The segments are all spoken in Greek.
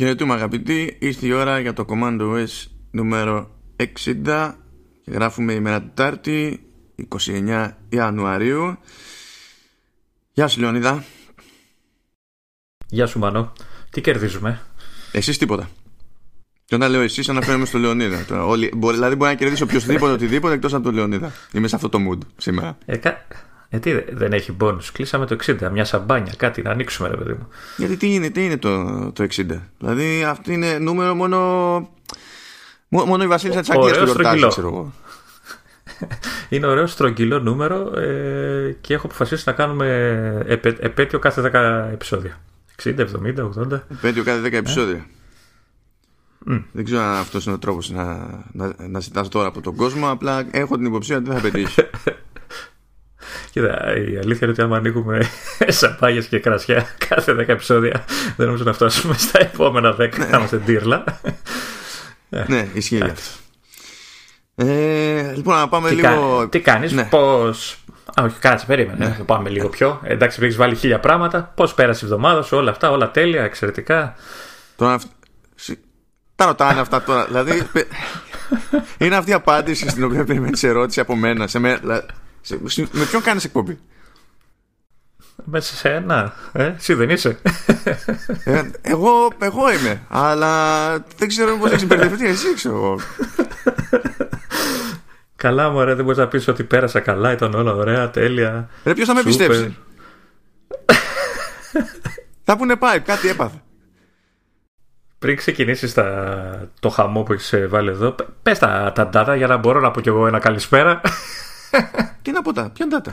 Χαιρετούμε αγαπητοί, ήρθε η ώρα για το Command OS νούμερο 60 και γράφουμε ημέρα Τετάρτη 29 Ιανουαρίου. Γεια σου Λεωνίδα. Γεια σου Μανώ, τι κερδίζουμε; Εσείς τίποτα. Και όταν λέω εσείς αναφέρομαι στο Λεωνίδα. Τώρα, όλοι, μπορεί, Δηλαδή μπορεί να κερδίσει οποιοδήποτε οτιδήποτε εκτός από τον Λεωνίδα. Είμαι σε αυτό το mood σήμερα. Ε, κα... ε, τι δεν έχει bonus, κλείσαμε το 60 Μια σαμπάνια, κάτι να ανοίξουμε ρε παιδί μου Γιατί τι είναι, τι είναι το, το 60 Δηλαδή αυτό είναι νούμερο μόνο Μόνο η Βασίλισσα της Αγγλίας το γιορτάζει ξέρω εγώ είναι ωραίο στρογγυλό νούμερο ε, και έχω αποφασίσει να κάνουμε επέ, επέτειο κάθε 10 επεισόδια. 60, 70, 80. Επέτειο κάθε 10 επεισόδια. Mm. Δεν ξέρω αν αυτός είναι ο τρόπος να, να, να ζητάς τώρα από τον κόσμο. Απλά έχω την υποψία ότι δεν θα πετύχει. Κοίτα, η αλήθεια είναι ότι άμα ανοίγουμε σαπάγια και κρασιά κάθε 10 επεισόδια, δεν νομίζω να φτάσουμε στα επόμενα 10. Ναι. Θα είμαστε ντύρλα. ναι, ισχύει αυτό. Ε, λοιπόν, να πάμε τι λίγο. Κα... Τι κάνεις, ναι. πώ. όχι, κάτσε, περίμενε. Ναι. πάμε λίγο πιο. Εντάξει, έχεις βάλει χίλια πράγματα. Πώς πέρασε η εβδομάδα σου, όλα αυτά, όλα τέλεια, εξαιρετικά. Τώρα. Τα ρωτάνε αυτά τώρα. δηλαδή. είναι αυτή η απάντηση στην οποία περιμένεις ερώτηση από μένα. Σε με... με ποιον κάνεις εκπομπή; Μέσα σε ένα. Ε, εσύ δεν είσαι. Ε, εγώ, εγώ είμαι. Αλλά δεν ξέρω πώς έχεις μπερδευτεί. Εσύ ξέρω. Καλά, μου δεν μπορείς να πεις ότι πέρασα καλά, ήταν όλα ωραία, τέλεια. Ρε, ποιος θα με πιστέψει; θα πούνε πάει, κάτι έπαθε. Πριν ξεκινήσεις το χαμό που έχεις βάλει εδώ, πες τα, τα data για να μπορώ να πω κι εγώ ένα καλησπέρα. τι να πω τα, ποια data;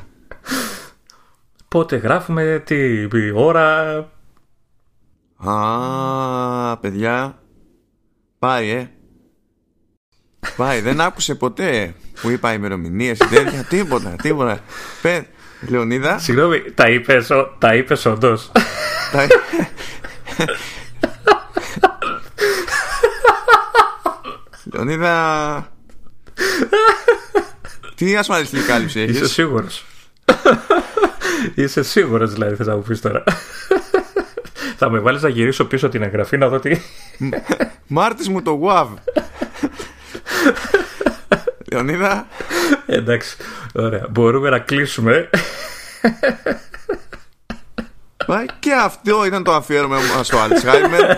Πότε γράφουμε, τι ώρα. Α, παιδιά. Πάει, ε. Πάει, δεν άκουσε ποτέ που είπα ημερομηνίε, τέτοια, τίποτα, τίποτα. Πε, Λεωνίδα. Συγγνώμη, τα είπες τα είπες όντως. Λεωνίδα. Τι ασφαλιστική κάλυψη έχεις; Είσαι σίγουρος. Είσαι σίγουρος δηλαδή θες να μου πεις τώρα. Θα με βάλεις να γυρίσω πίσω την εγγραφή να δω τι. Μάρτης μου το WAV. Λεωνίδα. Εντάξει. Ωραία. Μπορούμε να κλείσουμε. και αυτό ήταν το αφιέρωμα μα στο Alzheimer.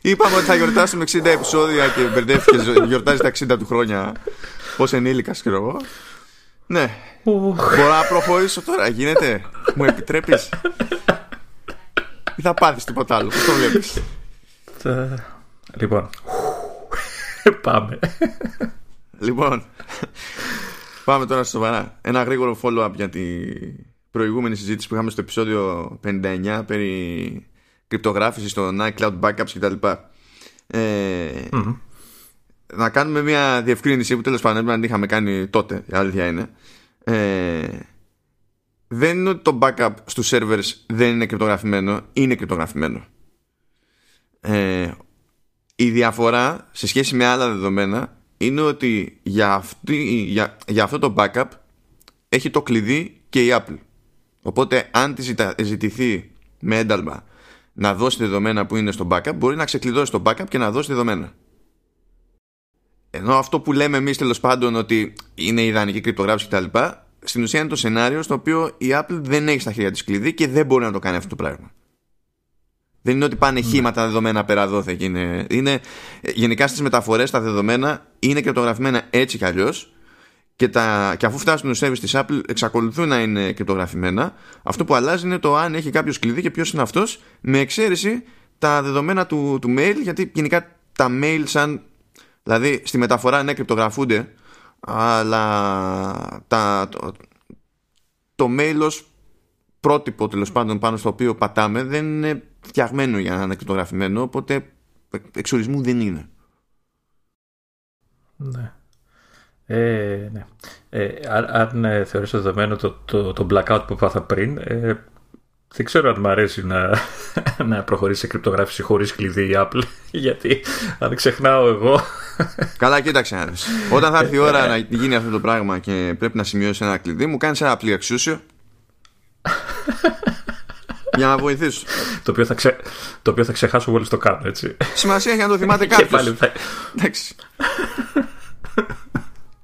Είπαμε ότι θα γιορτάσουμε 60 επεισόδια και μπερδεύτηκε. Γιορτάζει τα 60 του χρόνια. Πώς ενήλικας, ξέρω εγώ. Ναι. Μπορώ να προχωρήσω τώρα, γίνεται. Μου επιτρέπεις; Ή θα πάθεις τίποτα άλλο. Πώς το βλέπεις; Λοιπόν. Πάμε. Λοιπόν. Πάμε τώρα στο σοβαρά. Ένα γρήγορο follow-up για την προηγούμενη συζήτηση που είχαμε στο επεισόδιο 59 περί κρυπτογράφηση στο iCloud backups κτλ. Ε, mm-hmm. Να κάνουμε μια διευκρίνηση που τέλος πάντων δεν είχαμε κάνει τότε, η αλήθεια είναι. Ε, δεν είναι ότι το backup στους servers δεν είναι κρυπτογραφημένο, είναι κρυπτογραφημένο. Ε, η διαφορά σε σχέση με άλλα δεδομένα είναι ότι για, αυτή, για, για αυτό το backup έχει το κλειδί και η Apple. Οπότε αν τη ζητηθεί με ένταλμα να δώσει δεδομένα που είναι στο backup, μπορεί να ξεκλειδώσει το backup και να δώσει δεδομένα. Ενώ αυτό που λέμε εμείς τέλος πάντων ότι είναι ιδανική κρυπτογράφηση κτλ., στην ουσία είναι το σενάριο στο οποίο η Apple δεν έχει στα χέρια της κλειδί και δεν μπορεί να το κάνει αυτό το πράγμα. Δεν είναι ότι πάνε χήμα τα δεδομένα πέρα δόθε. Είναι, είναι, γενικά στις μεταφορές τα δεδομένα είναι κρυπτογραφημένα έτσι κι αλλιώς και, τα, και αφού φτάσουν στο service της Apple εξακολουθούν να είναι κρυπτογραφημένα. Αυτό που αλλάζει είναι το αν έχει κάποιος κλειδί και ποιος είναι αυτός με εξαίρεση τα δεδομένα του, του mail γιατί γενικά τα mail σαν δηλαδή στη μεταφορά ναι κρυπτογραφούνται αλλά τα, το, το mail ως πρότυπο τέλος πάντων πάνω στο οποίο πατάμε δεν είναι φτιαγμένο για να είναι κρυπτογραφημένο οπότε εξορισμού δεν είναι. Ναι ε, ναι. Ε, αν ε, θεωρήσω δεδομένο το, το, το blackout που πάθα πριν, ε, δεν ξέρω αν μου αρέσει να, να προχωρήσει σε κρυπτογράφηση χωρίς κλειδί η Apple. Γιατί αν ξεχνάω εγώ. Καλά, κοίταξε Όταν θα έρθει η ώρα να γίνει αυτό το πράγμα και πρέπει να σημειώσεις ένα κλειδί, μου κάνεις ένα απλή αξιούσιο. Για να βοηθήσω. το, οποίο θα ξε... το οποίο θα ξεχάσω μόλις το κάνω, έτσι. Σημασία έχει να το θυμάται κάποιος. Εντάξει.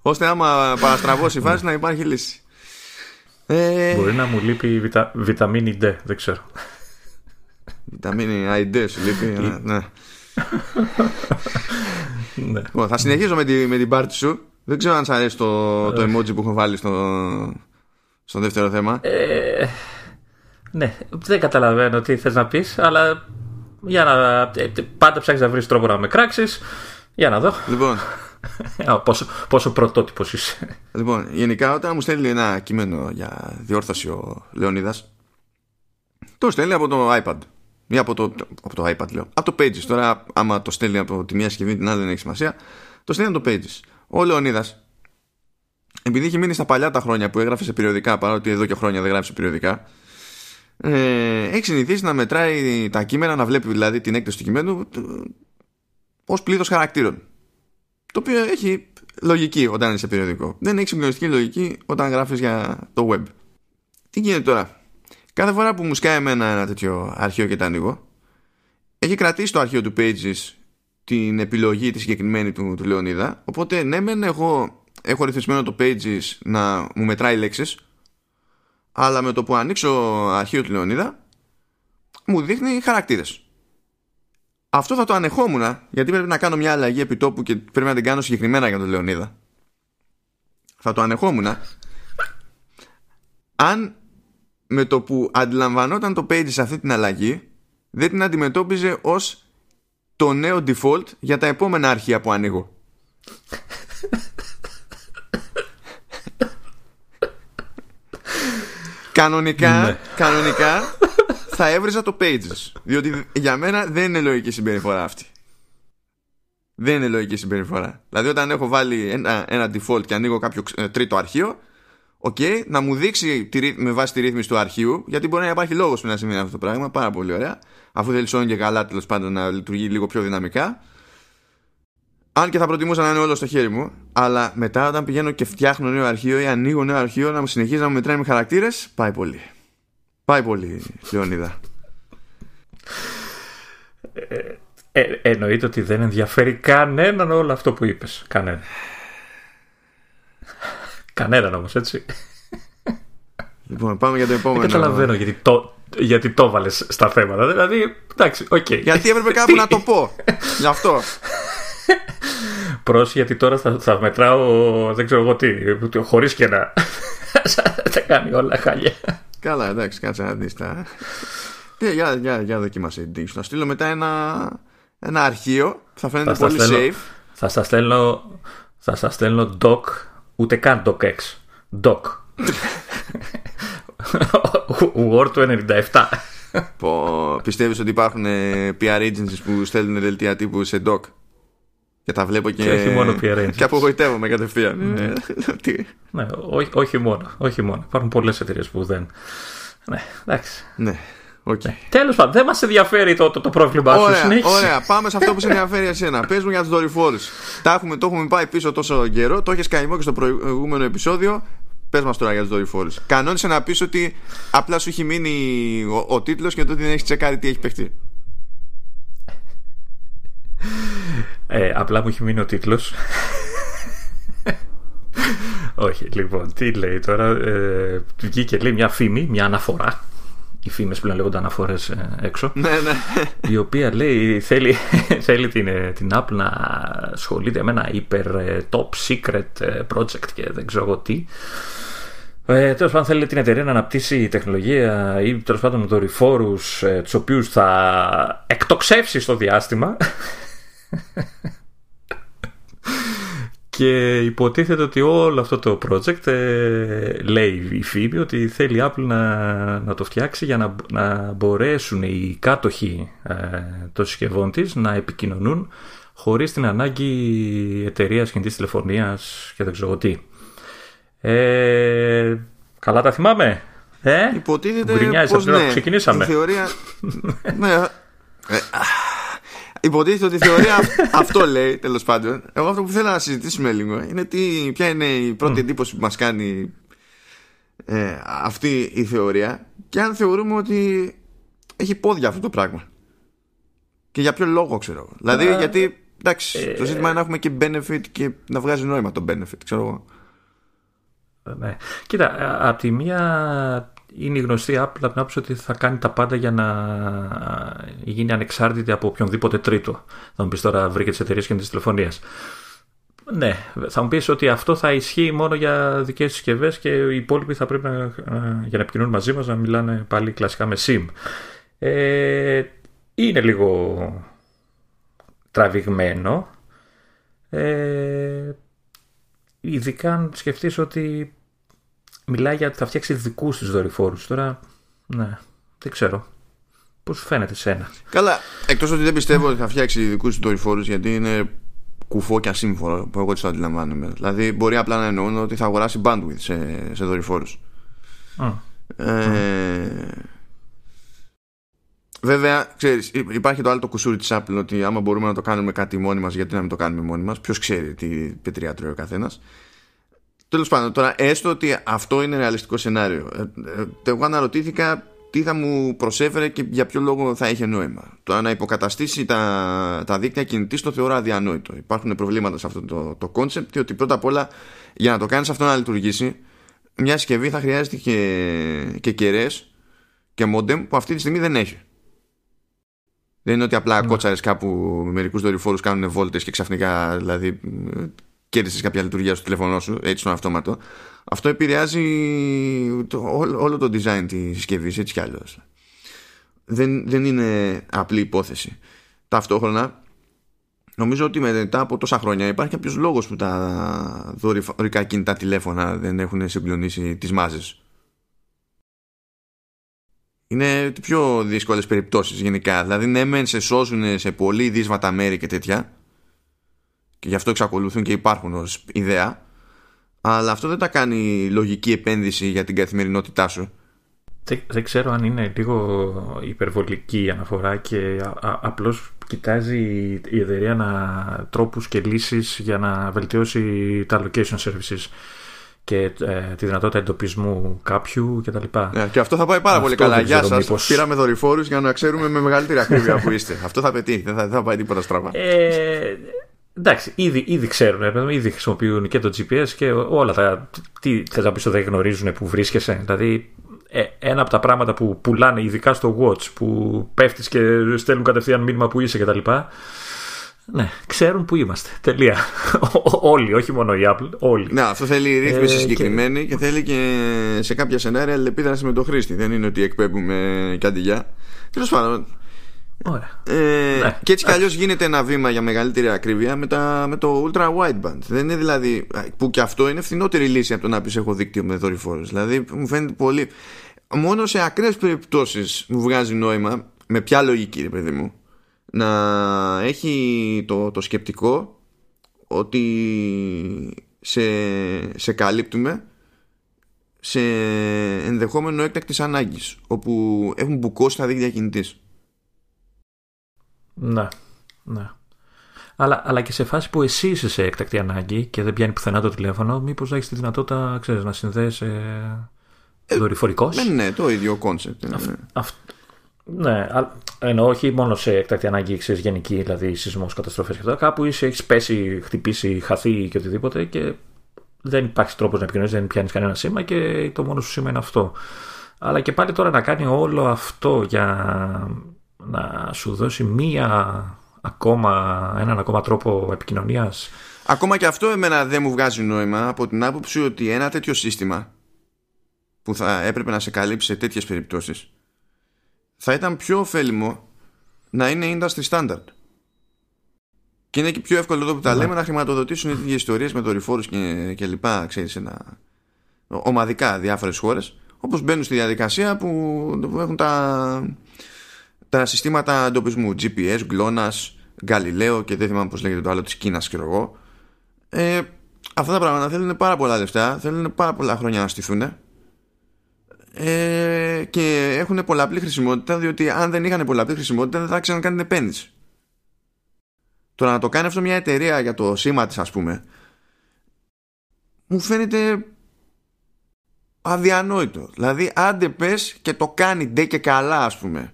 Ώστε άμα παραστραβώσει η φάση να υπάρχει λύση. Ε... Μπορεί να μου λείπει η βιτα... βιταμίνη D, δεν ξέρω. Βιταμίνη ID σου λείπει. ναι. ναι. Λοιπόν, θα συνεχίσω με, τη, με την πάρτι σου. Δεν ξέρω αν σα αρέσει το, το emoji που έχω βάλει στο, στο δεύτερο θέμα. Ε, ναι, δεν καταλαβαίνω τι θες να πεις, αλλά για να, ε, πάντα ψάχνεις να βρεις τρόπο να με κράξεις. Για να δω. Λοιπόν. πόσο, πόσο πρωτότυπος είσαι. Λοιπόν, γενικά όταν μου στέλνει ένα κείμενο για διόρθωση ο Λεωνίδας, το στέλνει από το iPad. Ή από το, από το iPad λέω. Από το Pages. Τώρα, άμα το στέλνει από τη μία συσκευή την άλλη δεν έχει σημασία. Το στέλνει από το Pages. Ο Λεωνίδας, επειδή έχει μείνει στα παλιά τα χρόνια που έγραφε σε περιοδικά, παρότι εδώ και χρόνια δεν γράφει σε περιοδικά, ε, έχει συνηθίσει να μετράει τα κείμενα, να βλέπει δηλαδή την έκθεση του κειμένου ως πλήθος χαρακτήρων. Το οποίο έχει λογική όταν είναι σε περιοδικό. Δεν έχει συγκλονιστική λογική όταν γράφεις για το web. Τι γίνεται τώρα; Κάθε φορά που μου σκάει εμένα ένα τέτοιο αρχείο και το ανοίγω, έχει κρατήσει το αρχείο του Pages την επιλογή τη συγκεκριμένη του, του Λεωνίδα. Οπότε ναι, μεν εγώ έχω ρυθμισμένο το Pages να μου μετράει λέξεις, αλλά με το που ανοίξω αρχείο του Λεωνίδα, μου δείχνει χαρακτήρες. Αυτό θα το ανεχόμουν, γιατί πρέπει να κάνω μια αλλαγή επιτόπου και πρέπει να την κάνω συγκεκριμένα για τον Λεωνίδα. Θα το ανεχόμουν. Αν με το που αντιλαμβανόταν το Pages αυτή την αλλαγή, δεν την αντιμετώπιζε ως το νέο default για τα επόμενα αρχεία που ανοίγω. κανονικά, ναι. κανονικά θα έβριζα το pages. Διότι για μένα δεν είναι λογική συμπεριφορά αυτή. Δεν είναι λογική συμπεριφορά. Δηλαδή όταν έχω βάλει ένα, ένα default και ανοίγω κάποιο ε, τρίτο αρχείο, okay, να μου δείξει με βάση τη ρύθμιση του αρχείου, γιατί μπορεί να υπάρχει λόγος που να σημαίνει αυτό το πράγμα. Πάρα πολύ ωραία αφού θέλει όνει και καλά τέλος πάντων να λειτουργεί λίγο πιο δυναμικά. Αν και θα προτιμούσα να είναι όλο στο χέρι μου, αλλά μετά όταν πηγαίνω και φτιάχνω νέο αρχείο ή ανοίγω νέο αρχείο να μου συνεχίζει να μου μετράει με χαρακτήρες, πάει πολύ. Πάει πολύ, Λεωνίδα. Ε, ε, εννοείται ότι δεν ενδιαφέρει κανέναν όλο αυτό που είπες. Κανέναν. Κανέναν όμως, έτσι. Λοιπόν, πάμε για το επόμενο. Δεν καταλαβαίνω γιατί το, γιατί το βάλες στα θέματα. Δηλαδή, εντάξει, OK. Okay. Γιατί έπρεπε κάπου να το πω. Γι' αυτό. Προς γιατί τώρα θα, θα μετράω, δεν ξέρω εγώ τι, χωρίς και να τα κάνει όλα χάλια. Καλά, εντάξει, κάτσε να δεις τα... για, για, για δοκίμασε την Θα στείλω μετά ένα, ένα αρχείο θα φαίνεται θα πολύ στέλνω, safe. Θα σας στέλνω, θα σας στέλνω doc, ούτε καν docx. Doc. Word του 97. Πω, πιστεύεις ότι υπάρχουν ε, PR agencies που στέλνουν δελτία τύπου σε doc; Και τα βλέπω και, και όχι μόνο PR agencies. και απογοητεύομαι κατευθείαν. Ναι, ναι όχι, όχι, μόνο, όχι μόνο. Υπάρχουν πολλές εταιρείες που δεν... Ναι, εντάξει. Ναι. Okay. Ναι. Τέλος πάντων, δεν μας ενδιαφέρει το, το, το πρόβλημά σου. Ωραία, ωραία, πάμε σε αυτό που σε ενδιαφέρει εσένα. Πες μου για τους δορυφόρους. το έχουμε πάει πίσω τόσο καιρό. Το έχεις καημό και στο προηγούμενο επεισόδιο. Πες μας τώρα για τους δορυφόρους. Κανόνισε να πεις ότι απλά σου έχει μείνει ο, ο τίτλος και τότε δεν έχεις τσεκάρει τι έχει παιχτεί. Ε, απλά μου έχει μείνει ο τίτλος. Όχι, λοιπόν, τι λέει τώρα. Ε, βγήκε λέει μια φήμη, μια αναφορά. Οι φήμες πλέον λέγονται αναφορές ε, έξω. Ναι, ναι. Η οποία λέει θέλει, θέλει την, ε, την Apple να ασχολείται με ένα hyper ε, top secret project και δεν ξέρω εγώ τι. Ε, τέλος πάντων, θέλει την εταιρεία να αναπτύσσει τεχνολογία ή τέλος πάντων δορυφόρους ε, τους οποίους θα εκτοξεύσει στο διάστημα. Και υποτίθεται ότι όλο αυτό το project ε, λέει η φήμη ότι θέλει η Apple να, να το φτιάξει για να, να μπορέσουν οι κάτοχοι ε, των συσκευών της να επικοινωνούν χωρίς την ανάγκη εταιρείας κινητής τηλεφωνίας και δεν ξέρω τι. Ε, καλά τα θυμάμαι; Ε; Υποτίθεται πως ναι, που ξεκινήσαμε. θεωρία... ναι, ε, Υποτίθεται ότι η θεωρία αυτό λέει τέλος πάντων. Εγώ αυτό που θέλω να συζητήσουμε λίγο είναι τι, ποια είναι η πρώτη εντύπωση που μας κάνει ε, αυτή η θεωρία και αν θεωρούμε ότι έχει πόδια αυτό το πράγμα. Και για ποιο λόγο ξέρω. Δηλαδή Ε, γιατί εντάξει, το ε, ζήτημα είναι να έχουμε και benefit και να βγάζει νόημα το benefit, ξέρω εγώ. Ναι. Κοίτα, α- απ' τη μία είναι η γνωστή Apple από την άποψη ότι θα κάνει τα πάντα για να γίνει ανεξάρτητη από οποιονδήποτε τρίτο. Θα μου πεις τώρα βρήκε τις εταιρείες κινητή τηλεφωνία. Ναι, θα μου πεις ότι αυτό θα ισχύει μόνο για δικές συσκευές και οι υπόλοιποι θα πρέπει να, για να επικοινωνούν μαζί μας να μιλάνε πάλι κλασικά με SIM. Ε, είναι λίγο τραβηγμένο. Ε, ειδικά αν σκεφτείς ότι μιλάει για ότι θα φτιάξει δικούς της δορυφόρους. Τώρα, ναι, δεν ξέρω. Πώς σου φαίνεται σένα; Καλά, εκτός ότι δεν πιστεύω ότι θα φτιάξει ειδικού τους δορυφόρους γιατί είναι κουφό και ασύμφορο που εγώ έτσι το αντιλαμβάνομαι. Δηλαδή μπορεί απλά να εννοούν ότι θα αγοράσει bandwidth σε, σε δορυφόρους. Α, Ε, Βέβαια, ξέρεις, υ- υπάρχει το άλλο το κουσούρι της Apple ότι άμα μπορούμε να το κάνουμε κάτι μόνοι μας, γιατί να μην το κάνουμε μόνοι μας. Ποιος ξέρει τι πετριά τρώει ο καθένας. Τέλος πάντων, τώρα έστω ότι αυτό είναι ρεαλιστικό σενάριο. Ε, ε, εγώ αναρωτήθηκα τι θα μου προσέφερε και για ποιο λόγο θα είχε νόημα. Το να υποκαταστήσει τα, τα δίκτυα κινητής το θεωρώ αδιανόητο. Υπάρχουν προβλήματα σε αυτό το, το concept ότι πρώτα απ' όλα για να το κάνεις αυτό να λειτουργήσει μια συσκευή θα χρειάζεται και, και κεραίες και modem που αυτή τη στιγμή δεν έχει. Δεν είναι ότι απλά Ναι. κότσαρες κάπου με μερικούς δορυφόρους κάνουν βόλτες και ξαφνικά δηλαδή κέρδισες κάποια λειτουργία στο τηλέφωνό σου έτσι στον αυτόματο. Αυτό επηρεάζει το, όλο, όλο το design της συσκευής έτσι κι αλλιώς. Δεν, δεν είναι απλή υπόθεση. Ταυτόχρονα Νομίζω ότι μετά από τόσα χρόνια υπάρχει κάποιος λόγος που τα δορυφορικά κινητά τηλέφωνα δεν έχουν συγκλονίσει τις μάζες. Είναι πιο δύσκολες περιπτώσεις γενικά. Δηλαδή, ναι, μεν σε σώζουν σε πολύ δύσβατα μέρη και τέτοια. Και γι' αυτό εξακολουθούν και υπάρχουν ως ιδέα. Αλλά αυτό δεν τα κάνει λογική επένδυση για την καθημερινότητά σου. δεν, δεν ξέρω αν είναι λίγο υπερβολική η αναφορά και α, α- απλώς κοιτάζει η εταιρεία να, τρόπους και λύσεις για να βελτιώσει τα location services και ε, τη δυνατότητα εντοπισμού κάποιου κτλ. Ναι, και αυτό θα πάει πάρα Αυτό πολύ καλά. δεν Γεια ξέρω σας. μήπως- Πήραμε δορυφόρους για να ξέρουμε με μεγαλύτερη ακρίβεια που είστε. αυτό θα πετύχει. Δεν θα, δεν θα πάει τίποτα στραβά. Ε, εντάξει, ήδη, ήδη ξέρουν, ρε παιδί μου, ήδη χρησιμοποιούν και το GPS και όλα τα. Τι θες να πεις ότι δεν γνωρίζουν που βρίσκεσαι. Δηλαδή, ε, ένα από τα πράγματα που πουλάνε, ειδικά στο Watch, που πέφτεις και στέλνουν κατευθείαν μήνυμα που είσαι κτλ. Ναι, ξέρουν που είμαστε. Τελεία. όλοι, όχι μόνο η Apple, όλοι. Ναι, αυτό θέλει ρύθμιση Ε, συγκεκριμένη και... θέλει και σε κάποια σενάρια αλληλεπίδραση με τον χρήστη. Δεν είναι ότι εκπέμπουμε κάτι για. Τέλος πάντων. Ωραία. Ε, Ναι. Και έτσι κι αλλιώς γίνεται ένα βήμα για μεγαλύτερη ακρίβεια με, τα, με το ultra wideband. Δεν είναι δηλαδή. που και αυτό είναι φθηνότερη λύση από το να πεις έχω δίκτυο με δορυφόρους. Δηλαδή μου φαίνεται πολύ. Μόνο σε ακραίες περιπτώσεις μου βγάζει νόημα, με ποια λογική, ρε παιδί μου, να έχει το, το σκεπτικό ότι σε, σε καλύπτουμε σε ενδεχόμενο έκτακτης ανάγκης όπου έχουν μπουκώσει τα δίκτυα κινητής. Ναι, ναι. Αλλά, αλλά και σε φάση που εσύ είσαι σε έκτακτη ανάγκη και δεν πιάνει πουθενά το τηλέφωνο, μήπως να έχεις τη δυνατότητα ξέρεις, να συνδέεσαι ε, δορυφορικός; Ναι, ναι, το ίδιο concept. Ναι. Ναι, α- εννοώ όχι μόνο σε έκτακτη ανάγκη, ξέρεις, γενική, δηλαδή σεισμός, καταστροφές και αυτά. Κάπου είσαι, έχεις πέσει, χτυπήσει, χαθεί και οτιδήποτε και δεν υπάρχει τρόπος να επικοινωνήσει, δεν πιάνεις κανένα σήμα και το μόνο σου σήμα είναι αυτό. Αλλά και πάλι τώρα να κάνει όλο αυτό για να σου δώσει μία ακόμα, έναν ακόμα τρόπο επικοινωνίας Ακόμα και αυτό εμένα δεν μου βγάζει νόημα από την άποψη ότι ένα τέτοιο σύστημα που θα έπρεπε να σε καλύψει σε τέτοιες περιπτώσεις θα ήταν πιο ωφέλιμο να είναι industry standard. Και είναι και πιο εύκολο εδώ που τα Ναι. λέμε να χρηματοδοτήσουν οι ίδιες ιστορίες με δορυφόρους και, και λοιπά, ξέρεις, ένα, ομαδικά διάφορες χώρες όπως μπαίνουν στη διαδικασία που, που έχουν τα, τα συστήματα εντοπισμού GPS, GLONASS, Galileo και δεν θυμάμαι πώς λέγεται το άλλο της Κίνας ξέρω εγώ ε, αυτά τα πράγματα θέλουν πάρα πολλά λεφτά θέλουν πάρα πολλά χρόνια να στηθούν ε, και έχουν πολλαπλή χρησιμότητα διότι αν δεν είχαν πολλαπλή χρησιμότητα δεν θα ξέραν καν την επένδυση Τώρα να το κάνει αυτό μια εταιρεία για το σήμα της ας πούμε μου φαίνεται αδιανόητο. Δηλαδή, άντε πες και το κάνει ντε και καλά, ας πούμε.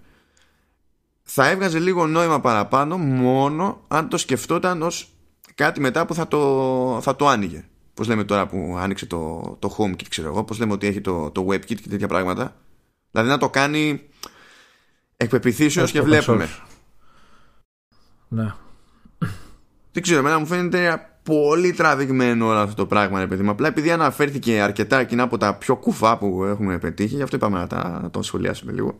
Θα έβγαζε λίγο νόημα παραπάνω μόνο αν το σκεφτόταν ως κάτι μετά που θα το, θα το άνοιγε. Πώς λέμε τώρα που άνοιξε το, το HomeKit, ξέρω εγώ, πώς λέμε ότι έχει το, το WebKit και τέτοια πράγματα. Δηλαδή να το κάνει εκπεπιθήσεως και βλέπουμε. Ναι. Δεν ξέρω, εμένα μου φαίνεται πολύ τραβηγμένο όλο αυτό το πράγμα, ρε παιδί μου. Απλά επειδή αναφέρθηκε αρκετά εκείνα από τα πιο κουφά που έχουμε πετύχει, γι' αυτό είπαμε να, τα, να το σχολιάσουμε λίγο.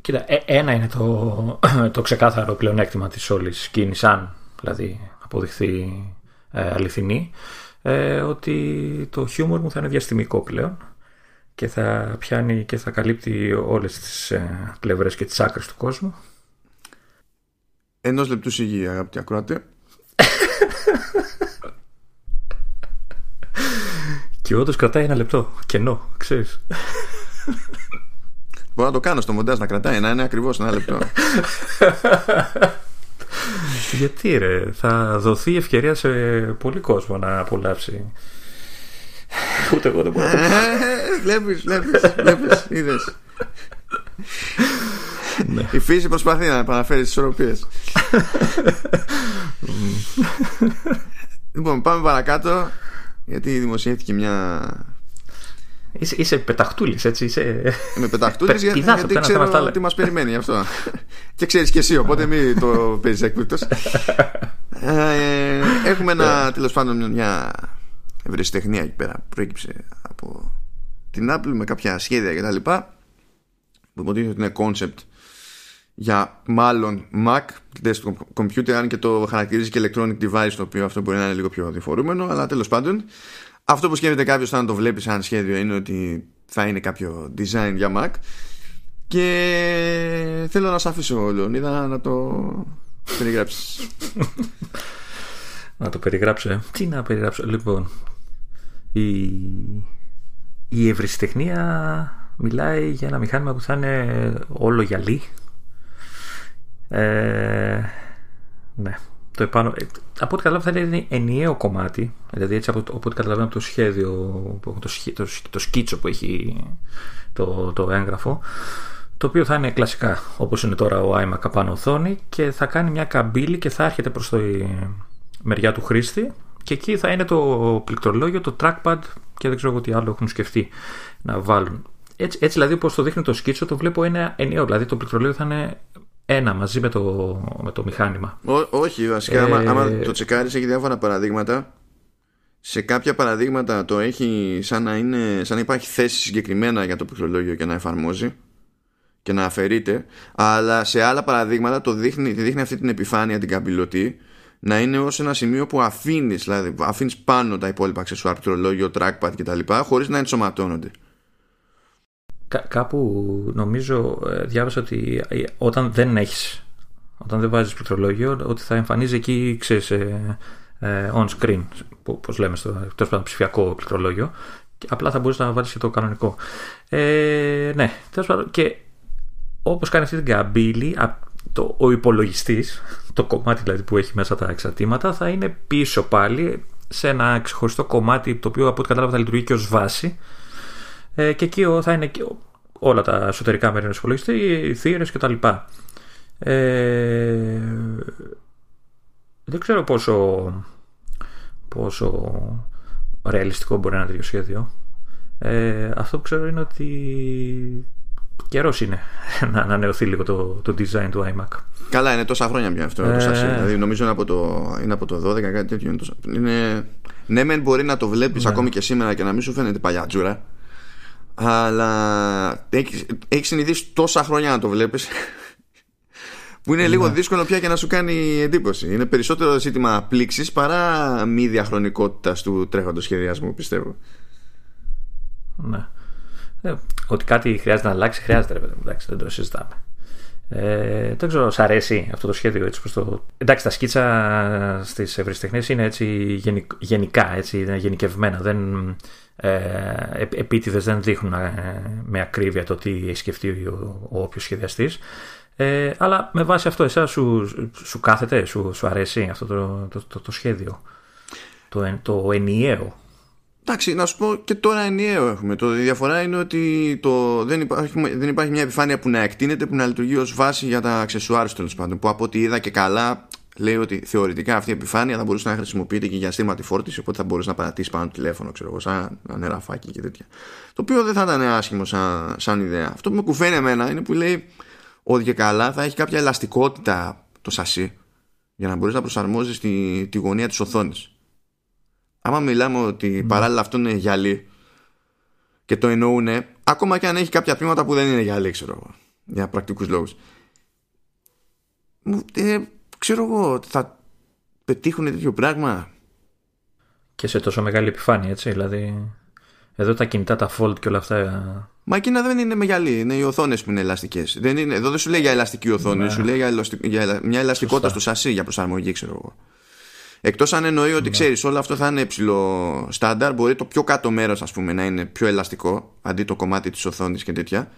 Κοίτα, ε, ένα είναι το, το ξεκάθαρο πλεονέκτημα της όλης κίνησης, αν δηλαδή αποδειχθεί ε, αληθινή, ε, ότι το χιούμορ μου θα είναι διαστημικό πλέον και θα πιάνει και θα καλύπτει όλες τις ε, πλευρές και τις άκρες του κόσμου. Ενός λεπτού σιγή, αγαπητοί ακροατέ. Και όντως κρατάει ένα λεπτό. Κενό, ξέρεις. Μπορώ να το κάνω στο μοντάζ να κρατάει, να είναι ακριβώς ένα λεπτό. Γιατί ρε, θα δοθεί ευκαιρία σε πολύ κόσμο να απολαύσει. Ούτε εγώ δεν μπορώ να το Βλέπεις, βλέπεις, βλέπεις, είδες. Η φύση προσπαθεί να επαναφέρει τις ισορροπίες. λοιπόν, πάμε παρακάτω. Γιατί δημοσιεύτηκε μια. Είσαι, είσαι πεταχτούλης, έτσι. Είσαι... Είμαι πεταχτούλης για, Πηδάς από γιατί το ένα θέμα στο ξέρω άλλο. τι μας περιμένει γι' αυτό. και ξέρεις και εσύ, οπότε μην το παίζεις έκπληκτο. ε, έχουμε ένα τέλος πάντων μια ευρεσιτεχνία εκεί πέρα που προέκυψε από την Apple με κάποια σχέδια κτλ. Που υποτίθεται ότι είναι concept για μάλλον Mac desktop computer αν και το χαρακτηρίζει και electronic device το οποίο αυτό μπορεί να είναι λίγο πιο διφορούμενο αλλά τέλος πάντων αυτό που σκέφτεται κάποιος όταν το βλέπει σαν σχέδιο είναι ότι θα είναι κάποιο design για Mac και θέλω να σε αφήσω Λεωνίδα να το περιγράψεις Να το περιγράψω. ε. Τι να περιγράψω. Λοιπόν, η, η ευρυσιτεχνία μιλάει για ένα μηχάνημα που θα είναι όλο γυαλί. Ε, ναι. Το επάνω, ε, από ό,τι καταλαβαίνω θα είναι ενιαίο κομμάτι. Δηλαδή έτσι από, από ό,τι καταλαβαίνω από το σχέδιο, που- το, σχ- το, σχ- το σκίτσο που έχει το, το έγγραφο. Το οποίο θα είναι κλασικά όπως είναι τώρα ο iMac απάνω οθόνη και θα κάνει μια καμπύλη και θα έρχεται προς το μεριά του χρήστη και εκεί θα είναι το πληκτρολόγιο, το trackpad και δεν ξέρω εγώ τι άλλο έχουν σκεφτεί να βάλουν. Έτσι, έτσι δηλαδή όπως το δείχνει το σκίτσο το βλέπω ένα ενιαίο, δηλαδή το πληκτρολόγιο θα είναι ένα μαζί με το, με το μηχάνημα. Ό, όχι, βασικά, Ε, άμα, άμα το τσεκάρεις έχει διάφορα παραδείγματα. Σε κάποια παραδείγματα το έχει σαν να, είναι, σαν να υπάρχει θέση συγκεκριμένα για το πληκτρολόγιο και να εφαρμόζει και να αφαιρείται. Αλλά σε άλλα παραδείγματα το δείχνει, τη δείχνει αυτή την επιφάνεια, την καμπυλωτή, να είναι ως ένα σημείο που αφήνεις, δηλαδή αφήνεις πάνω τα υπόλοιπα αξεσουάρ, πληκτρολόγιο, trackpad κτλ. χωρίς να ενσωματώνονται. Κα- κάπου νομίζω ε, διάβασα ότι ε, όταν δεν έχεις όταν δεν βάζεις πληκτρολόγιο ότι θα εμφανίζει εκεί ξέρεις, ε, ε, on screen που- πώς λέμε στο τέλος πάντων, ψηφιακό πληκτρολόγιο και απλά θα μπορείς να βάλεις και το κανονικό. Ε, ναι τέλος πάντων και όπως κάνει αυτή την καμπύλη α- το, ο υπολογιστής το κομμάτι δηλαδή που έχει μέσα τα εξαρτήματα θα είναι πίσω πάλι σε ένα ξεχωριστό κομμάτι το οποίο από ό,τι κατάλαβα θα λειτουργεί και ως βάση ε, και εκεί ο- θα είναι και ο- όλα τα εσωτερικά μέρη ενός υπολογιστή, οι θύρες κτλ. Ε, δεν ξέρω πόσο, πόσο ρεαλιστικό μπορεί να είναι ένα τέτοιο σχέδιο. Ε, αυτό που ξέρω είναι ότι καιρός είναι να ανανεωθεί λίγο το, το design του iMac. Καλά, είναι τόσα χρόνια πια αυτό. το Ε. chassis. Δηλαδή, νομίζω είναι από, το, είναι από το 12, κάτι τέτοιο. Είναι, τόσα- είναι, ναι, μεν μπορεί να το βλέπεις ακόμη και σήμερα και να μην σου φαίνεται παλιάτζουρα. Αλλά έχεις, έχεις συνηθίσει τόσα χρόνια να το βλέπεις. που είναι λίγο δύσκολο πια και να σου κάνει εντύπωση. Είναι περισσότερο ζήτημα πλήξης παρά μη διαχρονικότητας του τρέχοντος σχεδιασμού, πιστεύω. Ναι. Ε, ότι κάτι χρειάζεται να αλλάξει, χρειάζεται ρε παιδί μου. Εντάξει, δεν το συζητάμε. Ε, δεν ξέρω, σ' αρέσει αυτό το σχέδιο έτσι προς το... Εντάξει, τα σκίτσα στις ευρεσιτεχνίες είναι έτσι γενικ- γενικά, έτσι, είναι γενικευμένα. Δεν, ε, επ- επίτηδες δεν δείχνουν ε, με ακρίβεια το τι έχει σκεφτεί ο, ο όποιος σχεδιαστής. Ε, αλλά με βάση αυτό, εσένα σου, σου κάθεται, σου, σου αρέσει αυτό το, το, το, το σχέδιο; Το, εν- το ενιαίο; Εντάξει, να σου πω και τώρα ενιαίο έχουμε. Το, η διαφορά είναι ότι το, δεν, υπάρχει, δεν υπάρχει μια επιφάνεια που να εκτείνεται, που να λειτουργεί ως βάση για τα αξεσουάρς τέλος πάντων. Που από ό,τι είδα και καλά, λέει ότι θεωρητικά αυτή η επιφάνεια θα μπορούσε να χρησιμοποιείται και για στήματη φόρτισης, οπότε θα μπορούσε να παρατήσεις πάνω το τηλέφωνο, ξέρω εγώ, σαν νεραφάκι και τέτοια. Το οποίο δεν θα ήταν άσχημο σαν, σαν ιδέα. Αυτό που με κουφαίνει εμένα είναι που λέει ότι και καλά θα έχει κάποια ελαστικότητα το σασί για να μπορείς να προσαρμόζεις τη, τη γωνία της οθόνης άμα μιλάμε ότι mm. παράλληλα αυτό είναι γυαλί και το εννοούν, ακόμα και αν έχει κάποια τμήματα που δεν είναι γυαλί, ξέρω εγώ, για πρακτικούς λόγους. Ε, ξέρω εγώ, θα πετύχουν τέτοιο πράγμα. Και σε τόσο μεγάλη επιφάνεια, έτσι. Δηλαδή, εδώ τα κινητά, τα fold και όλα αυτά. Μα εκείνα δεν είναι με γυαλί, είναι οι οθόνες που είναι ελαστικές. Εδώ δεν σου λέει για ελαστική οθόνη, ναι. σου λέει για, για μια ελαστικότητα στο σασί για προσαρμογή, ξέρω εγώ. Εκτός αν εννοεί ότι ναι. ξέρεις, όλο αυτό θα είναι ψηλό στάνταρ, μπορεί το πιο κάτω μέρος, ας πούμε, να είναι πιο ελαστικό αντί το κομμάτι της οθόνης και τέτοια.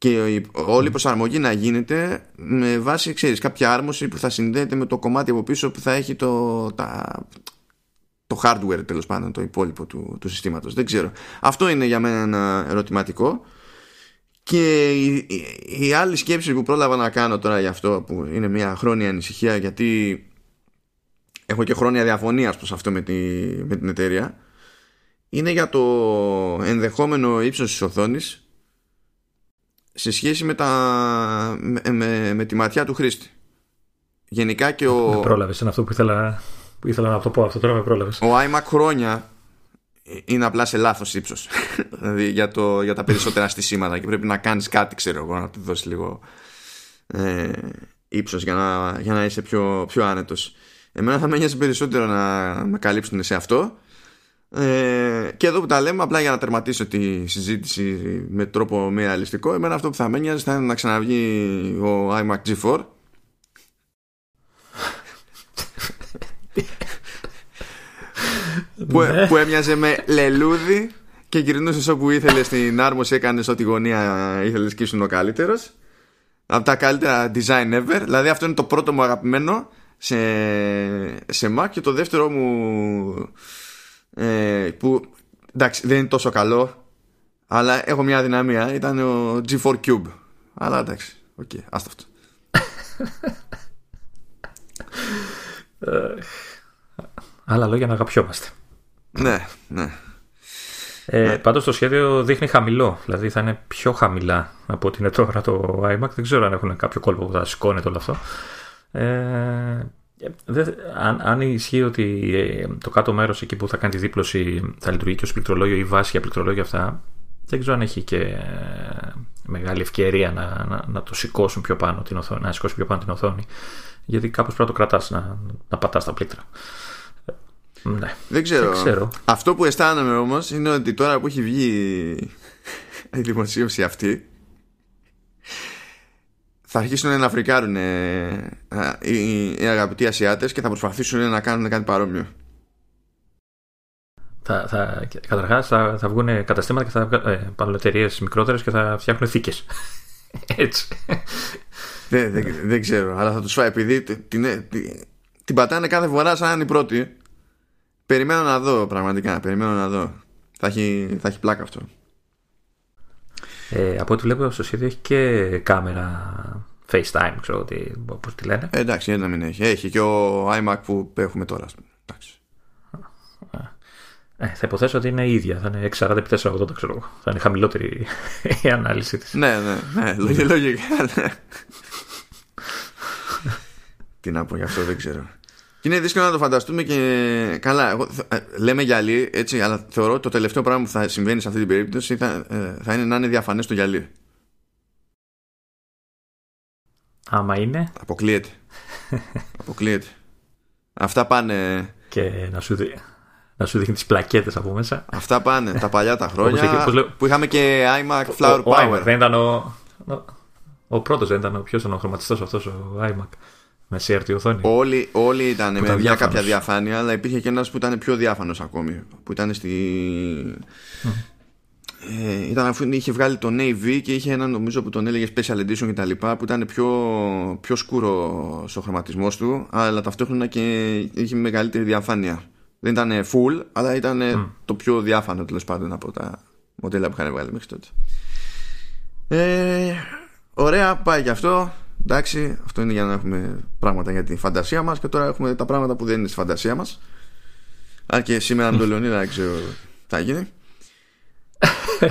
Και όλη η προσαρμογή να γίνεται με βάση, ξέρεις, κάποια άρμωση που θα συνδέεται με το κομμάτι από πίσω που θα έχει το, τα, το hardware τέλος πάντων, το υπόλοιπο του, του συστήματος. Δεν ξέρω. Αυτό είναι για μένα ένα ερωτηματικό. Και η, η, η άλλη σκέψη που πρόλαβα να κάνω τώρα για αυτό που είναι μια χρόνια ανησυχία γιατί έχω και χρόνια διαφωνίας προς αυτό με, τη, με την εταιρεία είναι για το ενδεχόμενο ύψος της οθόνης σε σχέση με, τα, με, με, τη ματιά του χρήστη. Γενικά και ο... Με πρόλαβες, είναι αυτό που ήθελα, που ήθελα να το πω αυτό τώρα με πρόλαβες. Ο iMac χρόνια είναι απλά σε λάθος ύψος δηλαδή για, το, για τα περισσότερα στισήματα και πρέπει να κάνεις κάτι ξέρω εγώ να του δώσεις λίγο ε, ύψος για να, για να είσαι πιο, πιο άνετος Εμένα θα με νοιάζει περισσότερο να με καλύψουν σε αυτό. Ε, και εδώ που τα λέμε, απλά για να τερματίσω τη συζήτηση με τρόπο μη ρεαλιστικό, εμένα αυτό που θα με νοιάζει θα είναι να ξαναβγεί ο iMac G4. που, ναι. που έμοιαζε με λουλούδι και γυρνούσε όπου ήθελες στην άρθρωση, έκανες ό,τι γωνία ήθελες και ήσουν ο καλύτερος. Από τα καλύτερα design ever. Δηλαδή αυτό είναι το πρώτο μου αγαπημένο σε, σε Mac και το δεύτερο μου ε, που εντάξει δεν είναι τόσο καλό αλλά έχω μια αδυναμία ήταν ο G4 Cube. Αλλά εντάξει, OK, okay, άστα αυτό. Άλλα λόγια να αγαπιόμαστε. Ναι, ναι. Ε, ναι. Πάντως το σχέδιο δείχνει χαμηλό Δηλαδή θα είναι πιο χαμηλά από ότι είναι τώρα το iMac. Δεν ξέρω αν έχουν κάποιο κόλπο που θα σηκώνεται όλο αυτό. Ε, αν, αν ισχύει ότι ε, το κάτω μέρος εκεί που θα κάνει τη δίπλωση θα λειτουργεί και ως πληκτρολόγιο ή βάση για πληκτρολόγια αυτά, δεν ξέρω αν έχει και ε, μεγάλη ευκαιρία να, να, να, το σηκώσουν πιο πάνω την οθόνη, να σηκώσει πιο πάνω την οθόνη. Γιατί κάπως πρέπει να το κρατάς, να, να πατάς τα πλήκτρα. Ναι. Δεν, ξέρω. δεν ξέρω. Αυτό που αισθάνομαι όμως είναι ότι τώρα που έχει βγει η δημοσίευση αυτή θα αρχίσουν να φρικάρουν ε, οι, οι αγαπητοί Ασιάτες και θα προσπαθήσουν να κάνουν κάτι παρόμοιο. Θα, θα, καταρχάς θα, θα βγουν καταστήματα και θα ε, εταιρείε μικρότερες και θα φτιάχνουν θήκες. Έτσι. δεν, δεν, δεν, ξέρω, αλλά θα τους φάει επειδή την, την, την πατάνε κάθε φορά σαν να είναι η πρώτη. Περιμένω να δω πραγματικά, περιμένω να δω. Θα έχει, θα έχει πλάκα αυτό. Ε, από ό,τι βλέπω στο σχέδιο έχει και κάμερα FaceTime, ξέρω τι, πώς τη λένε. Ε, εντάξει, να μην έχει. Έχει και ο iMac που έχουμε τώρα. Εντάξει. Ε, θα υποθέσω ότι είναι ίδια. Θα είναι 640x480, ξέρω εγώ. Θα είναι χαμηλότερη η ανάλυση της. Ναι, ναι, ναι. Λογικά, ναι. Τι να πω γι' αυτό, δεν ξέρω. Και είναι δύσκολο να το φανταστούμε και καλά. Εγώ, ε, λέμε γυαλί, έτσι, αλλά θεωρώ ότι το τελευταίο πράγμα που θα συμβαίνει σε αυτή την περίπτωση θα, ε, θα είναι να είναι διαφανές το γυαλί. Άμα είναι. Αποκλείεται. Αποκλείεται. Αυτά πάνε. Και να σου, δει, να σου δείχνει τις πλακέτες από μέσα. Αυτά πάνε. τα παλιά τα χρόνια. που είχαμε και iMac Flower Power. Ο, δεν ήταν ο. Ο πρώτος δεν ήταν ο πιο ήταν ο χρωματιστός αυτός ο iMac. Με CRT οθόνη. Όλοι, όλοι ήταν με μια κάποια διαφάνεια, αλλά υπήρχε και ένας που ήταν πιο διάφανος ακόμη. Που ήταν στη. Ε, ήταν αφού είχε βγάλει το Navy και είχε ένα νομίζω που τον έλεγε Special Edition και τα λοιπά που ήταν πιο, πιο σκούρο ο χρωματισμός του αλλά ταυτόχρονα και είχε μεγαλύτερη διαφάνεια Δεν ήταν full, αλλά ήταν το πιο διάφανο τέλος πάντων από τα μοντέλα που είχαν βγάλει μέχρι τότε. Ε, ωραία, πάει και αυτό. Εντάξει, αυτό είναι για να έχουμε πράγματα για τη φαντασία μας και τώρα έχουμε τα πράγματα που δεν είναι στη φαντασία μας. Αν και σήμερα με τον Λεωνίδα δεν ξέρω τι θα γίνει.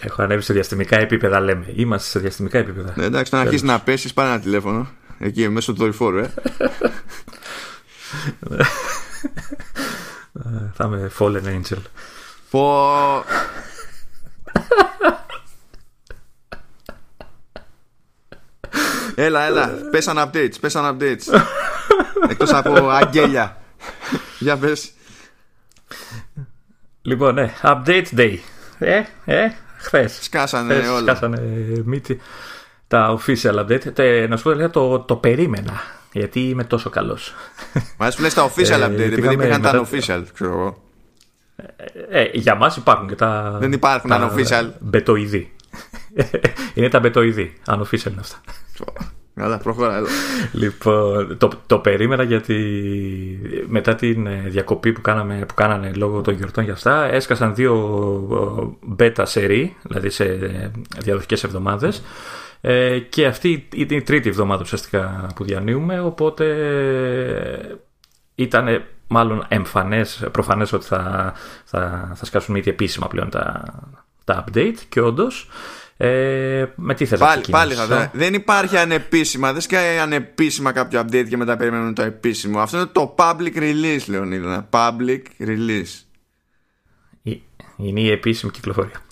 Έχω ανέβει σε διαστημικά επίπεδα, λέμε. Είμαστε σε διαστημικά επίπεδα. Ναι, εντάξει, να αρχίσει να πέσεις, πάρε ένα τηλέφωνο. Εκεί μέσω του δορυφόρου, ε. Θα είμαι Fallen Angel. Πω. Έλα, έλα. Πέσαν updates, πέσαν updates. Εκτός από αγγέλια. Για πες. Λοιπόν, ναι, update day. Ε, ε, χθες. Σκάσανε Χθες όλα. Σκάσανε μύτη. Τα official update. Τε, να σου πω, έλεγα, το, το περίμενα. Γιατί είμαι τόσο καλός. Μα ας που λες τα official Ε, update, επειδή πήγαμε υπήρχαν τα μετά- unofficial, ξέρω εγώ. Ε, για μας υπάρχουν και τα... Δεν υπάρχουν τα unofficial. Μπετοειδή. Είναι τα μπετοειδή. Unofficial είναι αυτά. Καλά, προχώρα, έλα. Λοιπόν, το, το περίμενα γιατί μετά την ε, διακοπή που, κάναμε, που κάνανε λόγω των γιορτών για αυτά έσκασαν δύο ε, beta σερί, δηλαδή σε ε, διαδοχικές εβδομάδες ε, και αυτή είναι η τρίτη εβδομάδα ουσιαστικά που διανύουμε οπότε ήταν μάλλον εμφανές, προφανές ότι θα, θα, θα σκάσουν ήδη επίσημα πλέον τα, τα update και όντως ε, με τι θες να Πάλι, πάλι θα ξεκινήσω; δω. Δεν υπάρχει ανεπίσημα. Δεν σκάει ανεπίσημα κάποιο update και μετά περιμένουν το επίσημο. Αυτό είναι το public release, Λεωνίδα. Public release. Η- Είναι η επίσημη κυκλοφορία.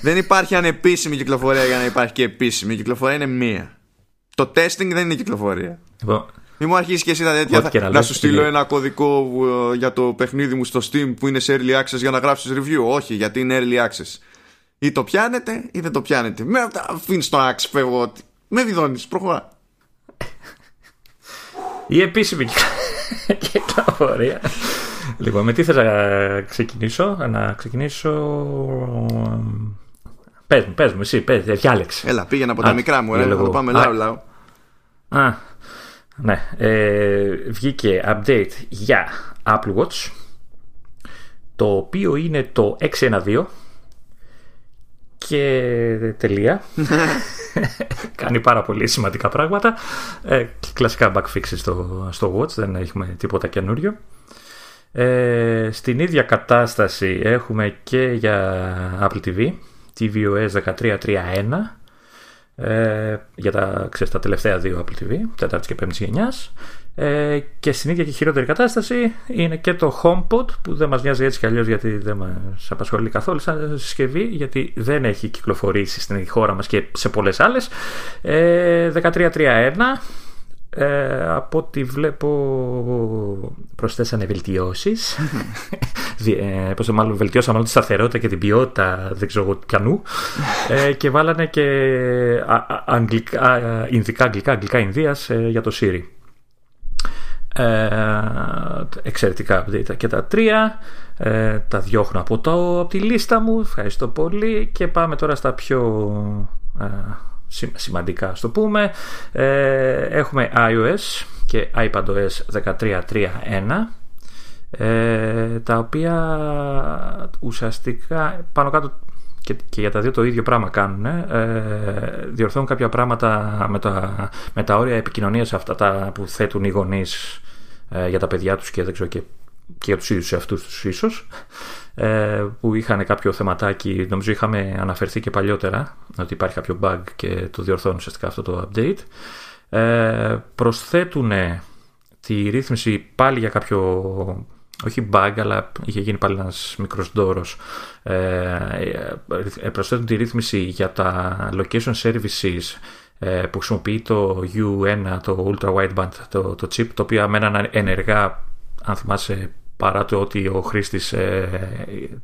δεν υπάρχει ανεπίσημη κυκλοφορία για να υπάρχει και επίσημη. Η κυκλοφορία είναι μία. Το testing δεν είναι κυκλοφορία. Λοιπόν, Μην μου αρχίσεις και εσύ τα τέτοια. Ό,τι θα- και να να λες, σου στείλω είναι- ένα κωδικό ε, για το παιχνίδι μου στο Steam που είναι σε early access για να γράψεις review. Όχι, γιατί είναι early access. Ή το πιάνετε ή δεν το πιάνετε. Με αφήνεις το να ξεφεύγω. ότι- Με βιδώνεις, προχωρά. η επίσημη κυκλοφορία. λοιπόν, με τι θες να ξεκινήσω; Να ξεκινήσω... Πες μου, πες μου, εσύ, πες, διάλεξε. Έλα, πήγαινα από τα Α, μικρά μου, για ρε, θα λίγο. το πάμε Α. λαού λαού. Α, ναι. Ε, βγήκε update για Apple Watch το οποίο είναι το 612 και τελεία. Κάνει πάρα πολύ σημαντικά πράγματα. Ε, κλασικά bug fixes στο, στο Watch, δεν έχουμε τίποτα καινούριο. Ε, στην ίδια κατάσταση έχουμε και για Apple TV, tvOS 13.3.1 ε, για τα, ξέρεις, τα τελευταία δύο Apple TV, τέταρτη και πέμπτη γενιάς. Ε, και στην ίδια και χειρότερη κατάσταση είναι και το HomePod που δεν μας νοιάζει έτσι κι αλλιώς γιατί δεν μας απασχολεί καθόλου σαν συσκευή γιατί δεν έχει κυκλοφορήσει στην χώρα μας και σε πολλές άλλες. Ε, 13.3.1 ε, από ό,τι βλέπω προσθέσανε βελτιώσεις. Δι- ε, πώς το μάλλον βελτιώσαν όλη τη σταθερότητα και την ποιότητα δεν ξέρω εγώ πιανού ε, και βάλανε και α, α, αγγλικά, α, ινδικά, αγγλικά, αγγλικά Ινδίας ε, για το Siri. ε, εξαιρετικά update και τα τρία. Ε, τα διώχνω από, το, από τη λίστα μου. Ευχαριστώ πολύ. Και πάμε τώρα στα πιο ε, σημα- σημαντικά ας το πούμε. Ε, έχουμε iOS και iPadOS 13.3.1 ε, τα οποία ουσιαστικά πάνω κάτω και, και για τα δύο το ίδιο πράγμα κάνουν. Ε, διορθώνουν κάποια πράγματα με τα, με τα όρια επικοινωνίας αυτά τα που θέτουν οι γονείς ε, για τα παιδιά τους και δεν ξέρω και, και για τους ίδιους αυτούς τους ίσως ε, που είχαν κάποιο θεματάκι νομίζω είχαμε αναφερθεί και παλιότερα ότι υπάρχει κάποιο bug και το διορθώνουν ουσιαστικά αυτό το update ε, προσθέτουν τη ρύθμιση πάλι για κάποιο όχι bug, αλλά είχε γίνει πάλι ένας μικρός δώρος. Ε, ε, προσθέτουν τη ρύθμιση για τα location services ε, που χρησιμοποιεί το U1, το Ultra Wideband, το, το chip, το οποίο μέναν ενεργά, αν θυμάσαι, παρά το ότι ο χρήστης ε,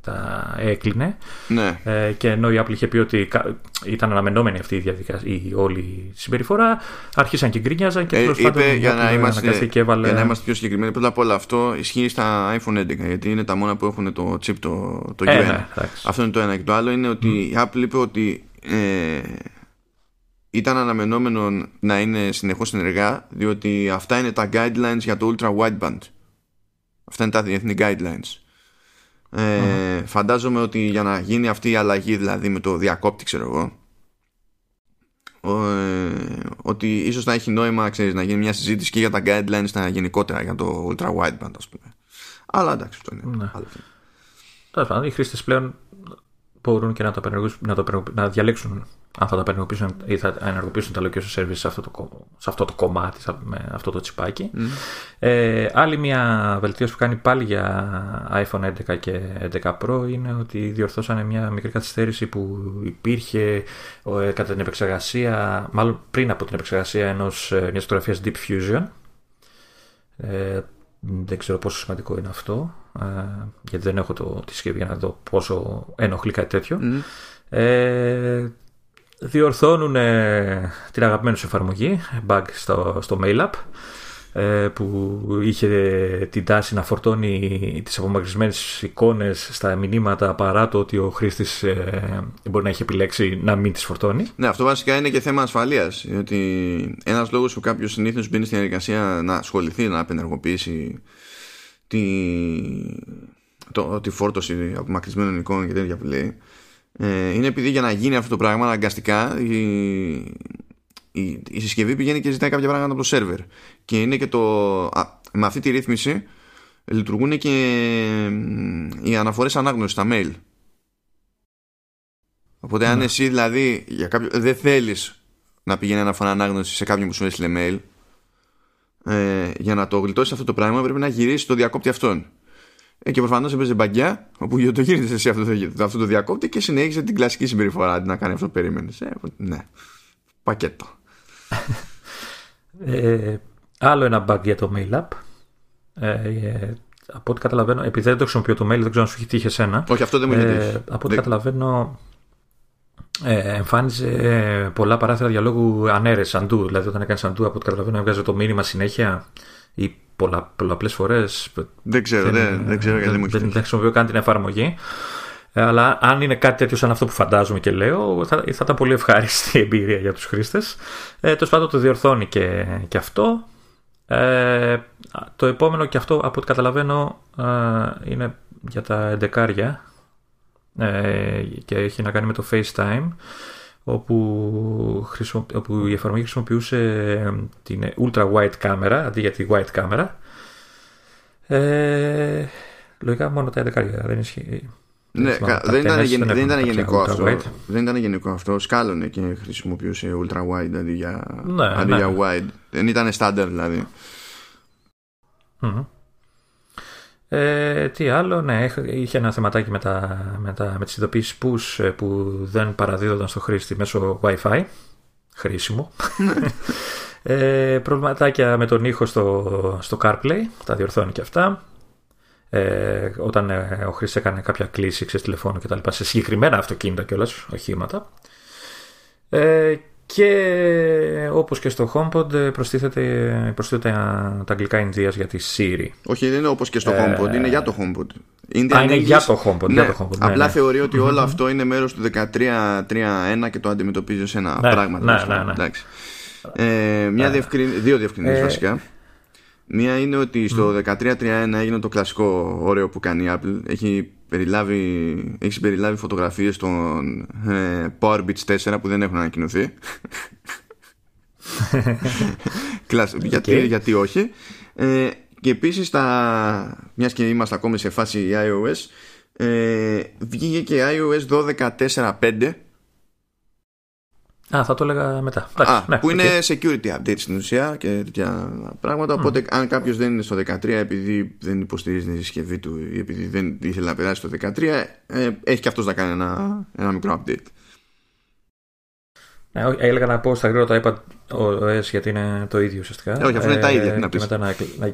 τα έκλεινε. Ναι. Ε, και ενώ η Apple είχε πει ότι κα- ήταν αναμενόμενη αυτή η διαδικασία, η όλη συμπεριφορά, άρχισαν και γκρίνιαζαν και Ε, τέλος πάντων είπε η για Apple να, είμαστε, αναγκαστεί και έβαλε... για να είμαστε πιο συγκεκριμένοι. Πρώτα απ' όλα αυτό ισχύει στα iPhone 11 γιατί είναι τα μόνα που έχουν το chip το, το Ε, U1. ναι, εντάξει. αυτό είναι το ένα. Και το άλλο είναι ότι η Apple είπε ότι ε, ήταν αναμενόμενο να είναι συνεχώς ενεργά διότι αυτά είναι τα guidelines για το ultra wideband αυτά είναι τα διεθνή guidelines ε, φαντάζομαι ότι για να γίνει αυτή η αλλαγή δηλαδή με το διακόπτη ξέρω εγώ ε, ότι ίσως να έχει νόημα ξέρεις, να γίνει μια συζήτηση και για τα guidelines τα γενικότερα για το ultra wideband ας πούμε αλλά εντάξει αυτό είναι Ναι. άλλο θέμα. Τέλος πάντων, οι χρήστες πλέον μπορούν και να, το απενεργοποιήσουν- να, το απενεργοποιήσουν- να διαλέξουν αν θα τα απενεργοποιήσουν ή θα ενεργοποιήσουν τα location service σε αυτό το, κο- σε αυτό το κομμάτι, σε- με αυτό το τσιπάκι. Ε, άλλη μια βελτίωση που κάνει πάλι για iPhone 11 και 11 Pro είναι ότι διορθώσανε μια μικρή καθυστέρηση που υπήρχε ε, κατά την επεξεργασία, μάλλον πριν από την επεξεργασία ενός, ε, μιας φωτογραφίας Deep Fusion. Ε, δεν ξέρω πόσο σημαντικό είναι αυτό, ε, γιατί δεν έχω το, τη συσκευή για να δω πόσο ενοχλεί κάτι τέτοιο. Μμ. Ε, διορθώνουν ε, την αγαπημένη σου εφαρμογή, bug στο, στο Mail App, ε, που είχε την τάση να φορτώνει τις απομακρυσμένες εικόνες στα μηνύματα παρά το ότι ο χρήστης ε, μπορεί να έχει επιλέξει να μην τις φορτώνει. Ναι, αυτό βασικά είναι και θέμα ασφαλείας. Διότι ένας λόγος που κάποιος συνήθως μπαίνει στην διαδικασία να ασχοληθεί να απενεργοποιήσει τη, το, τη φόρτωση απομακρυσμένων εικόνων και τέτοια που λέει ε, είναι επειδή για να γίνει αυτό το πράγμα αναγκαστικά η, η, η συσκευή πηγαίνει και ζητάει κάποια πράγματα από το σερβερ. Και είναι και το. α, με αυτή τη ρύθμιση λειτουργούν και μ, οι αναφορές ανάγνωσης στα mail. Οπότε αν Ναι. εσύ δηλαδή για κάποιο, δεν θέλεις να πηγαίνει αναφορά ανάγνωση σε κάποιον που σου έστειλε mail ε, για να το γλιτώσεις αυτό το πράγμα πρέπει να γυρίσεις το διακόπτη αυτόν. Ε, και προφανώς έπαιζε μπαγκιά, όπου το γύρισε εσύ αυτό το, αυτό το διακόπτη και συνέχισε την κλασική συμπεριφορά αντί να κάνει αυτό που περίμενες. Ε, ναι. Πακέτο. Ε, άλλο ένα bug για το Mail App. Ε, ε, από ό,τι καταλαβαίνω, επειδή δεν το χρησιμοποιώ το mail, δεν ξέρω αν σου έχει τύχει εσένα. Όχι, αυτό δεν μου έχει Ε, τύχει. από ό,τι Δεν- καταλαβαίνω, ε, εμφάνιζε ε, πολλά παράθυρα διαλόγου ανέρες, αντού. Δηλαδή, όταν έκανες αντού, από ό,τι καταλαβαίνω, έβγαζε το μήνυμα συνέχεια ή πολλα, πολλαπλές φορές. Δεν ξέρω, δεν, δεν ξέρω γιατί δεν μου έχει δεν, τύχει. δεν χρησιμοποιώ καν την εφαρμογή. Ε, Αλλά αν είναι κάτι τέτοιο σαν αυτό που φαντάζομαι και λέω, θα, θα ήταν πολύ ευχάριστη η εμπειρία για τους χρήστες. Ε, το πάντων το διορθώνει και, και αυτό. Ε, το επόμενο και αυτό από ό,τι καταλαβαίνω ε, είναι για τα εντεκάρια ε, και έχει να κάνει με το FaceTime όπου, χρησιμο- όπου η εφαρμογή χρησιμοποιούσε ε, την ultra wide κάμερα αντί για τη wide κάμερα ε, λογικά μόνο τα 11 δεν ισχύει Ναι, θυμάμαι, κα- τα δεν ήταν, tennis γεν- δεν δεν έχουν ήταν κάποια γενικό ultra αυτό. wide. Δεν ήταν γενικό αυτό. Σκάλωνε και χρησιμοποιούσε ultra wide αντί για, Ναι, αντί ναι. για wide. Δεν ήταν standard δηλαδή. Μμμ. Ε, τι άλλο, ναι, έχ- είχε ένα θεματάκι με, τα, με, τα, με τις ειδοποιήσεις push ε, που δεν παραδίδονταν στο χρήστη μέσω Wi-Fi. Χρήσιμο. ε, προβληματάκια με τον ήχο στο, στο CarPlay, τα διορθώνει και αυτά. Ε, όταν ε, ο χρήστης έκανε κάποια κλίση ξέρεις, τηλεφώνου και τα λοιπά σε συγκεκριμένα αυτοκίνητα κιόλας, οχήματα. Ε, και όπως και στο HomePod ε, προστίθεται, προστίθεται τα, τα αγγλικά Ινδίας για τη Siri. Όχι, δεν είναι όπως και στο Ε, HomePod, είναι για το HomePod. Α, είναι για το HomePod, Ναι, για το HomePod, ναι, απλά ναι. θεωρεί ότι όλο αυτό είναι μέρος του 13.3.1 και το αντιμετωπίζει ως ένα Ναι, πράγμα. ναι, τέλος ναι, πάντων. ναι. Εντάξει. Ε, μια διευκριν- δύο διευκρινήσεις Ε, βασικά. Μία είναι ότι στο 13.3.1 έγινε το κλασικό ωραίο που κάνει η Apple. Έχει περιλάβει, έχει συμπεριλάβει φωτογραφίες των ε, Power Beats 4 που δεν έχουν ανακοινωθεί. Κλασ- γιατί, γιατί όχι. Ε, και επίσης, τα, μιας και είμαστε ακόμη σε φάση iOS, ε, βγήκε και iOS 12.4.5 Α, θα το έλεγα μετά. Εντάξει, Α, ναι, που οκ. είναι security update στην ουσία και τέτοια πράγματα. Οπότε, αν κάποιος δεν είναι στο 13 επειδή δεν υποστηρίζει την συσκευή του ή επειδή δεν ήθελε να περάσει στο 13, ε, έχει και αυτός να κάνει ένα, ένα μικρό update. Ναι, όχι, έλεγα να πω στα γρήγορα τα iPad OS γιατί είναι το ίδιο ουσιαστικά. Ε, όχι, αυτό είναι τα ίδια, τι να και πεις. μετά να, να-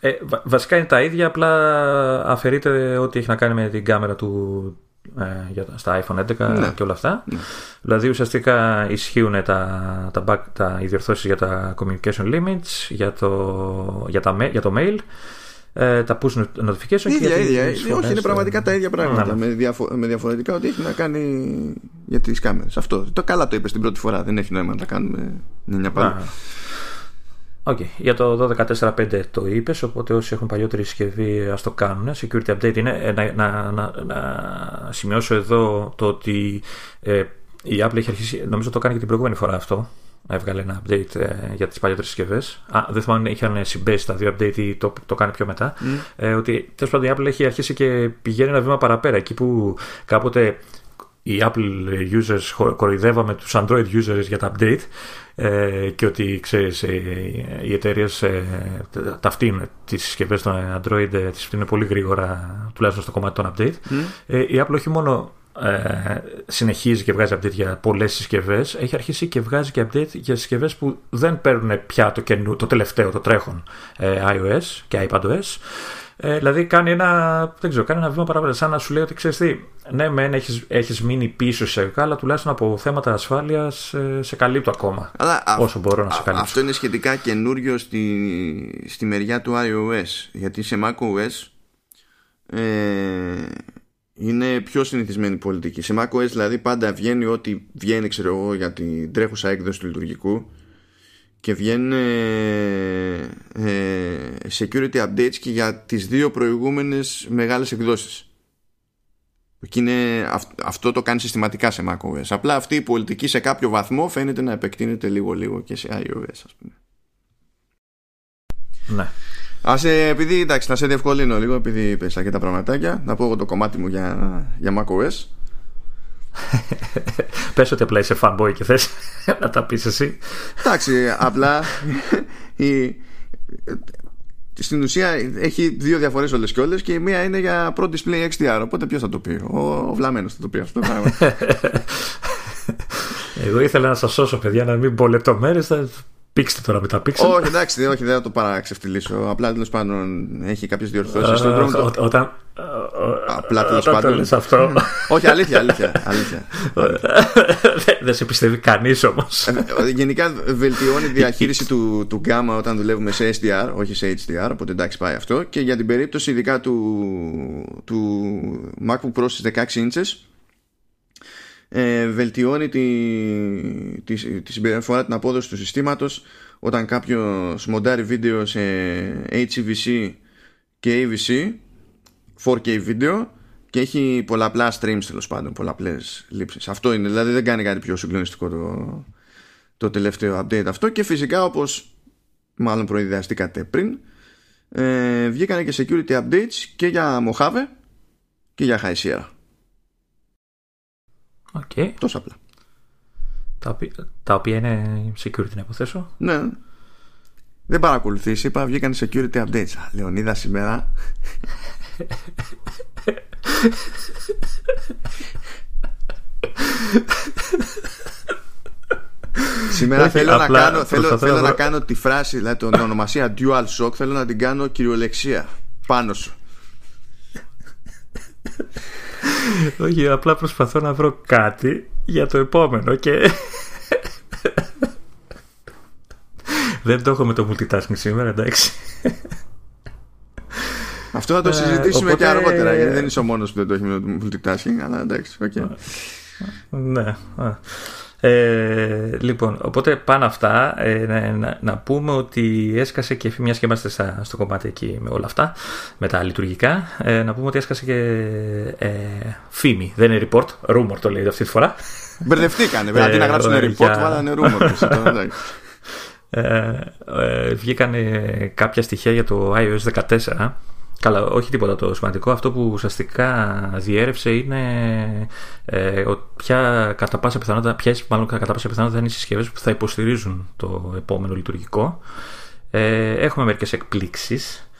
ε, βα- βασικά είναι τα ίδια, απλά αφαιρείται ό,τι έχει να κάνει με την κάμερα του ε, για, τα- στα iPhone 11 Ναι. και όλα αυτά. Ναι. Δηλαδή ουσιαστικά ισχύουν τα, τα, bug, τα οι διορθώσεις για τα communication limits, για το, για τα, ma- για το mail ε, τα push notification ίδια, και ίδια. τις Όχι, είναι φωνές, πραγματικά ε, τα ίδια πράγματα. ναι, ναι. Με, διαφο- με διαφορετικά ότι έχει να κάνει για τις κάμερες. Αυτό. Το καλά το είπες την πρώτη φορά. Δεν έχει νόημα να τα κάνουμε νύχια πάλι. Α, Οκ. Για το 12.4.5 το είπες, οπότε όσοι έχουν παλιότερη συσκευή ας το κάνουν. Security update είναι. Ε, Να, να, να, να σημειώσω εδώ το ότι ε, η Apple έχει αρχίσει, νομίζω το κάνει και την προηγούμενη φορά αυτό. Έβγαλε ένα update ε, για τις παλιότερες συσκευές. Δεν θυμάμαι αν είχαν συμπέσει τα δύο update ή το, το κάνει πιο μετά. Ε, ότι τέλος πάντων η Apple έχει αρχίσει και πηγαίνει ένα βήμα παραπέρα. Εκεί που κάποτε οι Apple users χο- κοροϊδεύαμε τους Android users για τα update ε, και ότι ξέρεις ε, οι εταιρείες ε, ταυτίνουν τις συσκευές των Android ε, τις φτύνουν πολύ γρήγορα τουλάχιστον στο κομμάτι των update. Ε, η Apple όχι μόνο ε, συνεχίζει και βγάζει update για πολλές συσκευές έχει αρχίσει και βγάζει και update για συσκευές που δεν παίρνουν πια το, καινού, το τελευταίο, το τρέχον ε, iOS και iPadOS ε, δηλαδή κάνει ένα, δεν ξέρω, κάνει ένα βήμα παραπέρα. Σαν να σου λέει ότι ξέρεις τι, ναι, μεν έχεις, έχεις μείνει πίσω σε αλλά τουλάχιστον από θέματα ασφάλειας ε, σε καλύπτω ακόμα. Αλλά α- όσο μπορώ να σε α- καλύψω. Αυτό είναι σχετικά καινούριο στη, στη μεριά του iOS. Γιατί σε macOS ε, είναι πιο συνηθισμένη πολιτική. Σε macOS δηλαδή πάντα βγαίνει ό,τι βγαίνει ξέρω εγώ για την τρέχουσα έκδοση του λειτουργικού και βγαίνουν ε, ε, security updates και για τις δύο προηγούμενες μεγάλες εκδόσεις. Και είναι, αυ- αυτό το κάνει συστηματικά σε macOS. Απλά αυτή η πολιτική σε κάποιο βαθμό φαίνεται να επεκτείνεται λίγο-λίγο και σε iOS, ας πούμε. Ναι. Ας, ε, επειδή εντάξει, να σε διευκολύνω λίγο, επειδή πες και τα πραγματάκια, να πω εγώ το κομμάτι μου για, για macOS. Πες ότι απλά είσαι fanboy και θες να τα πεις εσύ. Εντάξει, απλά η, στην ουσία έχει δύο διαφορές όλες και όλες και η μία είναι για Pro Display XDR. Οπότε ποιος θα το πει, ο, ο Βλαμένος θα το πει αυτό το πράγμα. Εγώ ήθελα να σας σώσω παιδιά να μην πω λεπτομέρειες θα πήξτε τώρα με τα πίξελ. όχι, εντάξει, δεν- όχι, δεν θα το παραξευτιλήσω. Απλά τέλος πάντων έχει κάποιες διορθώσεις. Στον δρόμο το- Όταν, Απλά τέλος όταν το πάντων. λες αυτό όχι, αλήθεια, αλήθεια. αλήθεια. δεν- δεν σε πιστεύει κανείς όμως. Ε, Γενικά βελτιώνει τη διαχείριση του, του γκάμα όταν δουλεύουμε σε SDR, όχι σε HDR, οπότε εντάξει πάει αυτό. Και για την περίπτωση ειδικά του, του MacBook Pro στις 16 inches, ε, βελτιώνει τη, τη, τη συμπεριφορά, την απόδοση του συστήματος όταν κάποιος μοντάρει βίντεο σε HEVC και AVC 4K βίντεο και έχει πολλαπλά streams τέλος πάντων, πολλαπλές λήψεις. Αυτό είναι, δηλαδή δεν κάνει κάτι πιο συγκλονιστικό το, το τελευταίο update αυτό και φυσικά όπως μάλλον προειδεαστήκατε πριν ε, βγήκανε και security updates και για Mojave και για High Sierra. OK. Τόσο απλά. Τα, οποία, τα οποία είναι security να υποθέσω. Ναι. Δεν παρακολουθείς, είπα βγήκαν security updates. Α, Λεωνίδα σήμερα. Σήμερα Όχι, θέλω, να απλά κάνω, θέλω, προσπαθώ θέλω να να βρω- κάνω τη φράση, δηλαδή την ονομασία dual shock, θέλω να την κάνω κυριολεξία πάνω σου. Όχι, απλά προσπαθώ να βρω κάτι για το επόμενο και. Δεν το έχω με το multitasking σήμερα, εντάξει. Αυτό θα το Ε, συζητήσουμε οπότε- και αργότερα, γιατί δεν είσαι ο μόνος που δεν το έχει με το multitasking, αλλά εντάξει, οκ. ναι. α. Ε, λοιπόν, οπότε πάνω αυτά ε, να, να- να πούμε ότι έσκασε και μιας και είμαστε στα- στο κομμάτι εκεί με όλα αυτά, με τα λειτουργικά, ε, να πούμε ότι έσκασε και ε, φήμη. Δεν είναι report, rumor το λέει αυτή τη φορά. Μπερδευτήκανε, βέβαια, αντί να Ε, γράψουν ε, report, για- βάλανε rumor. τώρα, εντάξει. ε, ε, βγήκαν κάποια στοιχεία για το iOS 14. Καλά, όχι τίποτα το σημαντικό. Αυτό που ουσιαστικά διέρευσε είναι ε, ότι ποια κατά πάσα πιθανότητα, ποιες μάλλον κατά πάσα πιθανότητα είναι οι συσκευές που θα υποστηρίζουν το επόμενο λειτουργικό. Ε, έχουμε μερικές εκπλήξεις.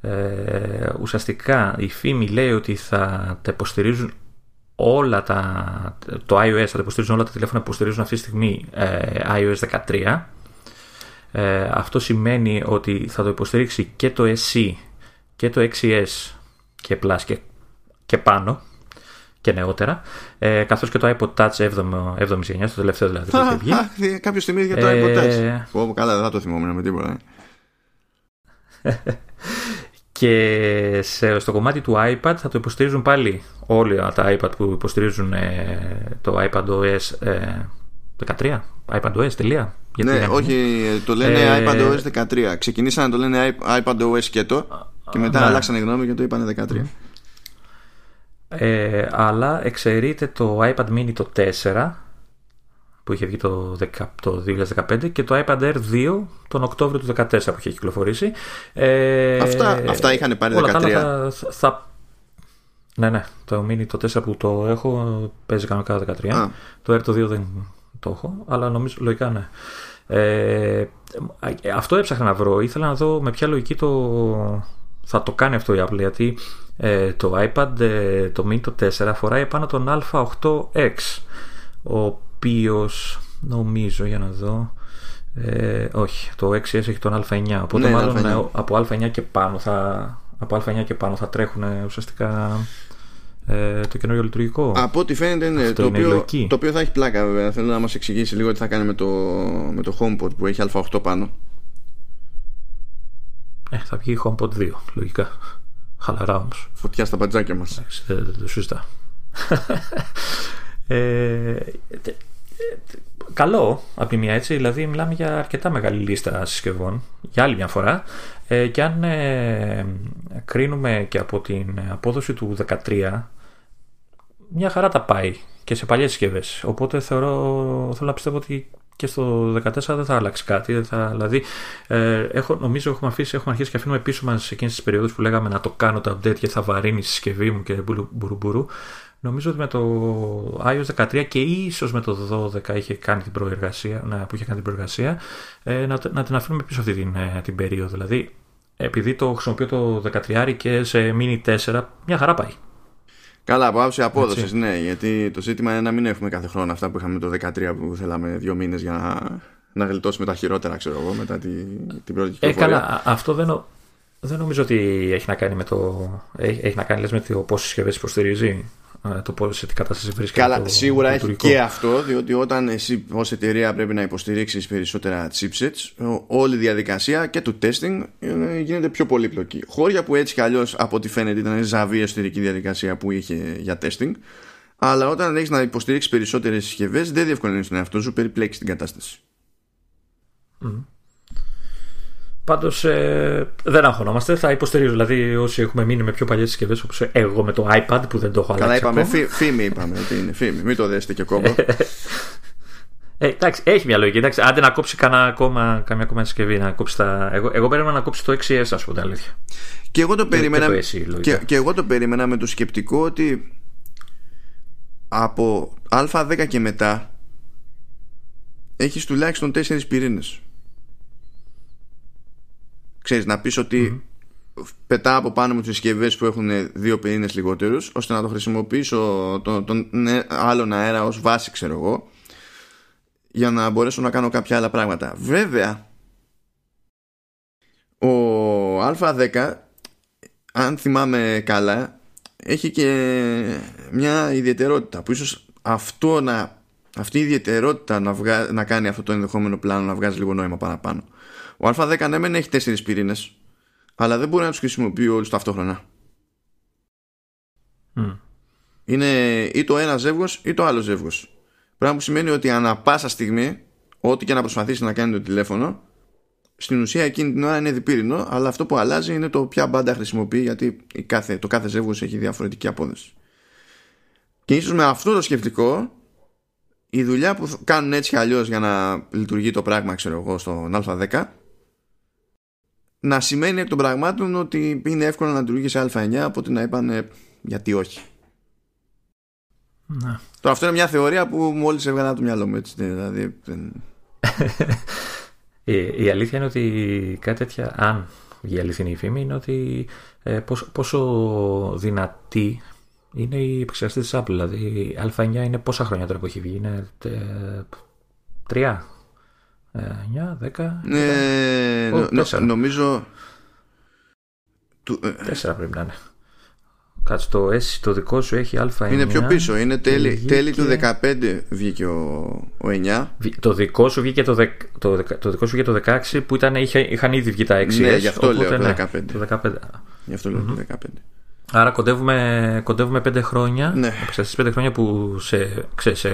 Ε, ουσιαστικά η φήμη λέει ότι θα τα υποστηρίζουν όλα τα, το iOS θα τα υποστηρίζουν όλα τα τηλέφωνα που υποστηρίζουν αυτή τη στιγμή ε, iOS 13 ε, αυτό σημαίνει ότι θα το υποστηρίξει και το SE και το 6S και Plus και, και πάνω και νεότερα ε, καθώς και το iPod Touch 7, 7 γενιά, στο τελευταίο δηλαδή που έχει βγει. Κάποιο θυμήθηκε το Ε, iPod Touch. Πω, πω, καλά, δεν θα το θυμόμουν με τίποτα. Και σε, στο κομμάτι του iPad θα το υποστηρίζουν πάλι όλοι τα iPad που υποστηρίζουν ε, το iPad OS ε, 13, iPad OS, τελεία. ναι, όχι, το λένε ε, iPad OS 13. Ξεκινήσαν να το λένε iPad OS και το και μετά ναι. αλλάξανε γνώμη και το είπανε 13. Ε, αλλά εξαιρείται το iPad mini το 4 που είχε βγει το, το 2015 και το iPad Air 2 τον Οκτώβριο του 2014 που είχε κυκλοφορήσει. Ε, αυτά, αυτά είχαν πάρει 13. Θα, θα, ναι, ναι. Το mini το 4 που το έχω παίζει κανονικά 13. Το Air το 2 δεν το έχω, αλλά νομίζω λογικά ναι. Ε, αυτό έψαχνα να βρω. Ήθελα να δω με ποια λογική το, θα το κάνει αυτό η Apple γιατί ε, το iPad ε, το mini το 4 φοράει πάνω τον α8X ο οποίος νομίζω για να δω ε, όχι το 6S έχει τον α9 οπότε ναι, μάλλον α9. από α9 και πάνω θα από α9 και πάνω θα τρέχουν ουσιαστικά ε, το καινούριο λειτουργικό. Από ό,τι φαίνεται ναι, το, οποίο, το οποίο θα έχει πλάκα βέβαια. Θέλω να μας εξηγήσει λίγο τι θα κάνει με το, με το HomePod που έχει α8 πάνω. Ε, θα βγει HomePod 2, λογικά. Χαλαρά όμως. Φωτιά στα μπατζάκια μας. Δεν, δεν το συζητά. ε, καλό από τη μία έτσι, δηλαδή μιλάμε για αρκετά μεγάλη λίστα συσκευών για άλλη μια φορά ε, και αν ε, κρίνουμε και από την απόδοση του 13 μια χαρά τα πάει και σε παλιές συσκευές οπότε θεωρώ, θέλω να πιστεύω ότι και στο 14 δεν θα αλλάξει κάτι. Δεν θα, δηλαδή, ε, έχω, νομίζω έχουμε, αφήσει, έχουμε αρχίσει και αφήνουμε πίσω μας εκείνες τις περιόδους που λέγαμε να το κάνω το update και θα βαρύνει η συσκευή μου και μπουρουμπουρου. Νομίζω ότι με το iOS 13 και ίσως με το 12 είχε κάνει την προεργασία, να, που είχε κάνει την προεργασία, ε, να, να την αφήνουμε πίσω αυτή την, ε, την περίοδο. Δηλαδή, επειδή το χρησιμοποιώ το 13 και σε mini 4, μια χαρά πάει. Καλά, από άποψη απόδοσης, ναι. Γιατί το ζήτημα είναι να μην έχουμε κάθε χρόνο αυτά που είχαμε το 2013 που θέλαμε δύο μήνες για να, να γλιτώσουμε τα χειρότερα, ξέρω εγώ, μετά την, την πρώτη κυκλοφορία. Ε, καλά, αυτό δεν, δεν νομίζω ότι έχει να κάνει με το. Έχει, έχει να κάνει λες, με το πόσες συσκευές υποστηρίζει το πώς σε τι κατάσταση βρίσκεται. Καλά, το, σίγουρα έχει και αυτό, διότι όταν εσύ ως εταιρεία πρέπει να υποστηρίξεις περισσότερα chipsets, όλη η διαδικασία και του testing γίνεται πιο πολύπλοκη. Χώρια που έτσι κι αλλιώς από ό,τι φαίνεται ήταν ζαβή εσωτερική διαδικασία που είχε για testing, αλλά όταν έχεις να υποστηρίξεις περισσότερες συσκευές, δεν διευκολύνεις τον εαυτό σου, περιπλέξει την κατάσταση. Πάντως ε, δεν αγχωνόμαστε. Θα υποστηρίζω. Δηλαδή, όσοι έχουμε μείνει με πιο παλιές συσκευές, όπως εγώ με το iPad που δεν το έχω αλλάξει. Καλά, είπαμε. φήμη είπαμε ότι είναι φήμη. Μην το δέσετε και κόμπο. Ε, εντάξει, έχει μια λογική. Εντάξει, άντε να κόψει κανένα ακόμα, καμιά ακόμα συσκευή. Να κόψει τα... εγώ, εγώ περίμενα να κόψει το 6S, ας πούμε, αλήθεια. Και εγώ το περίμενα. Και, και, εγώ το περίμενα με το σκεπτικό ότι από Α10 και μετά έχεις τουλάχιστον 4 πυρήνες ξέρεις, να πεις ότι πετά από πάνω μου τις συσκευές που έχουν δύο πυρήνες λιγότερους ώστε να το χρησιμοποιήσω τον, τον ναι, άλλον αέρα ως βάση ξέρω εγώ για να μπορέσω να κάνω κάποια άλλα πράγματα. Βέβαια ο α10 αν θυμάμαι καλά έχει και μια ιδιαιτερότητα που ίσως αυτό να, αυτή η ιδιαιτερότητα να, βγα, να κάνει αυτό το ενδεχόμενο πλάνο να βγάζει λίγο νόημα παραπάνω ο Α10 ναι, μεν έχει τέσσερις πυρήνες, αλλά δεν μπορεί να τους χρησιμοποιεί όλους ταυτόχρονα. Mm. Είναι ή το ένας ζεύγος ή το άλλος ζεύγος. Πράγμα που σημαίνει ότι ανά πάσα στιγμή, ό,τι και να προσπαθήσει να κάνει το τηλέφωνο, στην ουσία εκείνη την ώρα είναι διπύρινο, αλλά αυτό που αλλάζει είναι το ποια μπάντα χρησιμοποιεί, γιατί κάθε, το κάθε ζεύγος έχει διαφορετική απόδοση. Και ίσως με αυτό το σκεφτικό, η δουλειά που κάνουν έτσι κι αλλιώς για να λειτουργεί το πράγμα, ξέρω εγώ, στον Α10, να σημαίνει εκ των πραγμάτων ότι είναι εύκολο να λειτουργεί σε Α9 από ότι να είπαν γιατί όχι. Να. Τώρα αυτό είναι μια θεωρία που μόλις έβγαλα από το μυαλό μου έτσι, δηλαδή, η, η αλήθεια είναι ότι κάτι τέτοια αν η αληθινή φήμη είναι ότι ε, πόσο, πόσο δυνατή είναι η επεξεργαστή της Apple δηλαδή η Α9 είναι πόσα χρόνια τώρα που έχει βγει είναι ε, τρία 9, 10. Ναι, νομίζω. Ε, τέσσερα πρέπει να είναι. Κάτσε το, το δικό σου έχει α9. Είναι πιο πίσω. Είναι τέλη, τέλη του 15 βγήκε ο, ο 9. Το δικό σου βγήκε το, το, το, δικό σου βγήκε το 16 που ήταν, είχε, είχαν ήδη βγει τα 6. Ναι, γι' αυτό λέω το 15. Το 15. Γι' αυτό λέω το 15. Άρα κοντεύουμε, κοντεύουμε πέντε χρόνια. Ναι. Στις πέντε χρόνια που σε, ξέ, σε,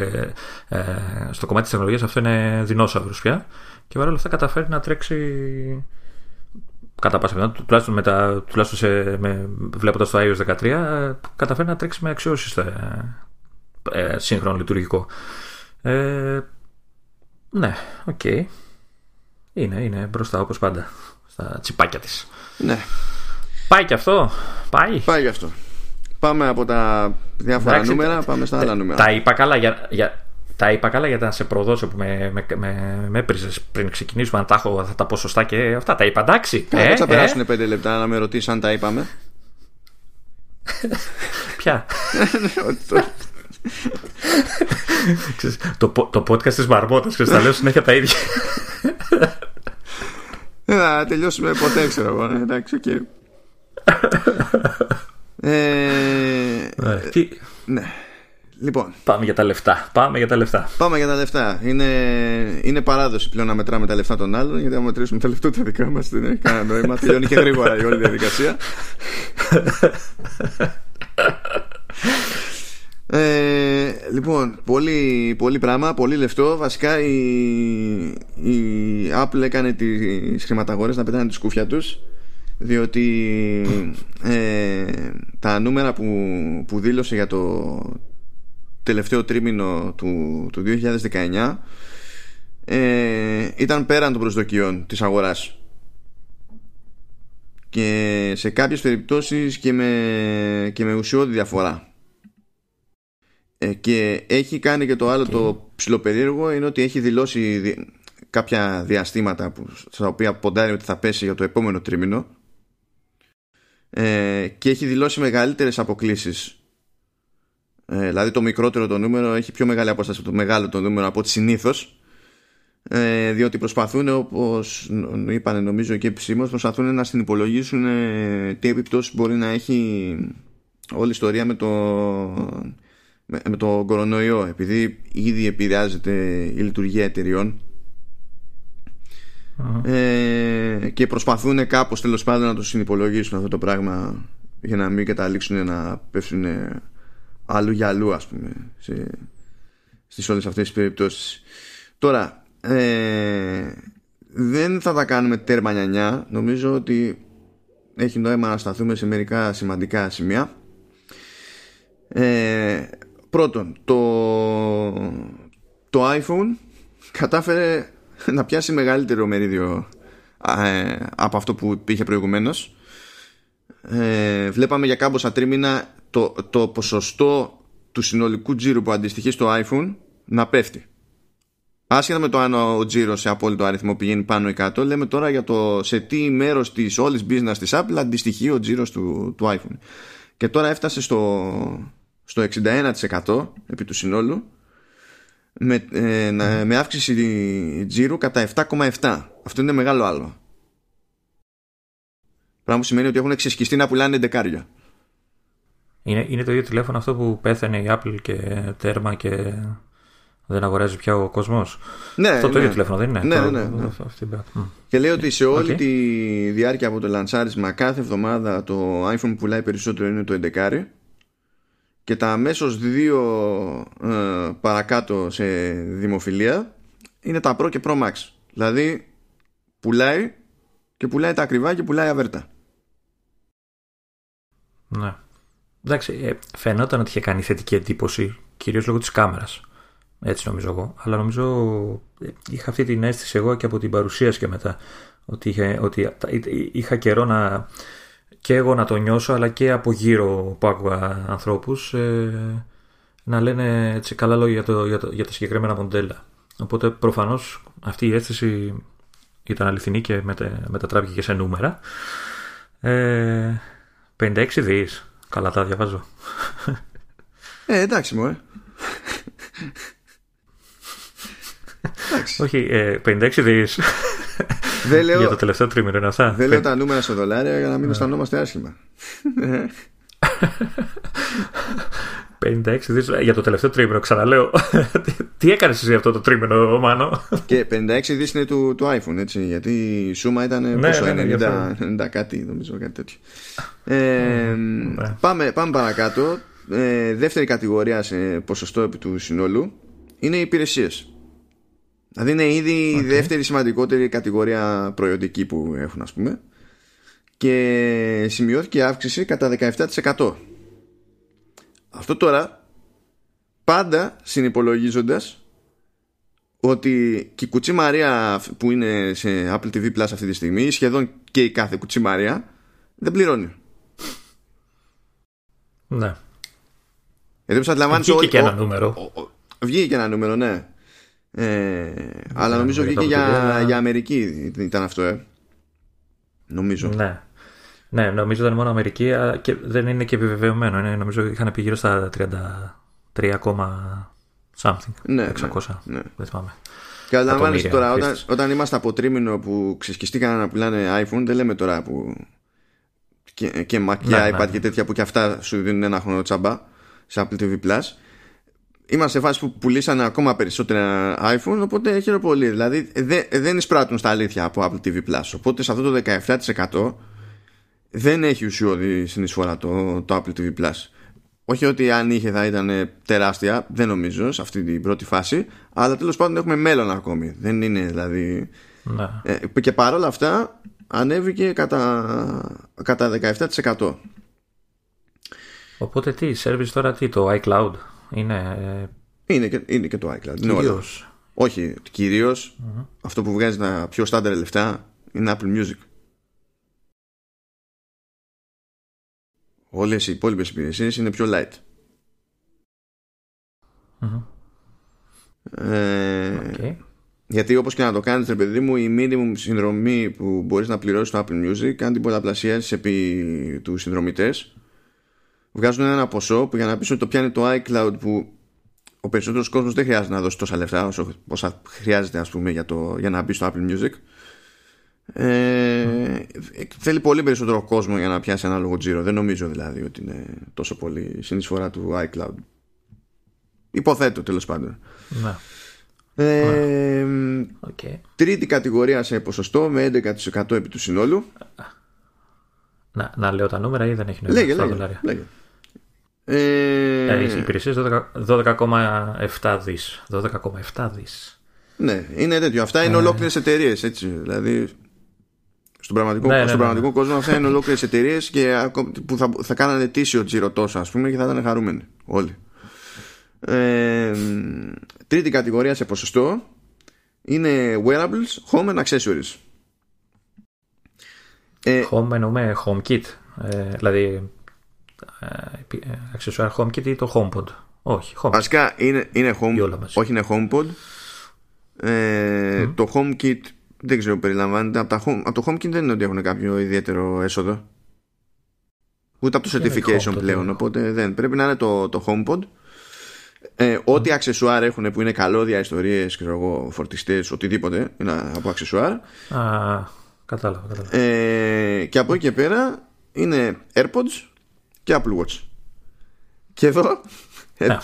ε, στο κομμάτι της τεχνολογίας αυτό είναι δεινόσαυρος πια. Και παρόλα αυτά καταφέρει να τρέξει κατά πάσα πιθανότητα, τουλάχιστον, με τα, τουλάχιστον σε, με, βλέποντας το iOS 13, ε, καταφέρει να τρέξει με αξιώσεις ε, ε, σύγχρονο λειτουργικό. Ε, ναι, OK. Okay. Είναι, είναι μπροστά όπως πάντα στα τσιπάκια της. Ναι. Πάει και αυτό; Πάει. Πάει και αυτό. Πάμε από τα διάφορα Εντάξει, νούμερα, πάμε στα άλλα νούμερα. Τα είπα καλά για, για, τα είπα καλά για να σε προδώσω που με, με, με, με έπριζες πριν ξεκινήσουμε να τα έχω αυτά τα ποσοστά και αυτά. Τα είπα εντάξει. Κάτσε ε, θα ε. περάσουν πέντε λεπτά να με ρωτήσεις αν τα είπαμε. Ποια; το, το podcast της Μαρμότας και θα λέω συνέχεια τα ίδια. Δεν θα τελειώσουμε ποτέ, ξέρω εγώ. Ναι, εντάξει, οκ. Ε, ναι. ναι. Λοιπόν. Πάμε για τα λεφτά. Πάμε για τα λεφτά. Πάμε για τα λεφτά. Είναι, είναι παράδοση πλέον να μετράμε τα λεφτά των άλλων, γιατί αν μετρήσουμε τα λεφτά τα δικά μας δεν έχει κανένα νόημα. Τελειώνει και γρήγορα η όλη διαδικασία. Ε, λοιπόν, πολύ, πολύ πράγμα, πολύ λεφτό. Βασικά η, η Apple έκανε τις χρηματαγορές να πετάνε τη σκούφια τους διότι ε, τα νούμερα που, που δήλωσε για το τελευταίο τρίμηνο του, του 2019 ε, ήταν πέραν των προσδοκιών της αγοράς. Και σε κάποιες περιπτώσεις και με, και με ουσιώδη διαφορά. Ε, και έχει κάνει και το άλλο το ψηλοπερίεργο είναι ότι έχει δηλώσει κάποια διαστήματα που, στα οποία ποντάρει ότι θα πέσει για το επόμενο τρίμηνο ε, και έχει δηλώσει μεγαλύτερες αποκλήσεις ε, δηλαδή το μικρότερο το νούμερο έχει πιο μεγάλη απόσταση από το μεγάλο το νούμερο από ό,τι συνήθως. Ε, διότι προσπαθούν όπως είπαν νομίζω και επισήμως προσπαθούν να συνυπολογίσουν ε, τι επιπτώσεις μπορεί να έχει όλη η ιστορία με το με, με το κορονοϊό. Επειδή ήδη επηρεάζεται η λειτουργία εταιριών ε, και προσπαθούν κάπως τέλος πάντων να το συνυπολογίσουν αυτό το πράγμα για να μην καταλήξουν να πέφτουν αλλού για αλλού ας πούμε σε, στις όλες αυτές τις περιπτώσεις. Τώρα ε, δεν θα τα κάνουμε τέρμα νιανιά. Νομίζω ότι έχει νόημα να σταθούμε σε μερικά σημαντικά σημεία. Ε, πρώτον το, το iPhone κατάφερε να πιάσει μεγαλύτερο μερίδιο ε, από αυτό που είχε προηγουμένως. Ε, βλέπαμε για κάμποσα τρίμηνα το, το ποσοστό του συνολικού τζίρου που αντιστοιχεί στο iPhone να πέφτει. Άσχετα με το αν ο τζίρος σε απόλυτο αριθμό πηγαίνει πάνω ή κάτω, λέμε τώρα για το σε τι μέρος της όλης business της Apple αντιστοιχεί ο τζίρος του, του iPhone. Και τώρα έφτασε στο, στο 61% επί του συνόλου με, ε, με αύξηση τζίρου κατά 7,7. Αυτό είναι μεγάλο άλλο. Πράγμα που σημαίνει ότι έχουν εξεσκιστεί να πουλάνε δεκάρια. Είναι, είναι το ίδιο τηλέφωνο αυτό που πέθανε η Apple και τέρμα και δεν αγοράζει πια ο κόσμος; Ναι, αυτό ναι. το ίδιο τηλέφωνο δεν είναι; Ναι, ναι, ναι. ναι. Και λέει ότι σε όλη τη διάρκεια από το λανσάρισμα κάθε εβδομάδα το iPhone που πουλάει περισσότερο είναι το 11 και τα αμέσως δύο ε, παρακάτω σε δημοφιλία είναι τα Pro και Pro Max. Δηλαδή πουλάει και πουλάει τα ακριβά και πουλάει αβέρτα. Ναι. Εντάξει, ε, φαινόταν ότι είχε κάνει θετική εντύπωση κυρίως λόγω της κάμερας. Έτσι νομίζω εγώ. Αλλά νομίζω ε, είχα αυτή την αίσθηση εγώ και από την παρουσίαση και μετά. Ότι είχα, ότι είχα καιρό να, και εγώ να το νιώσω αλλά και από γύρω που άκουγα ανθρώπους ε, να λένε έτσι καλά λόγια για, το, για, το, για τα συγκεκριμένα μοντέλα. Οπότε προφανώς αυτή η αίσθηση ήταν αληθινή και μετατράπηκε και σε νούμερα. Ε, 56 δις. Καλά τα διαβάζω. Ε, εντάξει μου, ε. Όχι, ε, 56 δις. Δεν λέω, για το τελευταίο τρίμηνο είναι αυτά. Δεν λέω τα νούμερα σε δολάρια για να μην ναι. αισθανόμαστε άσχημα. 56 δις για το τελευταίο τρίμηνο, ξαναλέω. Τι έκανες εσύ αυτό το τρίμηνο, Μάνο; Και 56 δις είναι του, του iPhone, έτσι. Γιατί η σούμα ήταν ναι, πόσο, ναι, 90, 90 κάτι, νομίζω, κάτι τέτοιο. Ε, ναι. πάμε, πάμε παρακάτω. Ε, δεύτερη κατηγορία σε ποσοστό επί του συνόλου είναι οι υπηρεσίες. Δηλαδή είναι ήδη η δεύτερη σημαντικότερη κατηγορία προϊόντική που έχουν ας πούμε και σημειώθηκε αύξηση κατά 17%. Αυτό τώρα πάντα συνυπολογίζοντας ότι και η κουτσή Μαρία που είναι σε Apple TV Plus αυτή τη στιγμή σχεδόν και η κάθε κουτσή Μαρία δεν πληρώνει. Ναι. Γιατί αντιλαμβάνεσαι Βγήκε και ένα νούμερο. Βγήκε και ένα νούμερο, ναι. Ε, αλλά νομίζω βγήκε για, για Αμερική ήταν αυτό, ε. Νομίζω. Ναι. Ναι, νομίζω ήταν μόνο Αμερική και δεν είναι και επιβεβαιωμένο. Είναι, νομίζω είχαν πει γύρω στα 33, something. Ναι, 600. Ναι, ναι. Δεν θυμάμαι. Καταλαβαίνετε τώρα, όταν, όταν είμαστε από τρίμηνο που ξεσκιστήκαν να πουλάνε iPhone, δεν λέμε τώρα που. και, και Mac και ναι, iPad ναι. και τέτοια που και αυτά σου δίνουν ένα χρόνο τσάμπα σε Apple TV Plus. Είμαστε σε φάση που πουλήσανε ακόμα περισσότερα iPhone, οπότε χαίρομαι πολύ. Δηλαδή δε, δεν εισπράττουν στα αλήθεια από Apple TV Plus. Οπότε σε αυτό το 17% δεν έχει ουσιώδη συνεισφορά το, το Apple TV Plus. Όχι ότι αν είχε θα ήταν τεράστια, δεν νομίζω σε αυτή την πρώτη φάση, αλλά τέλος πάντων έχουμε μέλλον ακόμη. Δεν είναι δηλαδή... Ναι. Ε, και παρόλα αυτά ανέβηκε κατά, κατά 17%. Οπότε τι, service τώρα τι, το iCloud; Είναι... Ε, είναι και, είναι και το iCloud. Κυρίως. Όχι, αυτό που βγάζει τα πιο στάνταρ λεφτά είναι Apple Music. Όλες οι υπόλοιπες υπηρεσίες είναι πιο light. Ε, γιατί όπως και να το κάνεις ρε παιδί μου η minimum συνδρομή που μπορείς να πληρώσεις στο Apple Music αν την πολλαπλασιάσεις επί του συνδρομητές βγάζουν ένα ποσό που για να πεις ότι το πιάνει το iCloud που ο περισσότερος κόσμος δεν χρειάζεται να δώσει τόσα λεφτά όσο, όσα χρειάζεται ας πούμε για, το, για να μπει στο Apple Music ε, θέλει πολύ περισσότερο κόσμο για να πιάσει ένα λόγο τζίρο. Δεν νομίζω δηλαδή ότι είναι τόσο πολύ συνεισφορά του iCloud. Υποθέτω τέλος πάντων. Ναι. Ε, okay. Τρίτη κατηγορία σε ποσοστό με 11% επί του συνόλου. Να, να λέω τα νούμερα ή δεν έχει νόημα. Λέγε, λέγε, λέγε. Ε, ε, οι υπηρεσίες 12,7 δις 12,7 δις Ναι, είναι τέτοιο. Αυτά είναι ε... ολόκληρες εταιρείες. Δηλαδή στον πραγματικό, ναι, στον ναι, πραγματικό ναι. κόσμο αυτά είναι ολόκληρες εταιρείες που θα, θα κάνανε τίσιο τζίρο τόσο ας πούμε και θα ήταν χαρούμενοι όλοι. Ε, τρίτη κατηγορία σε ποσοστό είναι wearables, home and accessories. Ε, home εννοούμε HomeKit. Ε, δηλαδή ε, accessoire HomeKit ή το HomePod. Όχι, home. Βασικά είναι, είναι home, όχι είναι HomePod. Ε, mm. Το HomeKit δεν ξέρω περιλαμβάνεται. Από, τα home, από το HomeKit δεν είναι ότι έχουν κάποιο ιδιαίτερο έσοδο. Ούτε από το certification πλέον. Οπότε δεν. Πρέπει να είναι το, το HomePod. Ε, ό,τι αξεσουάρ έχουν που είναι καλώδια, ιστορίες, φορτιστές, οτιδήποτε είναι από αξεσουάρ. Α, κατάλαβα. κατάλαβα. Ε, και από εκεί και πέρα είναι AirPods και Apple Watch. Και εδώ ε, ναι,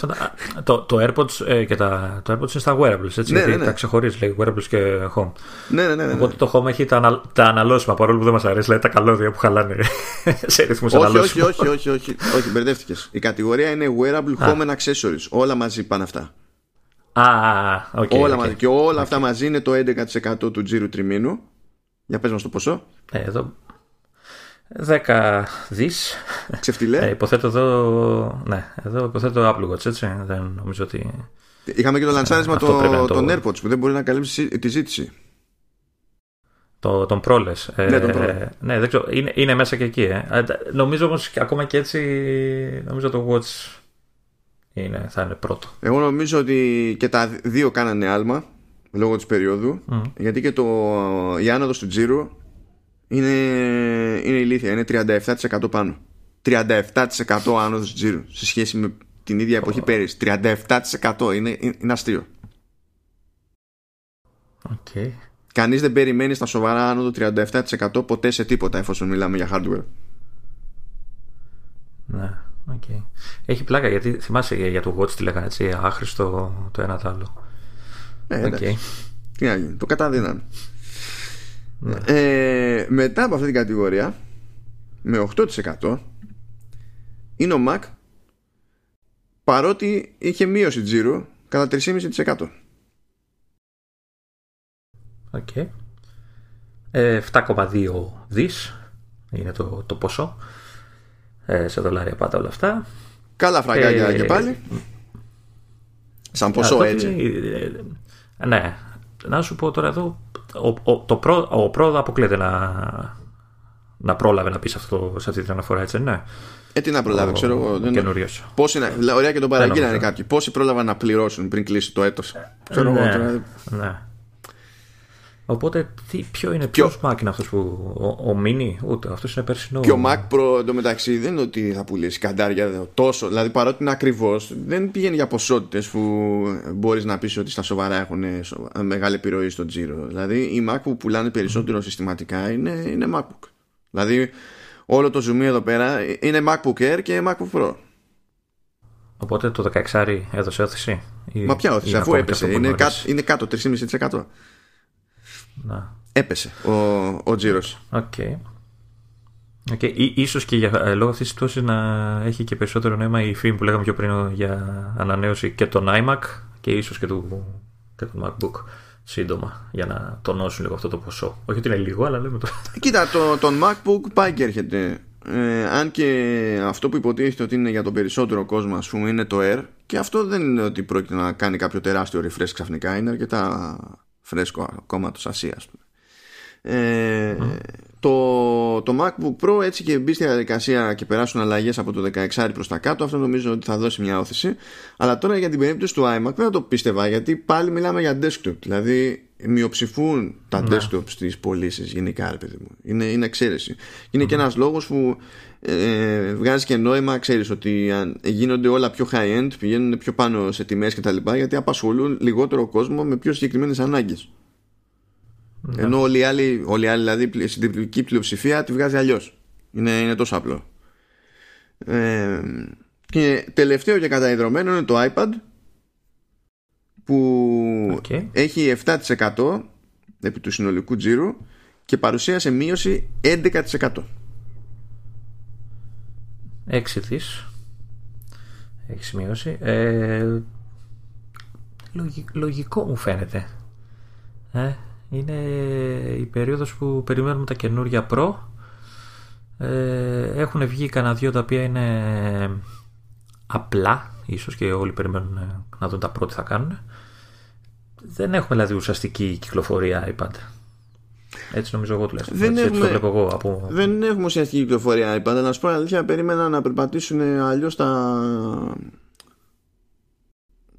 το, το AirPods ε, και τα, το AirPods είναι στα wearables, έτσι, ναι, γιατί ναι, ναι. τα ξεχωρίζει, λέει wearables και home. Ναι, ναι, ναι, ναι. Οπότε το home έχει τα, τα αναλώσιμα, παρόλο που δεν μας αρέσει, δηλαδή τα καλώδια που χαλάνε σε ρυθμούς αναλώσιμα. Όχι, όχι, όχι, όχι, όχι, μπερδεύτηκες. Η κατηγορία είναι wearable home and accessories. Όλα μαζί πάνε αυτά. Α, okay, όλα okay. μαζί. Και όλα αυτά μαζί είναι το 11% του τζίρου τριμήνου. Για πες μας το ποσό. Ε, εδώ 10 δις. Ξεφτυλέ. Ε, Υποθέτω εδώ Ναι, εδώ υποθέτω Apple Watch έτσι. Δεν νομίζω ότι Είχαμε και το λανσάρισμα το, των AirPods που δεν μπορεί να καλύψει τη ζήτηση. Το, τον πρόλες. Ε, ναι, τον ε, ναι, δεν ξέρω, είναι, είναι μέσα και εκεί ε. Νομίζω όμως ακόμα και έτσι Νομίζω το Watch είναι, θα είναι πρώτο. Εγώ νομίζω ότι και τα δύο κάνανε άλμα Λόγω της περίοδου mm. Γιατί και το, η άνοδος του τζίρου είναι, είναι ηλίθεια. Είναι 37% πάνω. 37% άνοδος τζίρου σε σχέση με την ίδια εποχή oh. πέρυσι. 37% είναι, είναι αστείο. Okay. Κανείς δεν περιμένει στα σοβαρά άνοδο 37% ποτέ σε τίποτα εφόσον μιλάμε για hardware. Ναι, okay. Έχει πλάκα γιατί θυμάσαι για το Watch τι λέγανε έτσι, άχρηστο το ένα το άλλο. Ναι, okay. Τι να το καταδίνανε. Ναι. Ε, μετά από αυτή την κατηγορία με 8% είναι ο Mac παρότι είχε μείωση τζίρου κατά 3,5%. OK. Okay. 7,2 δις είναι το, το ποσό. Ε, σε δολάρια πάντα όλα αυτά. Καλά φραγκάκια ε, και πάλι. Σαν ποσό έτσι. Ε, ναι. Να σου πω τώρα εδώ, ο, ο, το προ, ο πρόοδο αποκλείεται να, να πρόλαβε να πει αυτό, σε αυτή την αναφορά, έτσι, ναι. Ε, τι να προλάβει, ξέρω εγώ. Πόσοι να, ωραία και τον παραγγείλανε κάποιοι. Πόσοι πρόλαβαν να πληρώσουν πριν κλείσει το έτος. Ξέρω ναι, εγώ. Ναι. Οπότε τι, ποιο είναι, ποιο Mac είναι αυτός που. Ο, ο Mini, ούτε αυτός είναι περσινό. Και ο Mac Pro εντωμεταξύ δεν είναι ότι θα πουλήσει καντάρια τόσο. Δηλαδή παρότι είναι ακριβώς, δεν πηγαίνει για ποσότητες που μπορείς να πεις ότι στα σοβαρά έχουν μεγάλη επιρροή στο τζίρο. Δηλαδή οι Mac που πουλάνε περισσότερο συστηματικά είναι, είναι MacBook. Δηλαδή όλο το zoom εδώ πέρα είναι MacBook Air και MacBook Pro. Οπότε το 16 έδωσε όθηση. Μα ποια όθηση, αφού έπεσε. Είναι, κάτω, είναι κάτω 3,5%. Να. Έπεσε ο, ο τζίρος. OK. Okay. Okay. ίσως και για, ε, λόγω αυτής της να έχει και περισσότερο νόημα η φήμη που λέγαμε πιο πριν για ανανέωση και τον iMac και ίσως και του, και του MacBook σύντομα για να τονώσουν λίγο αυτό το ποσό. Όχι ότι είναι λίγο, αλλά λέμε το. Κοίτα, το, τον MacBook πάει και έρχεται. Ε, αν και αυτό που υποτίθεται ότι είναι για τον περισσότερο κόσμο, ας πούμε, είναι το Air, και αυτό δεν είναι ότι πρόκειται να κάνει κάποιο τεράστιο refresh ξαφνικά. Είναι αρκετά φρέσκο ακόμα το σασί ας πούμε. Ε, το, το MacBook Pro έτσι και μπει στη διαδικασία και περάσουν αλλαγές από το 16 προς τα κάτω αυτό νομίζω ότι θα δώσει μια όθηση αλλά τώρα για την περίπτωση του iMac δεν το πίστευα γιατί πάλι μιλάμε για desktop δηλαδή μειοψηφούν τα ναι. desktop στις πωλήσεις γενικά ρε παιδί μου είναι, είναι εξαίρεση είναι και ένας λόγος που ε, βγάζει και νόημα ξέρεις ότι γίνονται όλα πιο high end πηγαίνουν πιο πάνω σε τιμές και τα λοιπά γιατί απασχολούν λιγότερο κόσμο με πιο συγκεκριμένες ανάγκες ναι. ενώ όλοι οι άλλοι, όλοι οι άλλοι δηλαδή η συντριπτική πλειοψηφία τη βγάζει αλλιώς. είναι, είναι τόσο απλό ε, και τελευταίο και καταϊδρωμένο είναι το iPad που έχει 7% επί του συνολικού τζίρου και παρουσίασε μείωση 11%. 6 δις. Έχει σημειώσει. Ε, λογικό μου φαίνεται. Ε, είναι η περίοδος που περιμένουμε τα καινούργια Pro ε, έχουν βγει κανένα δυο τα οποία είναι απλά ίσως και όλοι περιμένουν να δουν τα πρώτα θα κάνουν δεν έχουμε δηλαδή ουσιαστική κυκλοφορία iPad έτσι νομίζω εγώ τουλάχιστον. Δεν, έχουμε, το βλέπω εγώ από... δεν έχουμε ουσιαστική κυκλοφορία iPad. Να σου πω αλήθεια, περίμενα να περπατήσουν αλλιώς τα...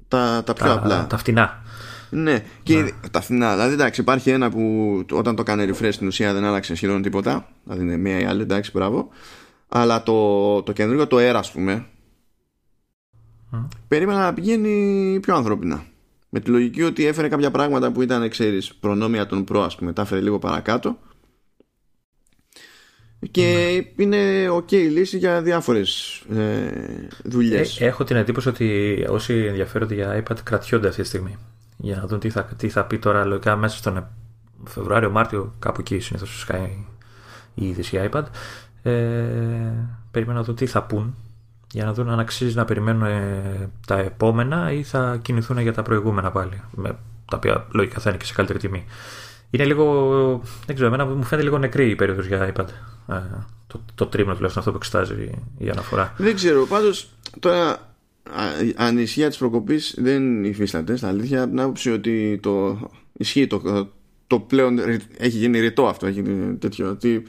τα. τα πιο τα, απλά. Τα φτηνά. Ναι, και ναι. τα φθηνά. Δηλαδή, εντάξει, υπάρχει ένα που όταν το έκανε refresh στην ουσία δεν άλλαξε σχεδόν τίποτα. Δηλαδή, είναι μία ή άλλη, εντάξει, μπράβο. Αλλά το, το καινούργιο, το Air, ας πούμε, mm. περίμενα να πηγαίνει πιο ανθρώπινα. Με τη λογική ότι έφερε κάποια πράγματα που ήταν, ξέρεις, προνόμια των προ, ας πούμε, τα έφερε λίγο παρακάτω. Και mm. είναι ok λύση για διάφορες ε, δουλειές. Ε, έχω την εντύπωση ότι όσοι ενδιαφέρονται για iPad κρατιόνται αυτή τη στιγμή. Για να δουν τι θα, τι θα πει τώρα λογικά μέσα στον Φεβρουάριο-Μάρτιο, κάπου εκεί συνήθως σκάει η είδηση iPad. Ε, περιμένω να δω τι θα πούν για να δουν αν αξίζει να περιμένουν ε, τα επόμενα ή θα κινηθούν για τα προηγούμενα πάλι. Με, τα οποία λογικά θα είναι και σε καλύτερη τιμή. Είναι λίγο. Δεν ξέρω, εμένα μου φαίνεται λίγο νεκρή η περίοδος για iPad. Ε, το, το τρίμηνο τουλάχιστον αυτό που εξετάζει η αναφορά. Δεν ξέρω. Πάντως τώρα ανησυχία της προκοπής δεν υφίσταται στα αλήθεια. Από την άποψη ότι το ισχύει το, το πλέον έχει γίνει ρητό αυτό. Έχει γίνει τέτοιο. Ότι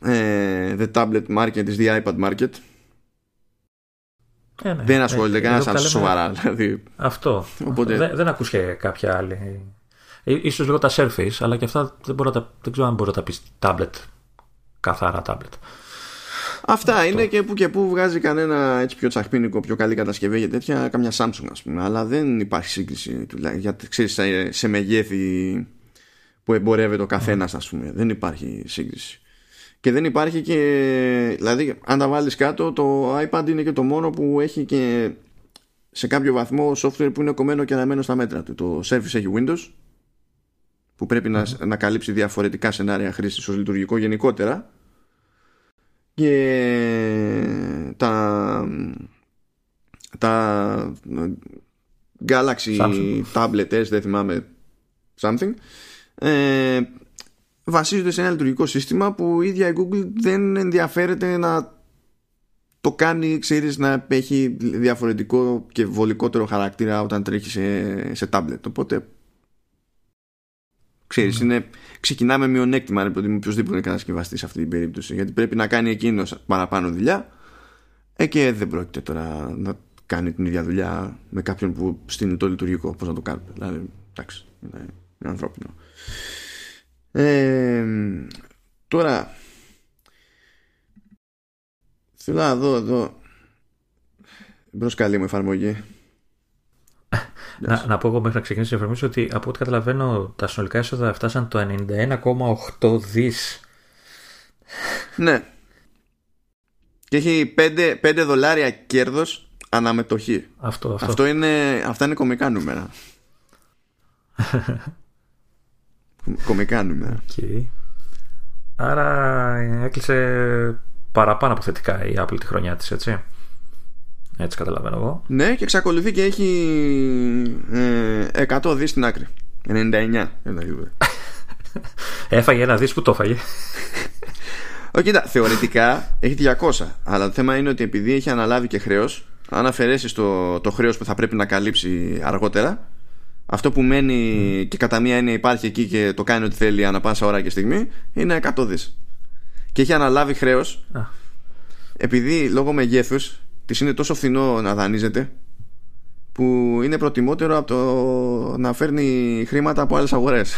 ε, the tablet market is the iPad market. Ε, ναι. Δεν ασχολείται ε, κανένας σαν σοβαρά. Δηλαδή. Αυτό. Οπότε... Δεν, δεν ακούσε κάποια άλλη. Ε, ίσως λίγο τα Surface, αλλά και αυτά δεν, μπορώ τα, δεν ξέρω αν μπορώ να τα πεις tablet. Καθαρά tablet. Αυτά είναι και που και που βγάζει κανένα έτσι πιο τσαχπίνικο, πιο καλή κατασκευή για τέτοια, καμιά Samsung ας πούμε. Αλλά δεν υπάρχει σύγκριση για, ξέρεις, σε, σε μεγέθη που εμπορεύεται ο καθένας, ας πούμε. Δεν υπάρχει σύγκριση. Και δεν υπάρχει και. Δηλαδή, αν τα βάλεις κάτω, το iPad είναι και το μόνο που έχει και σε κάποιο βαθμό software που είναι κομμένο και αναμένο στα μέτρα του. Το Surface έχει Windows, που πρέπει να, να καλύψει διαφορετικά σενάρια χρήσης ως λειτουργικό γενικότερα. και τα τα Galaxy Samsung. Tablet δεν θυμάμαι something ε, βασίζονται σε ένα λειτουργικό σύστημα που η ίδια η Google δεν ενδιαφέρεται να το κάνει, ξέρεις, να έχει διαφορετικό και βολικότερο χαρακτήρα όταν τρέχει σε, σε tablet. Οπότε, ξέρεις, mm. είναι, ξεκινάμε μειονέκτημα, ρε παιδί οποιοδήποτε είναι κατασκευαστής σε αυτή την περίπτωση. Γιατί πρέπει να κάνει εκείνος παραπάνω δουλειά ε, και δεν πρόκειται τώρα να κάνει την ίδια δουλειά με κάποιον που στείλει το λειτουργικό. Πώς να το κάνουμε; Δηλαδή, εντάξει, είναι, είναι ανθρώπινο. Ε, τώρα θέλω να δω εδώ μπρος καλή μου εφαρμογή. Να, να πω εγώ μέχρι να ξεκινήσω η εφαρμογή ότι από ό,τι καταλαβαίνω τα συνολικά έσοδα φτάσαν το 91,8 δις. Ναι. Και έχει 5, 5 δολάρια κέρδος αναμετοχή. Αυτό, αυτό. αυτό είναι, αυτά είναι κομικά νούμερα Κομικά νούμερα. Okay. Άρα έκλεισε παραπάνω από θετικά η Apple τη χρονιά της, έτσι. Έτσι καταλαβαίνω εγώ. Ναι, και εξακολουθεί και έχει ε, 100 δις στην άκρη. 99. Έφαγε ένα δις που το έφαγε. Όχι, κοίτα, θεωρητικά έχει 200. Αλλά το θέμα είναι ότι επειδή έχει αναλάβει και χρέος, αν αφαιρέσεις το, το χρέος που θα πρέπει να καλύψει αργότερα, αυτό που μένει και κατά μία έννοια υπάρχει εκεί και το κάνει ό,τι θέλει ανά πάσα ώρα και στιγμή είναι 100 δις. Και έχει αναλάβει χρέος. Επειδή λόγω μεγέθους της είναι τόσο φθηνό να δανείζεται που είναι προτιμότερο από το να φέρνει χρήματα από άλλες αγορές.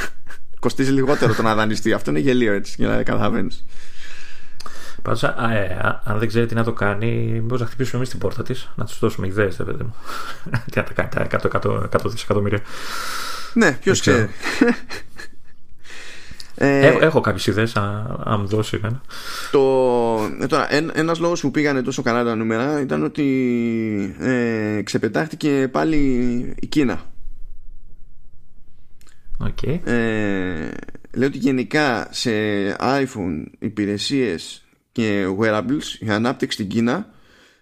Κοστίζει λιγότερο το να δανειστεί. Αυτό είναι γελίο έτσι για να καταλαβαίνεις Πάντως, ε, αν δεν ξέρει τι να το κάνει, μήπως να χτυπήσουμε εμείς την πόρτα της, να τους δώσουμε ιδέες, δεν παιδί μου. τι να τα κάνει τα 100, δισεκατομμύρια. Ναι, ποιος ξέρει. Ε, έχω κάποιες ιδέες, αν μου δώσει εμένα. Το, ε, τώρα, ένα ένας λόγος που πήγανε τόσο καλά τα νούμερα ήταν ότι ε, ξεπετάχτηκε πάλι η Κίνα. Okay. Ε, λέω ότι γενικά σε iPhone υπηρεσίες και wearables η ανάπτυξη στην Κίνα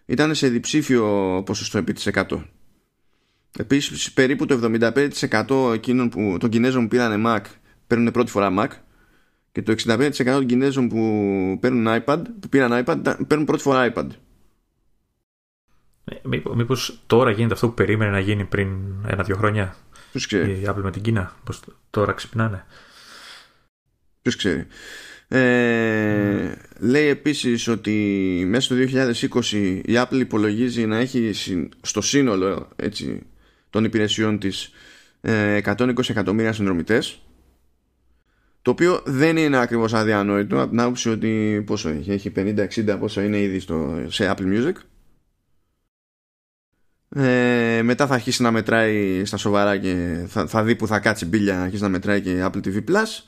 ήταν σε διψήφιο ποσοστό επί της 100. Επίσης περίπου το 75% εκείνων που, των Κινέζων που πήραν Mac παίρνουν πρώτη φορά Mac και το 65% των Κινέζων που παίρνουν iPad, που πήραν iPad παίρνουν πρώτη φορά iPad. Ε, μήπως τώρα γίνεται αυτό που περίμενε να γίνει πριν ένα-δύο χρόνια; Ποιος ξέρει. η Apple με την Κίνα, πως τώρα ξυπνάνε; Ποιος ξέρει. Ε, λέει επίσης ότι μέσα στο 2020 η Apple υπολογίζει να έχει στο σύνολο έτσι, των υπηρεσιών της 120 ε, εκατομμύρια συνδρομητές το οποίο δεν είναι ακριβώς αδιανόητο από την άποψη ότι πόσο έχει, έχει 50-60 πόσο είναι ήδη στο, σε Apple Music. Ε, μετά θα αρχίσει να μετράει στα σοβαρά και θα, θα δει που θα κάτσει μπίλια να αρχίσει να μετράει και Apple TV Plus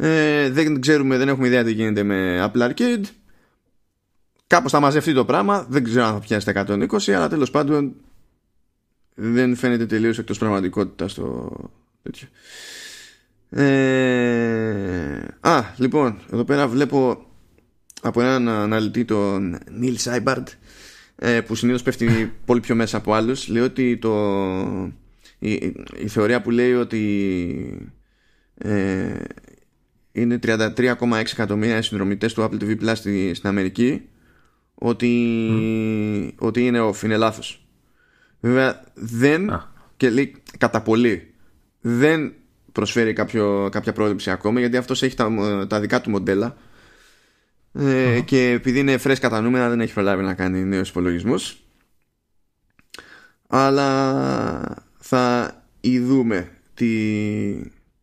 ε, δεν ξέρουμε, δεν έχουμε ιδέα τι γίνεται με Apple Arcade. Κάπως θα μαζευτεί το πράγμα. Δεν ξέρω αν θα πιάσει τα 120, αλλά τέλος πάντων δεν φαίνεται τελείως εκτός πραγματικότητας στο τέτοιο. Ε, α, λοιπόν, εδώ πέρα βλέπω από έναν αναλυτή τον Νίλ Σάιμπαρντ ε, που συνήθως πέφτει πολύ πιο μέσα από άλλους λέει ότι το, η, η θεωρία που λέει ότι ε, είναι 33,6 εκατομμύρια συνδρομητές του Apple TV Plus στην Αμερική ότι, ότι είναι off, είναι λάθος. Βέβαια δεν, και λέει κατά πολύ, δεν προσφέρει κάποιο, κάποια πρόληψη ακόμα γιατί αυτός έχει τα, τα δικά του μοντέλα ε, και επειδή είναι φρέσκα τα νούμερα δεν έχει προλάβει να κάνει νέους υπολογισμούς. αλλά θα ειδούμε τι,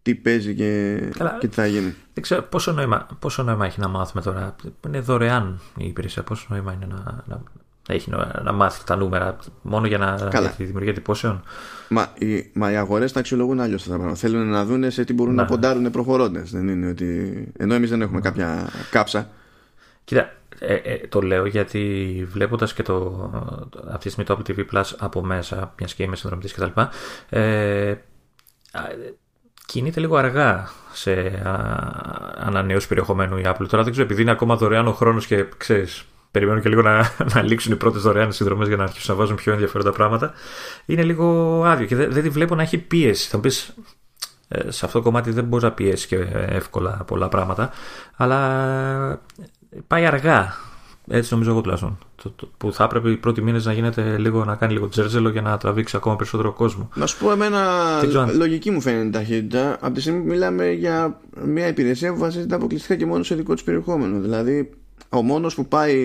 τι παίζει και, και τι θα γίνει. Δεν ξέρω πόσο νόημα, πόσο νόημα έχει να μάθουμε τώρα. Είναι δωρεάν η υπηρεσία. Πόσο νόημα είναι να, να, έχει να μάθεις τα νούμερα μόνο για, να, για τη δημιουργία εντυπώσεων; Μα, οι, μα οι αγορές τα αξιολογούν αλλιώς αυτά τα πράγματα. Θέλουν να δουν σε τι μπορούν να, να ποντάρουν προχωρώντε. Δεν είναι ότι. Ενώ εμείς δεν έχουμε κάποια κάψα. Κοίτα, ε, ε, το λέω γιατί βλέποντας και το, αυτή τη στιγμή το Apple TV Plus από μέσα, μιας και είμαι συνδρομητής κτλ. Ε, κινείται λίγο αργά σε ανανεώσει περιεχομένου η Apple. Τώρα δεν ξέρω, επειδή είναι ακόμα δωρεάν ο χρόνος και ξέρεις, περιμένουν και λίγο να, να λήξουν οι πρώτες δωρεάν συνδρομές για να αρχίσουν να βάζουν πιο ενδιαφέροντα πράγματα. Είναι λίγο άδειο και δεν, δεν τη βλέπω να έχει πίεση. Θα μου πεις, ε, σε αυτό το κομμάτι δεν μπορεί να πιέσει και εύκολα πολλά πράγματα, αλλά πάει αργά. Έτσι νομίζω εγώ τουλάχιστον. που θα έπρεπε οι πρώτοι μήνες να γίνεται λίγο, να κάνει λίγο τζέρζελο για να τραβήξει ακόμα περισσότερο κόσμο. Να σου πω, εμένα λογική μου φαίνεται η ταχύτητα. Από τη στιγμή που μιλάμε για μια υπηρεσία που βασίζεται αποκλειστικά και μόνο σε δικό της περιεχόμενο. Δηλαδή, ο μόνος που πάει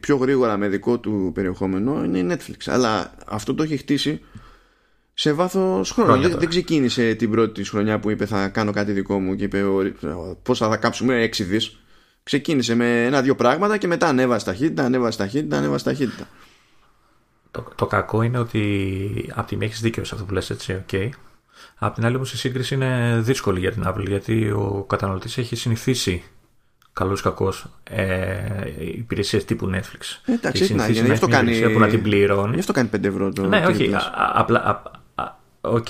πιο γρήγορα με δικό του περιεχόμενο είναι η Netflix. Αλλά αυτό το έχει χτίσει σε βάθος χρόνου. Δεν, δεν, ξεκίνησε την πρώτη της χρονιά που είπε θα κάνω κάτι δικό μου και είπε πώς θα κάψουμε 6 δις. Ξεκίνησε με ένα-δύο πράγματα και μετά ανέβασε ταχύτητα, ανέβασε ταχύτητα, ανέβασε ταχύτητα. Το, το κακό είναι ότι από τη μία έχεις δίκιο σε αυτό που λες έτσι, ok. Απ' την άλλη όμως η σύγκριση είναι δύσκολη για την Apple γιατί ο καταναλωτής έχει συνηθίσει καλό ή κακό ε, υπηρεσίες τύπου Netflix. Ε, εντάξει, να γίνει. Γι' αυτό κάνει. Που να την πληρώνει. Γι' αυτό κάνει 5 ευρώ το. Ναι, όχι. Απλά. Οκ.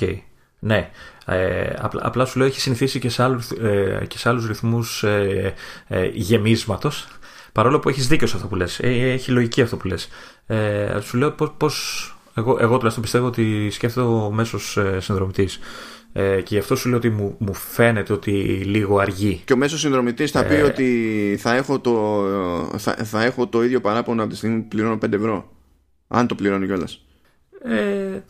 Ναι. Ε, απλά, απλά σου λέω έχει συνηθίσει και σε άλλους, ε, και σε άλλους ρυθμούς ε, ε, γεμίσματος παρόλο που έχεις δίκιο σε αυτό που λες ε, έχει λογική αυτό που λες ε, σου λέω πως, πως εγώ, εγώ τουλάχιστον πιστεύω ότι σκέφτεται ο μέσος ε, συνδρομητής ε, και γι' αυτό σου λέω ότι μου, μου φαίνεται ότι λίγο αργεί. Και ο μέσος συνδρομητής θα πει ε, ότι θα έχω, το, θα, θα έχω το ίδιο παράπονο από τη στιγμή που πληρώνω 5 ευρώ. Αν το πληρώνει κιόλας. Ε,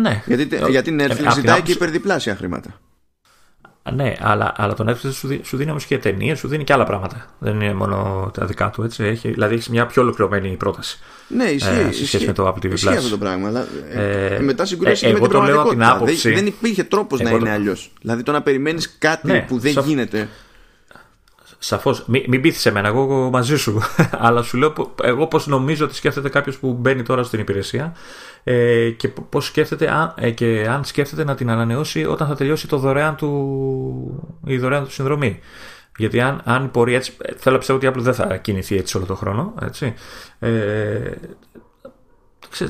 ναι. Γιατί, ε, γιατί Netflix ε, ζητάει και υπερδιπλάσια χρήματα. Ναι, αλλά, αλλά το Netflix σου, δίνει, σου δίνει όμως και ταινίες, σου δίνει και άλλα πράγματα. Δεν είναι μόνο τα δικά του. Έτσι. Έχει, δηλαδή έχεις μια πιο ολοκληρωμένη πρόταση. Ναι, ισχύει. Ε, σε σχέση με το Apple TV Ισχύει αυτό το πράγμα. Αλλά, ε, ε, μετά συγκρούσει ε, με την πραγματικότητα. Άποψη, δεν, δεν υπήρχε τρόπος να είναι αλλιώς. Δηλαδή το να περιμένεις κάτι ναι, που δεν γίνεται. Σαφώς. Μην, μην πείθεις εμένα, εγώ μαζί σου. Αλλά σου λέω εγώ πώς νομίζω ότι σκέφτεται κάποιος που μπαίνει τώρα στην υπηρεσία ε, και πώς σκέφτεται αν, ε, και αν σκέφτεται να την ανανεώσει όταν θα τελειώσει το δωρεάν του, η δωρεάν του συνδρομή. Γιατί αν, αν η πορεία έτσι. Ε, θέλω να πιστεύω ότι η Apple δεν θα κινηθεί έτσι όλο τον χρόνο. Έτσι. Ε,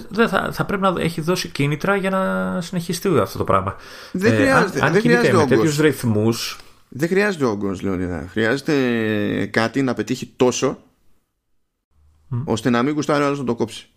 δεν θα, θα πρέπει να έχει δώσει κίνητρα για να συνεχιστεί αυτό το πράγμα. Δεν χρειάζεται, ε, αν, αν δεν κινείται με τέτοιους ρυθμούς, δεν χρειάζεται όγκο, Λεωνίδα. Χρειάζεται κάτι να πετύχει τόσο ώστε να μην γουστάρει ο άλλος να το κόψει.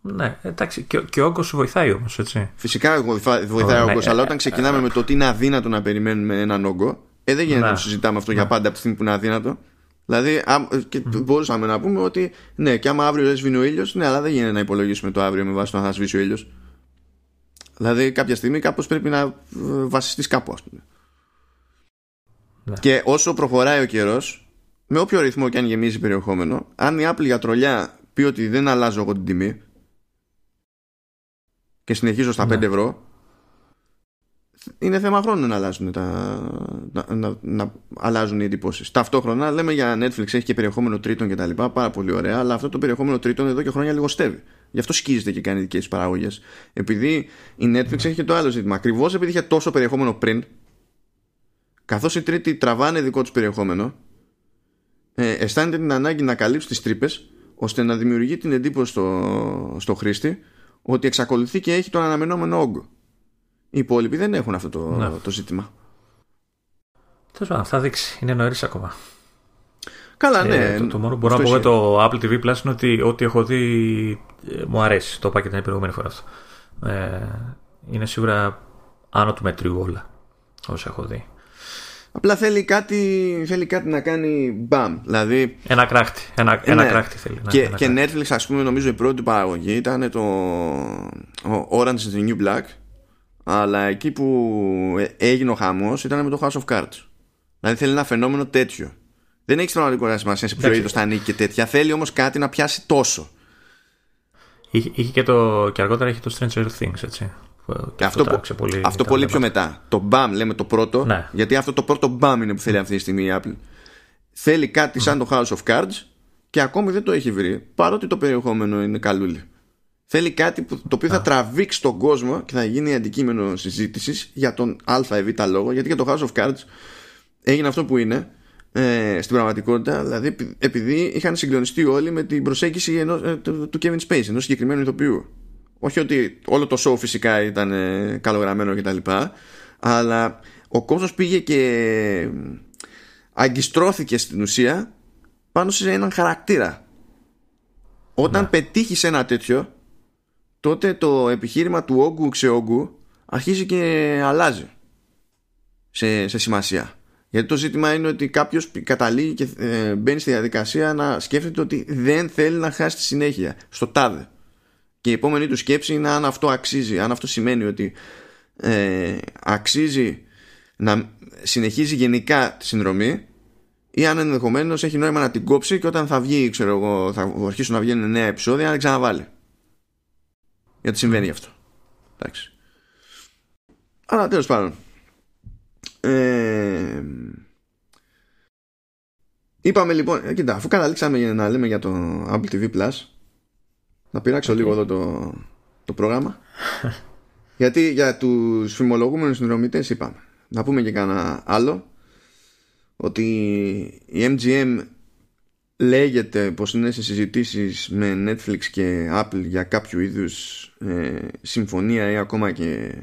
Ναι, εντάξει, και, και ο όγκος βοηθάει όμως, έτσι. Φυσικά βοηθάει ο ναι, όγκο, αλλά όταν ξεκινάμε με το ότι είναι αδύνατο να περιμένουμε έναν όγκο, ε, δεν γίνεται να συζητάμε αυτό για ναι. πάντα από τη στιγμή που είναι αδύνατο. Δηλαδή, και μπορούσαμε να πούμε ότι ναι, και άμα αύριο δεν σβήνει ο ήλιος, ναι, αλλά δεν γίνεται να υπολογίσουμε το αύριο με βάση το να θα σβήσει ο ήλιος. Δηλαδή κάποια στιγμή κάπως πρέπει να ε, βασιστείς κάπου ας πούμε. Ναι. Και όσο προχωράει ο καιρός με όποιο ρυθμό και αν γεμίζει περιεχόμενο αν η Apple για τρολιά πει ότι δεν αλλάζω εγώ την τιμή και συνεχίζω στα 5 ναι. ευρώ είναι θέμα χρόνου να αλλάζουν, τα, να, να, να αλλάζουν οι εντυπώσεις. Ταυτόχρονα λέμε για Netflix έχει και περιεχόμενο τρίτων και τα λοιπά, πάρα πολύ ωραία, αλλά αυτό το περιεχόμενο τρίτων εδώ και χρόνια λιγοστεύει. Γι' αυτό σκίζεται και κάνει δικές παραγωγές. Επειδή η Netflix έχει και το άλλο ζήτημα. Ακριβώς επειδή είχε τόσο περιεχόμενο πριν, καθώς οι τρίτοι τραβάνε δικό τους περιεχόμενο, ε, αισθάνεται την ανάγκη να καλύψει τις τρύπες, ώστε να δημιουργεί την εντύπωση στο, στο χρήστη ότι εξακολουθεί και έχει τον αναμενόμενο όγκο. Οι υπόλοιποι δεν έχουν αυτό το, ναι. το ζήτημα. Τέλος πάντων, θα δείξει. Είναι νωρίς ακόμα. Καλά, ναι. Ε, το, το, μόνο που μπορώ να πω για το Apple TV Plus είναι ότι ό,τι έχω δει ε, μου αρέσει. Το είπα και την προηγούμενη φορά αυτό. Ε, είναι σίγουρα άνω του μετρίου όλα όσα έχω δει. Απλά θέλει κάτι, θέλει κάτι να κάνει μπαμ. Δηλαδή, ένα κράχτη. Ένα, ένα ναι. κράχτη θέλει. Και, ένα και Netflix, ας πούμε, νομίζω η πρώτη παραγωγή ήταν το Orange is the New Black. Αλλά εκεί που ε, έγινε ο χαμός ήταν με το House of Cards. Δηλαδή θέλει ένα φαινόμενο τέτοιο. Δεν έχει πραγματικότητα σημασία σε ποιο είδος θα ανήκει και τέτοια. Θέλει όμως κάτι να πιάσει τόσο. Είχε, είχε και, το, και αργότερα έχει το Stranger Things, έτσι. Και αυτό, αυτό, πολύ, αυτό πολύ πιο μετά. Το BAM λέμε το πρώτο. Ναι. Γιατί αυτό το πρώτο BAM είναι που θέλει αυτή τη στιγμή η Apple. Θέλει κάτι σαν το House of Cards και ακόμη δεν το έχει βρει. Παρότι το περιεχόμενο είναι καλούλι. Θέλει κάτι που, το οποίο θα τραβήξει τον κόσμο και θα γίνει αντικείμενο συζήτησης για τον Α ή Β λόγο. Γιατί για το House of Cards έγινε αυτό που είναι ε, στην πραγματικότητα, δηλαδή επειδή είχαν συγκλονιστεί όλοι με την προσέγγιση ενός, ε, του, του Kevin Space, ενός συγκεκριμένου ηθοποιού. όχι ότι όλο το show φυσικά ήταν ε, καλογραμμένο κτλ αλλά ο κόσμος πήγε και αγκιστρώθηκε στην ουσία πάνω σε έναν χαρακτήρα όταν ναι. πετύχεις ένα τέτοιο τότε το επιχείρημα του όγκου ξεόγκου αρχίζει και αλλάζει σε, σε σημασία γιατί το ζήτημα είναι ότι κάποιος καταλήγει και ε, μπαίνει στη διαδικασία να σκέφτεται ότι δεν θέλει να χάσει τη συνέχεια στο τάδε. Και η επόμενη του σκέψη είναι αν αυτό αξίζει, αν αυτό σημαίνει ότι ε, αξίζει να συνεχίζει γενικά τη συνδρομή ή αν ενδεχομένως έχει νόημα να την κόψει και όταν θα βγει, ξέρω εγώ, θα αρχίσουν να βγαίνουν νέα επεισόδια να την ξαναβάλει. Γιατί συμβαίνει αυτό. Εντάξει. Αλλά τέλος πάντων. Ε, είπαμε λοιπόν, ε, κοίτα, αφού καταλήξαμε να λέμε για το Apple TV Plus, να πειράξω λίγο εδώ το, το πρόγραμμα. Γιατί για τους φημολογούμενους συνδρομητές είπαμε. Να πούμε και κανένα άλλο. Ότι η MGM λέγεται πως είναι σε συζητήσεις με Netflix και Apple για κάποιο είδους ε, συμφωνία ή ακόμα και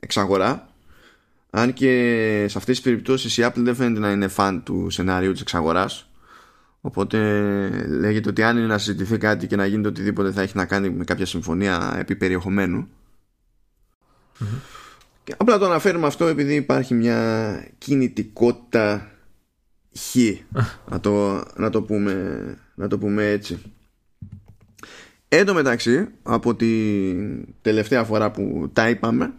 εξαγορά. Αν και σε αυτές τις περιπτώσεις η Apple δεν φαίνεται να είναι φαν του σενάριου της εξαγοράς. Οπότε λέγεται ότι αν είναι να συζητηθεί κάτι και να γίνεται οτιδήποτε θα έχει να κάνει με κάποια συμφωνία επί περιεχομένου και απλά το αναφέρουμε αυτό επειδή υπάρχει μια κινητικότητα χ. Να το, να, το πούμε, να το πούμε έτσι. Εν τω μεταξύ από την τελευταία φορά που τα είπαμε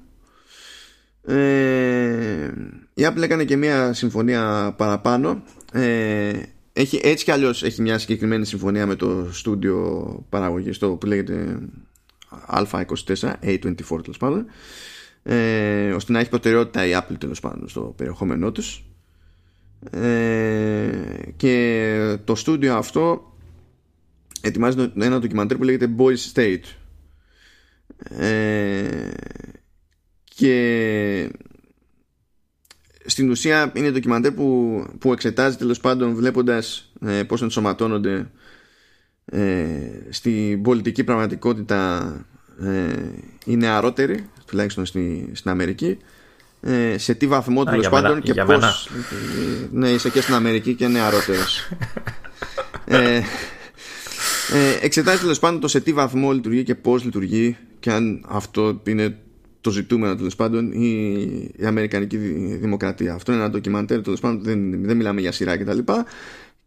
ε, η Apple έκανε και μια συμφωνία παραπάνω. Ε, έχει, έτσι κι αλλιώς έχει μια συγκεκριμένη συμφωνία με το στούντιο παραγωγής το που λέγεται Α24 A24 τέλος πάντων. Ε, ώστε να έχει προτεραιότητα η Apple τέλος πάντων στο περιεχόμενό τους ε, και το στούντιο αυτό ετοιμάζει ένα ντοκιμαντέρ που λέγεται Boys State. Ε, και στην ουσία είναι ντοκιμαντέρ που, που εξετάζει τέλος πάντων βλέποντας ε, πώς ενσωματώνονται ε, στην πολιτική πραγματικότητα ε, οι νεαρότεροι τουλάχιστον στη, στην Αμερική. ε, σε τι βαθμό τέλος πάντων και πώς ναι είσαι και στην Αμερική και νεαρότερος ε, ε, εξετάζει τέλος πάντων το σε τι βαθμό λειτουργεί και πώς λειτουργεί και αν αυτό είναι το ζητούμενο τέλος πάντων η, η Αμερικανική Δημοκρατία. Αυτό είναι ένα ντοκιμαντέρ τέλος πάντων, δεν, δεν μιλάμε για σειρά κτλ. Και,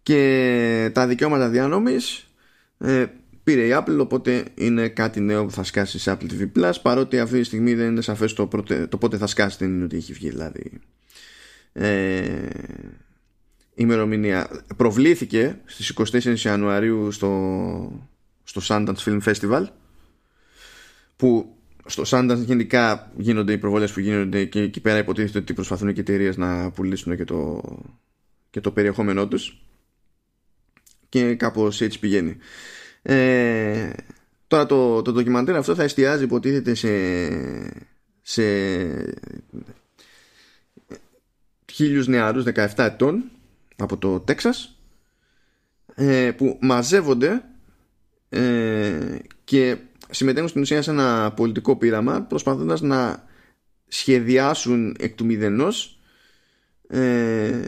και τα δικαιώματα διανομή ε, πήρε η Apple, οπότε είναι κάτι νέο που θα σκάσει σε Apple TV Plus. Παρότι αυτή τη στιγμή δεν είναι σαφές το, το πότε θα σκάσει, δεν είναι ότι έχει βγει δηλαδή. Ε, ημερομηνία. Προβλήθηκε στις 24 Ιανουαρίου στο, στο Sundance Film Festival που στο Sundance γενικά γίνονται οι προβολές που γίνονται και εκεί πέρα υποτίθεται ότι προσπαθούν και εταιρείες να πουλήσουν και το, και το περιεχόμενό τους και κάπως έτσι πηγαίνει ε, τώρα το, το ντοκιμαντέρ αυτό θα εστιάζει υποτίθεται σε σε χίλιους νεαρούς 17 ετών από το Τέξας ε, που μαζεύονται ε, και συμμετέχουν στην ουσία σε ένα πολιτικό πείραμα προσπαθώντας να σχεδιάσουν εκ του μηδενός ε,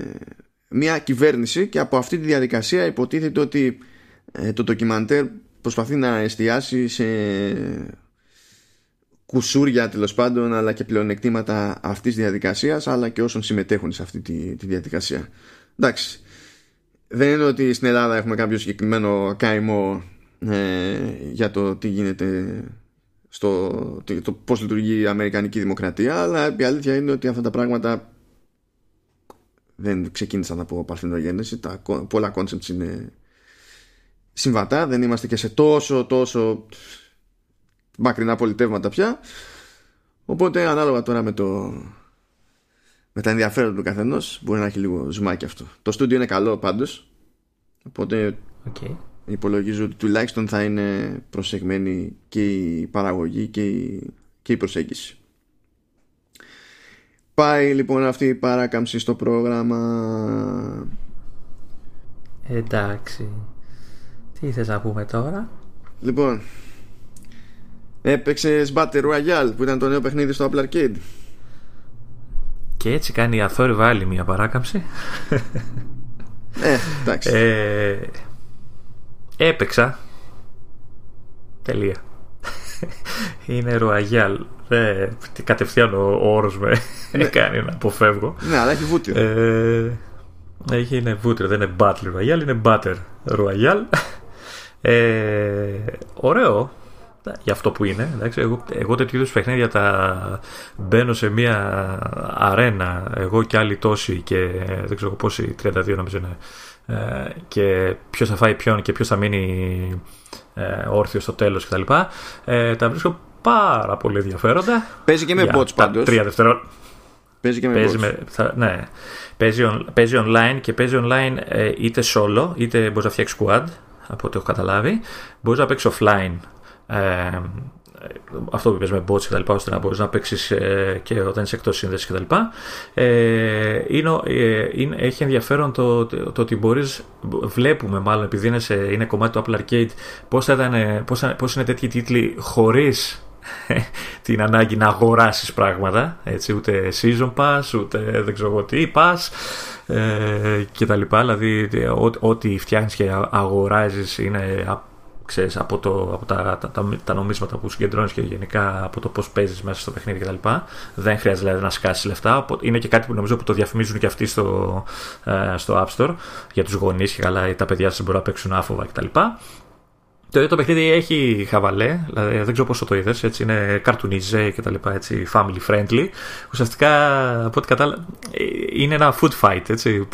μια κυβέρνηση και από αυτή τη διαδικασία υποτίθεται ότι ε, το ντοκιμαντέρ προσπαθεί να εστιάσει σε κουσούρια τέλος πάντων αλλά και πλεονεκτήματα αυτής της διαδικασίας αλλά και όσων συμμετέχουν σε αυτή τη, τη διαδικασία. Εντάξει δεν είναι ότι στην Ελλάδα έχουμε κάποιο συγκεκριμένο καημό ε, για το τι γίνεται στο το πώς λειτουργεί η Αμερικανική Δημοκρατία αλλά η αλήθεια είναι ότι αυτά τα πράγματα δεν ξεκίνησαν από παρθενογέννηση. Τα, πολλά concepts είναι συμβατά δεν είμαστε και σε τόσο τόσο μακρινά πολιτεύματα πια οπότε ανάλογα τώρα με το με τα ενδιαφέροντα του καθενός μπορεί να έχει λίγο ζουμάκι αυτό το στούντιο είναι καλό πάντως οπότε okay υπολογίζω ότι τουλάχιστον θα είναι προσεγμένη και η παραγωγή και η, και η προσέγγιση. Πάει λοιπόν αυτή η παράκαμψη στο πρόγραμμα. Εντάξει. Τι θες να πούμε τώρα; Λοιπόν, Έπαιξε Battle Royale που ήταν το νέο παιχνίδι στο Apple Arcade. Και έτσι κάνει αθόρυβα άλλη μια παράκαμψη. Ε, εντάξει. Ε, έπαιξα. Τελεία. Είναι Royale. Ε, κατευθείαν ο όρος με Ναι. κάνει να αποφεύγω. Ναι, αλλά έχει βούτυρο. Ε, έχει είναι βούτυρο, δεν είναι Battle Royale, είναι Butter Royale. Ε, ωραίο για αυτό που είναι. Εντάξει, εγώ, εγώ τέτοιου είδους παιχνίδια τα μπαίνω σε μια αρένα, εγώ και άλλοι τόσοι και δεν ξέρω πόσοι, 32 νομίζω είναι. Ε, και ποιος θα φάει ποιον και ποιος θα μείνει ε, όρθιος στο τέλος κτλ. Ε, τα βρίσκω πάρα πολύ ενδιαφέροντα. Παίζει και με Για bots τα πάντως. Τρία δευτερόλεπτα. Παίζει και με Παίζει, bots. με, θα, ναι. παίζει, on- παίζει online και παίζει online ε, είτε solo είτε μπορεί να φτιάξει squad από ό,τι έχω καταλάβει. Μπορείς να παίξεις offline. Ε, αυτό που είπες με bots και τα λοιπά, ώστε να μπορείς να παίξεις ε, και όταν είσαι εκτός σύνδεσης και τα λοιπά. Ε, είναι, ε, είναι, έχει ενδιαφέρον το, το, το ότι μπορείς, βλέπουμε μάλλον επειδή είναι, σε, είναι κομμάτι του Apple Arcade, πώς, θα ήταν, ε, πώς, θα- πώς είναι τέτοιοι τίτλοι χωρίς την ανάγκη να αγοράσεις πράγματα έτσι, ούτε season pass ούτε δεν ξέρω εγώ τι pass ε, και τα λοιπά δηλαδή ό, ό,τι φτιάχνεις και αγοράζεις είναι α- ξέρεις, από, το, από τα, τα, τα, τα νομίσματα που συγκεντρώνεις και γενικά από το πώς παίζεις μέσα στο παιχνίδι κτλ. Δεν χρειάζεται δηλαδή να σκάσεις λεφτά. Οπότε Είναι και κάτι που νομίζω που το διαφημίζουν και αυτοί στο, ε, στο App Store για τους γονείς και καλά τα παιδιά σας μπορούν να παίξουν άφοβα κτλ. Το ίδιο το παιχνίδι έχει χαβαλέ, δηλαδή δεν ξέρω πόσο το είδες, έτσι είναι καρτουνιζέ και τα λοιπά, έτσι family friendly. Ουσιαστικά από ό,τι κατάλαβα είναι ένα food fight, έτσι.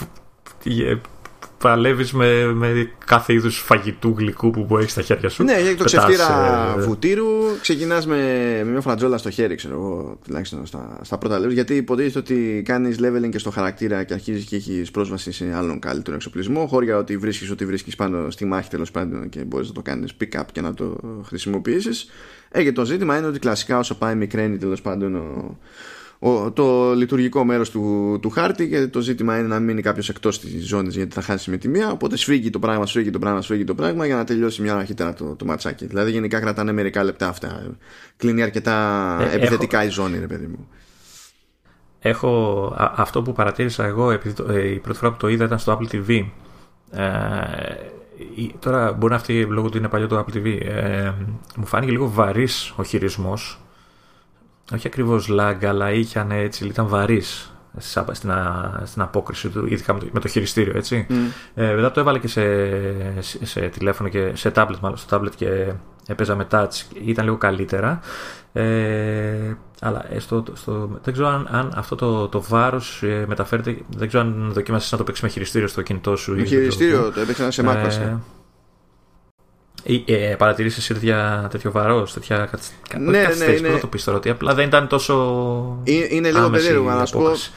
Που- ε, Παλεύει με, με κάθε είδους φαγητού γλυκού που έχεις στα χέρια σου. Ναι, έχει το Πετάς, ξεφτύρα ε, βουτύρου. Ξεκινάς με, με μια φρατζόλα στο χέρι, ξέρω εγώ, τουλάχιστον στα, στα πρώτα levels. Γιατί υποτίθεται ότι κάνεις leveling και στο χαρακτήρα και αρχίζεις και έχεις πρόσβαση σε άλλον καλύτερο εξοπλισμό. Χώρια ότι βρίσκεις ότι βρίσκεις πάνω στη μάχη τέλος πάντων και μπορείς να το κάνεις pick-up και να το χρησιμοποιήσεις. Ε, και το ζήτημα είναι ότι κλασικά όσο πάει μικραίνει τέλος πάντων ο, ο, το λειτουργικό μέρος του, του χάρτη και το ζήτημα είναι να μείνει κάποιος εκτός της ζώνης γιατί θα χάσεις με τη μία οπότε σφίγγει το πράγμα, σφίγγει το πράγμα, σφίγγει το πράγμα για να τελειώσει μια ώρα αρχίτερα το, το ματσάκι δηλαδή γενικά κρατάνε μερικά λεπτά αυτά κλείνει αρκετά Ε, επιθετικά η ζώνη ρε παιδί μου Έχω α- αυτό που παρατήρησα εγώ επειδή το- ε, η πρώτη φορά που το είδα ήταν στο Apple TV. Ε, η- τώρα μπορεί να αυτή λόγω του είναι παλιό το Apple TV. Ε, μου φάνηκε λίγο βαρύς ο χειρισμός. Όχι ακριβώς lag, αλλά είχαν έτσι, ήταν βαρύς στα- στην, α- στην απόκριση του, ειδικά με το, με το χειριστήριο, έτσι. Ε, μετά το έβαλε και σε, σε, σε τηλέφωνο και σε tablet μάλλον, στο tablet και έπαιζα με touch, ήταν λίγο καλύτερα. Ε, αλλά ε, στο, στο, δεν ξέρω αν, αν αυτό το, το βάρος ε, μεταφέρεται, δεν ξέρω αν δοκίμασες να το παίξεις με χειριστήριο στο κινητό σου. ή το δεν ξέρω χειριστήριο πού. το έπαιξα σε Mac βασικά. Ε, ή, ε, παρατηρήσεις εσύ τέτοια, τέτοιο βαρός, τέτοια καθ- Ναι, όχι ναι, καθυστέρηση, είναι- πώς θα το πεις τώρα, ότι απλά δεν ήταν τόσο Ε- είναι λίγο άμεση περίεργο η να σου πω απόκριση.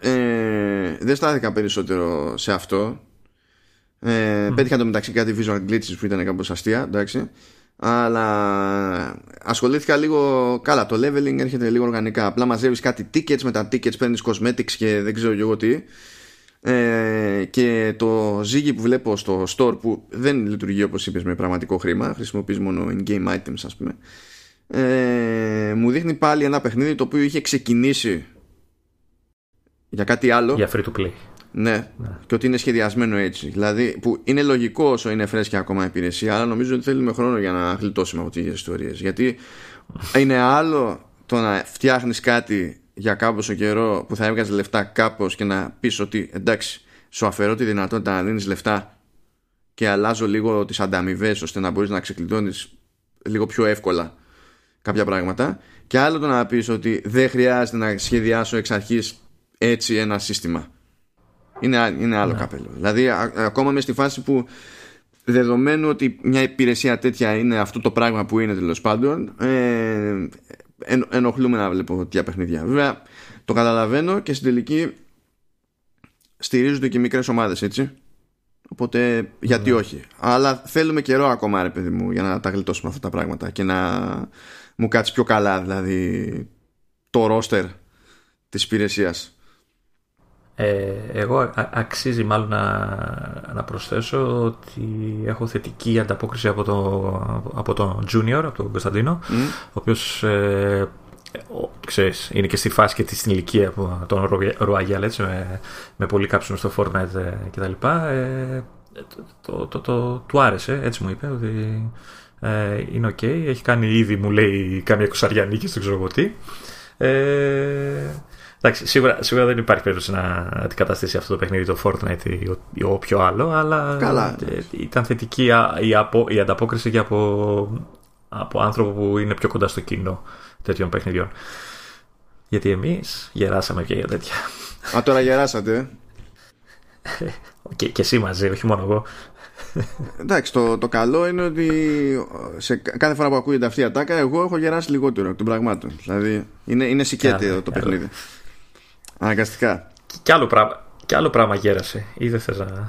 ε, δεν στάθηκα περισσότερο σε αυτό. Ε, πέτυχα το μεταξύ κάτι visual glitches που ήταν κάπως αστεία εντάξει. Αλλά ασχολήθηκα λίγο καλά το leveling έρχεται λίγο οργανικά. Απλά μαζεύεις κάτι tickets με τα tickets παίρνεις cosmetics και δεν ξέρω και εγώ τι ε, και το ζύγι που βλέπω στο store που δεν λειτουργεί όπως είπες με πραγματικό χρήμα χρησιμοποιείς μόνο in-game items ας πούμε ε, μου δείχνει πάλι ένα παιχνίδι το οποίο είχε ξεκινήσει για κάτι άλλο Για free to play. ναι, και ότι είναι σχεδιασμένο έτσι. Δηλαδή, που είναι λογικό όσο είναι φρέσκια ακόμα η υπηρεσία, αλλά νομίζω ότι θέλουμε χρόνο για να γλιτώσουμε από τέτοιε ιστορίες. Γιατί είναι άλλο το να φτιάχνεις κάτι για κάποιο καιρό που θα έβγαζε λεφτά κάπως και να πεις ότι εντάξει, σου αφαιρώ τη δυνατότητα να δίνεις λεφτά και αλλάζω λίγο τις ανταμοιβές ώστε να μπορείς να ξεκλειδώνεις λίγο πιο εύκολα κάποια πράγματα. Και άλλο το να πεις ότι δεν χρειάζεται να σχεδιάσω εξ αρχής έτσι ένα σύστημα. Είναι, α- είναι άλλο καπέλο. Δηλαδή, α- ακόμα με στη φάση που δεδομένου ότι μια υπηρεσία τέτοια είναι αυτό το πράγμα που είναι τέλος πάντων, ε, εν, ενοχλούμε να βλέπω τέτοια παιχνίδια. Βέβαια, το καταλαβαίνω και στην τελική στηρίζονται και μικρές ομάδες έτσι. Οπότε γιατί όχι. Αλλά θέλουμε καιρό ακόμα, ρε παιδί μου, για να τα γλιτώσουμε αυτά τα πράγματα και να μου κάτσει πιο καλά, δηλαδή, το ρόστερ της υπηρεσίας. Ε, εγώ αξίζει μάλλον να, να προσθέσω ότι έχω θετική ανταπόκριση από, το, από τον Junior, από τον Κωνσταντίνο, ο οποίος ε, ξέρεις, είναι και στη φάση και στην ηλικία που τον Ρουαγιάλ έτσι, με, με πολύ κάψιμο στο Fortnite ε, κτλ. Ε, το, το, το, του άρεσε, έτσι μου είπε ότι ε, είναι οκ. Έχει κάνει ήδη, μου λέει, κάμια εικοσαριά νίκης, δεν ξέρω εγώ τι. Ε, εντάξει, σίγουρα, σίγουρα δεν υπάρχει περίπτωση να αντικαταστήσει αυτό το παιχνίδι το Fortnite ή, ή όποιο άλλο, αλλά Καλά. Ε, ήταν θετική η, απο, η ανταπόκριση και από, από άνθρωπο που είναι πιο κοντά στο κοινό τέτοιων παιχνιδιών. Γιατί εμείς γεράσαμε και για τέτοια. Α, τώρα γεράσατε. και, και εσύ μαζί, όχι μόνο εγώ. Εντάξει, το, το καλό είναι ότι σε κάθε φορά που ακούγεται αυτή η ατάκα, εγώ έχω γεράσει λιγότερο εκ των πραγμάτων. Δηλαδή, είναι, είναι σικέτε το παιχνίδι. Αναγκαστικά. Κι άλλο πράγμα, κι άλλο πράγμα γέρασε. Ή δεν θες να,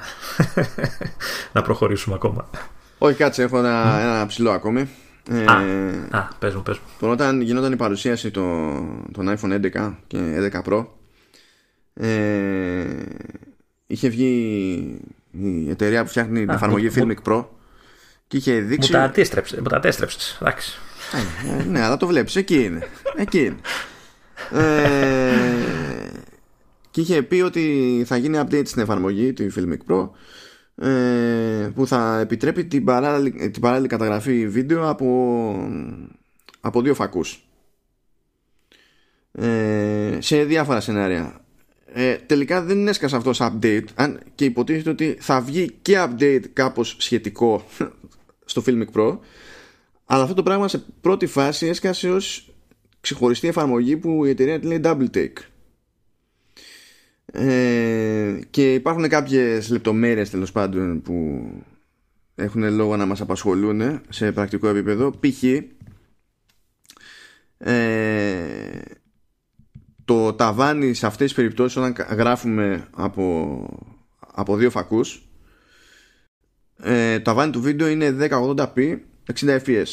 να προχωρήσουμε ακόμα. Όχι, κάτσε, έχω ένα, ένα ψηλό ακόμη. Ε, α, α, πες μου, πες μου. Όταν γινόταν η παρουσίαση των, των iPhone 11 και 11 Pro, ε, είχε βγει η εταιρεία που φτιάχνει την εφαρμογή Filmic Pro και είχε δείξει... Μου τα αντίστρεψες, μου τα αντέστρεψες, εντάξει. Ε, ναι, αλλά το βλέπεις, εκεί είναι. Εκεί είναι. Ε, και είχε πει ότι θα γίνει update στην εφαρμογή του Filmic Pro ε, που θα επιτρέπει την παράλληλη, την παράλληλη καταγραφή βίντεο από, από δύο φακούς. Ε, σε διάφορα σενάρια. Ε, τελικά δεν έσκασε αυτός update αν, και υποτίθεται ότι θα βγει και update κάπως σχετικό στο Filmic Pro αλλά αυτό το πράγμα σε πρώτη φάση έσκασε ως ξεχωριστή εφαρμογή που η εταιρεία τη λέει Double Take ε, και υπάρχουν κάποιες λεπτομέρειες τέλος πάντων που έχουν λόγο να μας απασχολούν σε πρακτικό επίπεδο π.χ. Ε, το ταβάνι σε αυτές τις περιπτώσεις όταν γράφουμε από, από δύο φακούς ε, το ταβάνι του βίντεο είναι 1080p 60 fps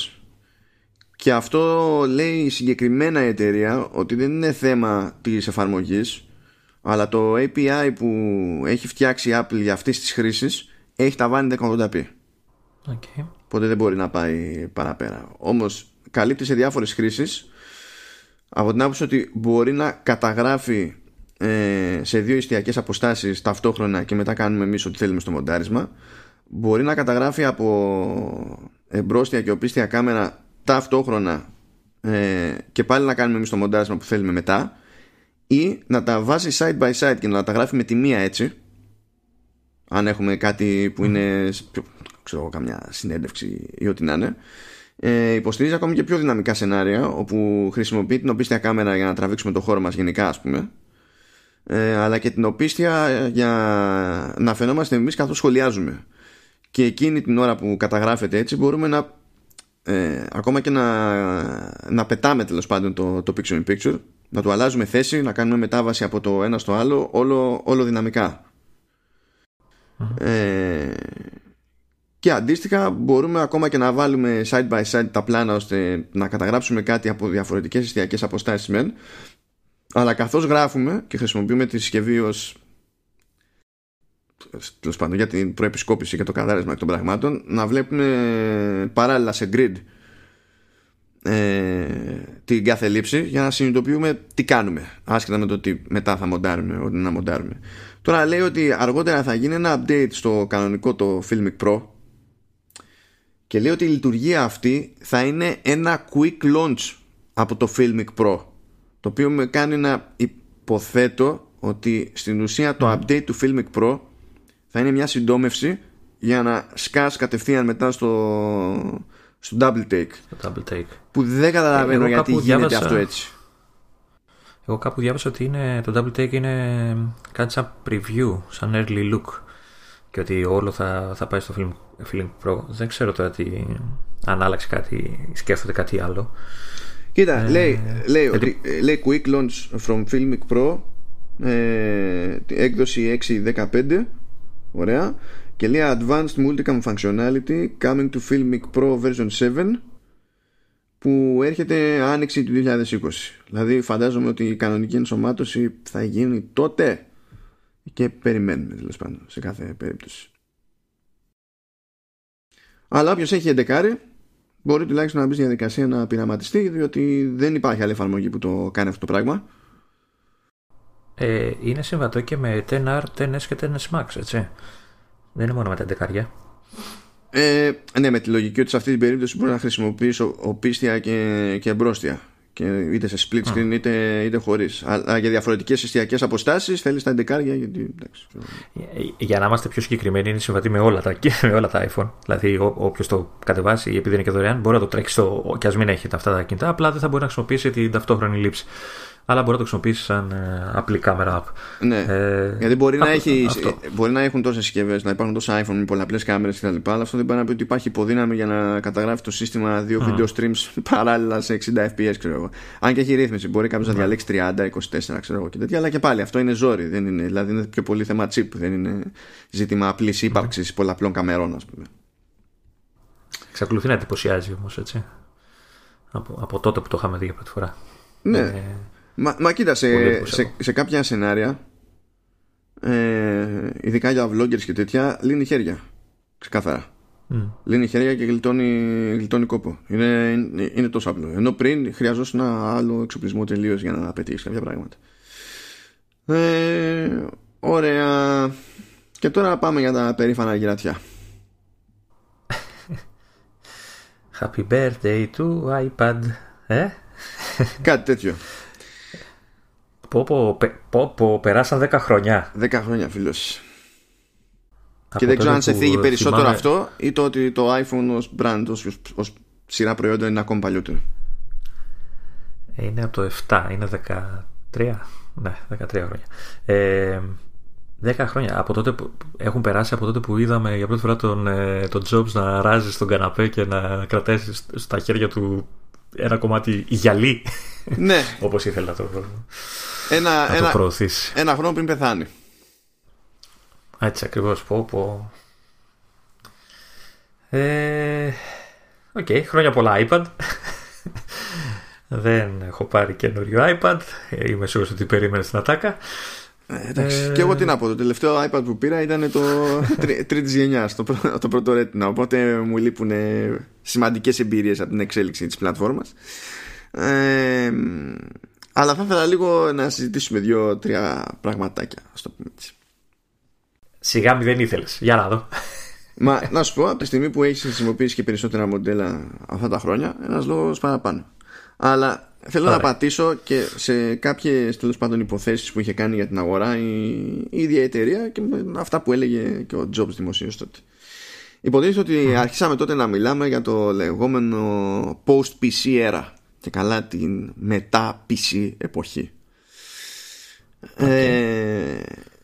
και αυτό λέει συγκεκριμένα η εταιρεία ότι δεν είναι θέμα της εφαρμογής αλλά το API που έχει φτιάξει η Apple για αυτές τις χρήσεις έχει ταβάνι 1080p okay. οπότε δεν μπορεί να πάει παραπέρα. Όμως καλύπτει σε διάφορες χρήσεις. Από την άποψη ότι μπορεί να καταγράφει ε, σε δύο ιστιακές αποστάσεις ταυτόχρονα και μετά κάνουμε εμείς ό,τι θέλουμε στο μοντάρισμα μπορεί να καταγράφει από εμπρόστια και οπίστια κάμερα ταυτόχρονα ε, και πάλι να κάνουμε εμείς το μοντάρισμα που θέλουμε μετά ή να τα βάζει side by side και να τα γράφει με τη μία έτσι. Αν έχουμε κάτι που είναι ξέρω καμιά συνέντευξη ή ό,τι να είναι. Ε, υποστηρίζει ακόμη και πιο δυναμικά σενάρια όπου χρησιμοποιεί την οπίστια κάμερα για να τραβήξουμε το χώρο μας γενικά ας πούμε. Ε, αλλά και την οπίστια για να φαινόμαστε εμείς καθώς σχολιάζουμε. Και εκείνη την ώρα που καταγράφεται έτσι μπορούμε να ε, ακόμα και να, να πετάμε τέλος πάντων το, το picture in picture. Να του αλλάζουμε θέση, να κάνουμε μετάβαση από το ένα στο άλλο όλο, όλο δυναμικά. Ε, και αντίστοιχα μπορούμε ακόμα και να βάλουμε side by side τα πλάνα ώστε να καταγράψουμε κάτι από διαφορετικές εστιακές αποστάσεις μεν. Αλλά καθώς γράφουμε και χρησιμοποιούμε τη συσκευή ως τέλος πάντων για την προεπισκόπηση και το καθάρισμα των πραγμάτων να βλέπουμε παράλληλα σε grid ε, την κάθε λήψη για να συνειδητοποιούμε τι κάνουμε άσχετα με το τι μετά θα μοντάρουμε ό,τι να μοντάρουμε. Τώρα λέει ότι αργότερα θα γίνει ένα update στο κανονικό το Filmic Pro και λέει ότι η λειτουργία αυτή θα είναι ένα quick launch από το Filmic Pro το οποίο με κάνει να υποθέτω ότι στην ουσία το update του Filmic Pro θα είναι μια συντόμευση για να σκάς κατευθείαν μετά στο, στο double take. double take. Που δεν καταλαβαίνω γιατί γίνεται διάβασα... αυτό έτσι. Εγώ κάπου διάβασα ότι είναι, το double take είναι κάτι σαν preview, σαν early look και ότι όλο θα, θα πάει στο film, film Pro. Δεν ξέρω τώρα τι, αν άλλαξε κάτι, σκέφτονται κάτι άλλο. Κοίτα, ε, λέει, λέει, ότι, λέει Quick Launch from Filmic Pro ε, έκδοση 6.15 ωραία και λέει Advanced Multicam Functionality coming to Filmic Pro version 7 που έρχεται άνοιξη του 2020 δηλαδή φαντάζομαι ότι η κανονική ενσωμάτωση θα γίνει τότε και περιμένουμε τέλος πάντων σε κάθε περίπτωση. Αλλά όποιος έχει εντεκάρει μπορεί τουλάχιστον να μπει στη διαδικασία να πειραματιστεί διότι δεν υπάρχει άλλη εφαρμογή που το κάνει αυτό το πράγμα. Ε, είναι συμβατό και με 10R, 10S και 10S Max, έτσι. Δεν είναι μόνο με τα 11 ε, ναι, με τη λογική ότι σε αυτή την περίπτωση μπορείς να χρησιμοποιήσει οπίστια και, και εμπρόστια και είτε σε split screen είτε, είτε χωρίς. Αλλά για διαφορετικές εστιακέ αποστάσεις θέλεις τα εντεκάρια. Γιατί, εντάξει. Για να είμαστε πιο συγκεκριμένοι, είναι συμβατή με όλα τα, με όλα τα iPhone. Δηλαδή, όποιος το κατεβάσει, επειδή είναι και δωρεάν, μπορεί να το τρέξει στο, και ας μην έχει αυτά τα κινητά. Απλά δεν θα μπορεί να χρησιμοποιήσει την ταυτόχρονη λήψη αλλά μπορεί να το χρησιμοποιήσεις σαν ε, απλή κάμερα app. Ναι. Ε, Γιατί μπορεί, να έχει, μπορεί να έχουν τόσες συσκευές, να υπάρχουν τόσα iPhone με πολλαπλές κάμερες κτλ. Αλλά αυτό δεν πάει να πει ότι υπάρχει υποδύναμη για να καταγράφει το σύστημα δύο mm. video streams παράλληλα σε 60 FPS, ξέρω εγώ. Αν και έχει ρύθμιση, μπορεί κάποιος να διαλέξει 30, 24, ξέρω εγώ και τέτοια. Αλλά και πάλι αυτό είναι ζόρι. Δεν είναι, δηλαδή είναι πιο πολύ θέμα chip. Δεν είναι ζήτημα απλής ύπαρξης mm. πολλαπλών καμερών, ας πούμε. Εξακολουθεί να εντυπωσιάζει όμως, έτσι. Από, από τότε που το είχαμε δει για πρώτη φορά. Ναι. Ε, Μα, μα κοίτα, σε, σε, κάποια σενάρια, ε, ειδικά για vloggers και τέτοια, λύνει χέρια. Ξεκάθαρα. Mm. Λύνει χέρια και γλιτώνει, γλιτώνει κόπο. Είναι, είναι, είναι τόσο απλό. Ενώ πριν χρειαζόταν ένα άλλο εξοπλισμό τελείως για να πετύχεις κάποια πράγματα. Ε, ωραία. Και τώρα πάμε για τα περήφανα γυρατιά. Happy birthday to iPad. Ε; Κάτι τέτοιο. Πω, πω, πω, πω, περάσαν 10 χρόνια. 10 χρόνια, φίλος. Και δεν ξέρω αν σε φύγει περισσότερο θυμάμαι... αυτό ή το ότι το iPhone ως brand, ως, ως σειρά προϊόντων είναι ακόμα παλιότερο. Είναι από το 7, είναι 13. Ναι, 13 χρόνια. Ε, 10 χρόνια. Από τότε που, έχουν περάσει από τότε που είδαμε για πρώτη φορά τον, ε, τον Jobs να ράζεις στον καναπέ και να κρατάει στα χέρια του ένα κομμάτι γυαλί. Ναι. Όπως ήθελε να το, ένα, να ένα, το προωθήσεις. Ένα χρόνο πριν πεθάνει. Έτσι ακριβώς. Πω, πω. Ε, OK, okay, χρόνια πολλά iPad. Δεν έχω πάρει καινούριο iPad. Είμαι σίγουρος ότι περίμενε την ατάκα. Ε, εντάξει. Ε... Και εγώ τι να πω. Το τελευταίο iPad που πήρα ήταν το τρίτη γενιά, το, το πρώτο Retina. Οπότε μου λείπουν σημαντικές εμπειρίες από την εξέλιξη της πλατφόρμας. Ε, αλλά θα ήθελα λίγο να συζητήσουμε δύο-τρία πραγματάκια, ας το πούμε έτσι. Σιγά μη δεν ήθελες. Για να δω. Μα να σου πω, από τη στιγμή που έχεις χρησιμοποιήσει και περισσότερα μοντέλα αυτά τα χρόνια, ένας λόγος παραπάνω. Αλλά θέλω να πατήσω και σε κάποιες τέλος πάντων υποθέσεις που είχε κάνει για την αγορά η, η ίδια εταιρεία και με αυτά που έλεγε και ο Jobs δημοσίως τότε. Υποτίθεται ότι αρχίσαμε τότε να μιλάμε για το λεγόμενο post-PC era και καλά την μετά PC εποχή. Ε,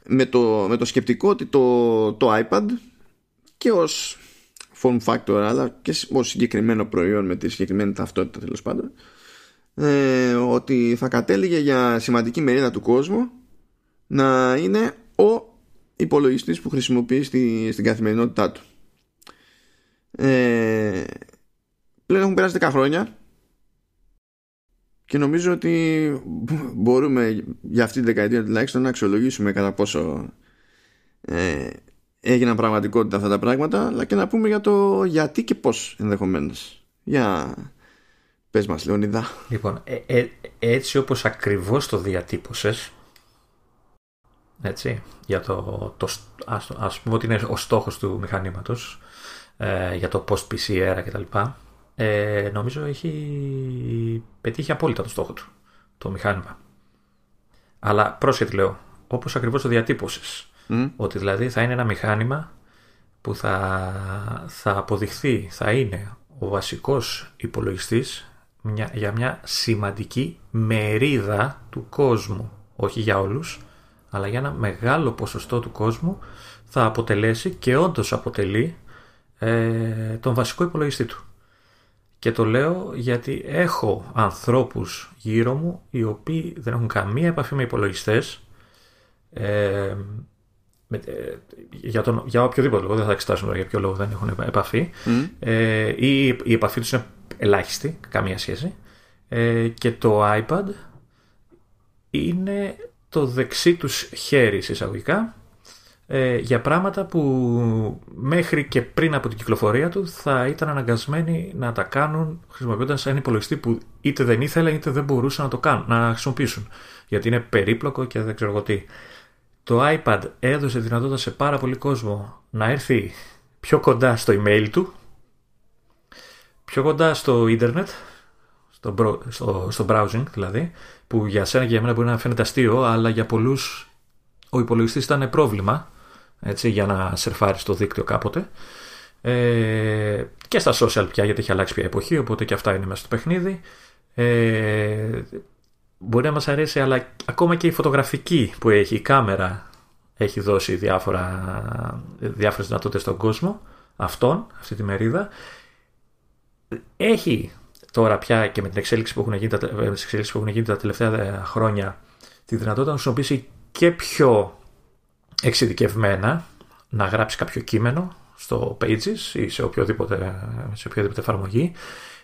με, το, με το σκεπτικό ότι το, το iPad και ως form factor αλλά και ως συγκεκριμένο προϊόν με τη συγκεκριμένη ταυτότητα τέλος πάντων ε, ότι θα κατέληγε για σημαντική μερίδα του κόσμου να είναι ο υπολογιστής που χρησιμοποιεί στη, στην καθημερινότητά του. Ε, πλέον έχουν περάσει 10 χρόνια και νομίζω ότι μπορούμε για αυτή τη δεκαετία τουλάχιστον να αξιολογήσουμε κατά πόσο ε, έγιναν πραγματικότητα αυτά τα πράγματα αλλά και να πούμε για το γιατί και πώς ενδεχομένως. Για πες μας Λεωνίδα. Λοιπόν, ε, ε, έτσι όπως ακριβώς το διατύπωσες έτσι, για το, το ας, ας πούμε ότι είναι ο στόχος του μηχανήματος ε, για το post-PC era κτλ ε, νομίζω έχει πετύχει απόλυτα το στόχο του το μηχάνημα. Αλλά πρόσχετη λέω, όπως ακριβώς το διατύπωσες, ότι δηλαδή θα είναι ένα μηχάνημα που θα, θα αποδειχθεί, θα είναι ο βασικός υπολογιστής μια, για μια σημαντική μερίδα του κόσμου. Όχι για όλους, αλλά για ένα μεγάλο ποσοστό του κόσμου θα αποτελέσει και όντως αποτελεί ε, τον βασικό υπολογιστή του. Και το λέω γιατί έχω ανθρώπους γύρω μου οι οποίοι δεν έχουν καμία επαφή με υπολογιστές ε, με, ε, για, τον, για οποιοδήποτε λόγο, δεν θα εξετάσουμε για ποιο λόγο δεν έχουν επαφή. Ε, ή η επαφή τους είναι ελάχιστη, καμία σχέση. Ε, και το iPad είναι το δεξί τους χέρι εισαγωγικά ε, για πράγματα που μέχρι και πριν από την κυκλοφορία του θα ήταν αναγκασμένοι να τα κάνουν χρησιμοποιώντας ένα υπολογιστή που είτε δεν ήθελαν είτε δεν μπορούσαν να το κάνουν, να χρησιμοποιήσουν. Γιατί είναι περίπλοκο και δεν ξέρω εγώ τι. Το iPad έδωσε δυνατότητα σε πάρα πολύ κόσμο να έρθει πιο κοντά στο email του, πιο κοντά στο ίντερνετ, στο, στο, στο browsing δηλαδή, που για σένα και για μένα μπορεί να φαίνεται αστείο, αλλά για πολλούς ο υπολογιστής ήταν πρόβλημα έτσι, για να σερφάρεις στο δίκτυο κάποτε. Ε, και στα social πια γιατί έχει αλλάξει πια εποχή οπότε και αυτά είναι μέσα στο παιχνίδι ε, μπορεί να μας αρέσει αλλά ακόμα και η φωτογραφική που έχει η κάμερα έχει δώσει διάφορα, διάφορες δυνατότητες στον κόσμο αυτόν, αυτή τη μερίδα έχει τώρα πια και με την εξέλιξη που έχουν γίνει τα, που έχουν γίνει τα τελευταία χρόνια τη δυνατότητα να χρησιμοποιήσει και πιο εξειδικευμένα να γράψει κάποιο κείμενο στο Pages ή σε οποιοδήποτε, σε οποιοδήποτε εφαρμογή,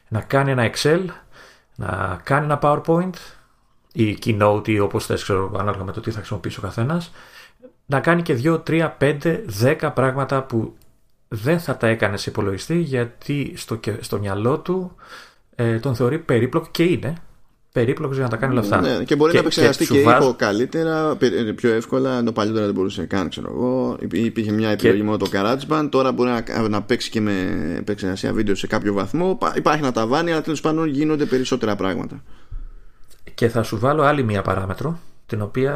να κάνει ένα Excel, να κάνει ένα PowerPoint ή Keynote ή όπως θες, ξέρω, ανάλογα με το τι θα χρησιμοποιήσει ο καθένας, να κάνει και 2, 3, 5, 10 πράγματα που δεν θα τα έκανε σε υπολογιστή γιατί στο, στο μυαλό του ε, τον θεωρεί περίπλοκο και είναι περίπλοκος για να τα κάνει όλα αυτά. Ναι, και μπορεί και, να επεξεργαστεί και, και ήχο καλύτερα, ε, πιο εύκολα, ενώ παλιότερα δεν μπορούσε καν, ξέρω εγώ. Υπήρχε μια επιλογή και... μόνο το GarageBand, τώρα μπορεί να, να παίξει και με επεξεργασία βίντεο σε κάποιο βαθμό. Υπάρχει να τα βάνει, αλλά τέλος πάντων γίνονται περισσότερα πράγματα. Και θα σου βάλω άλλη μια παράμετρο, την οποία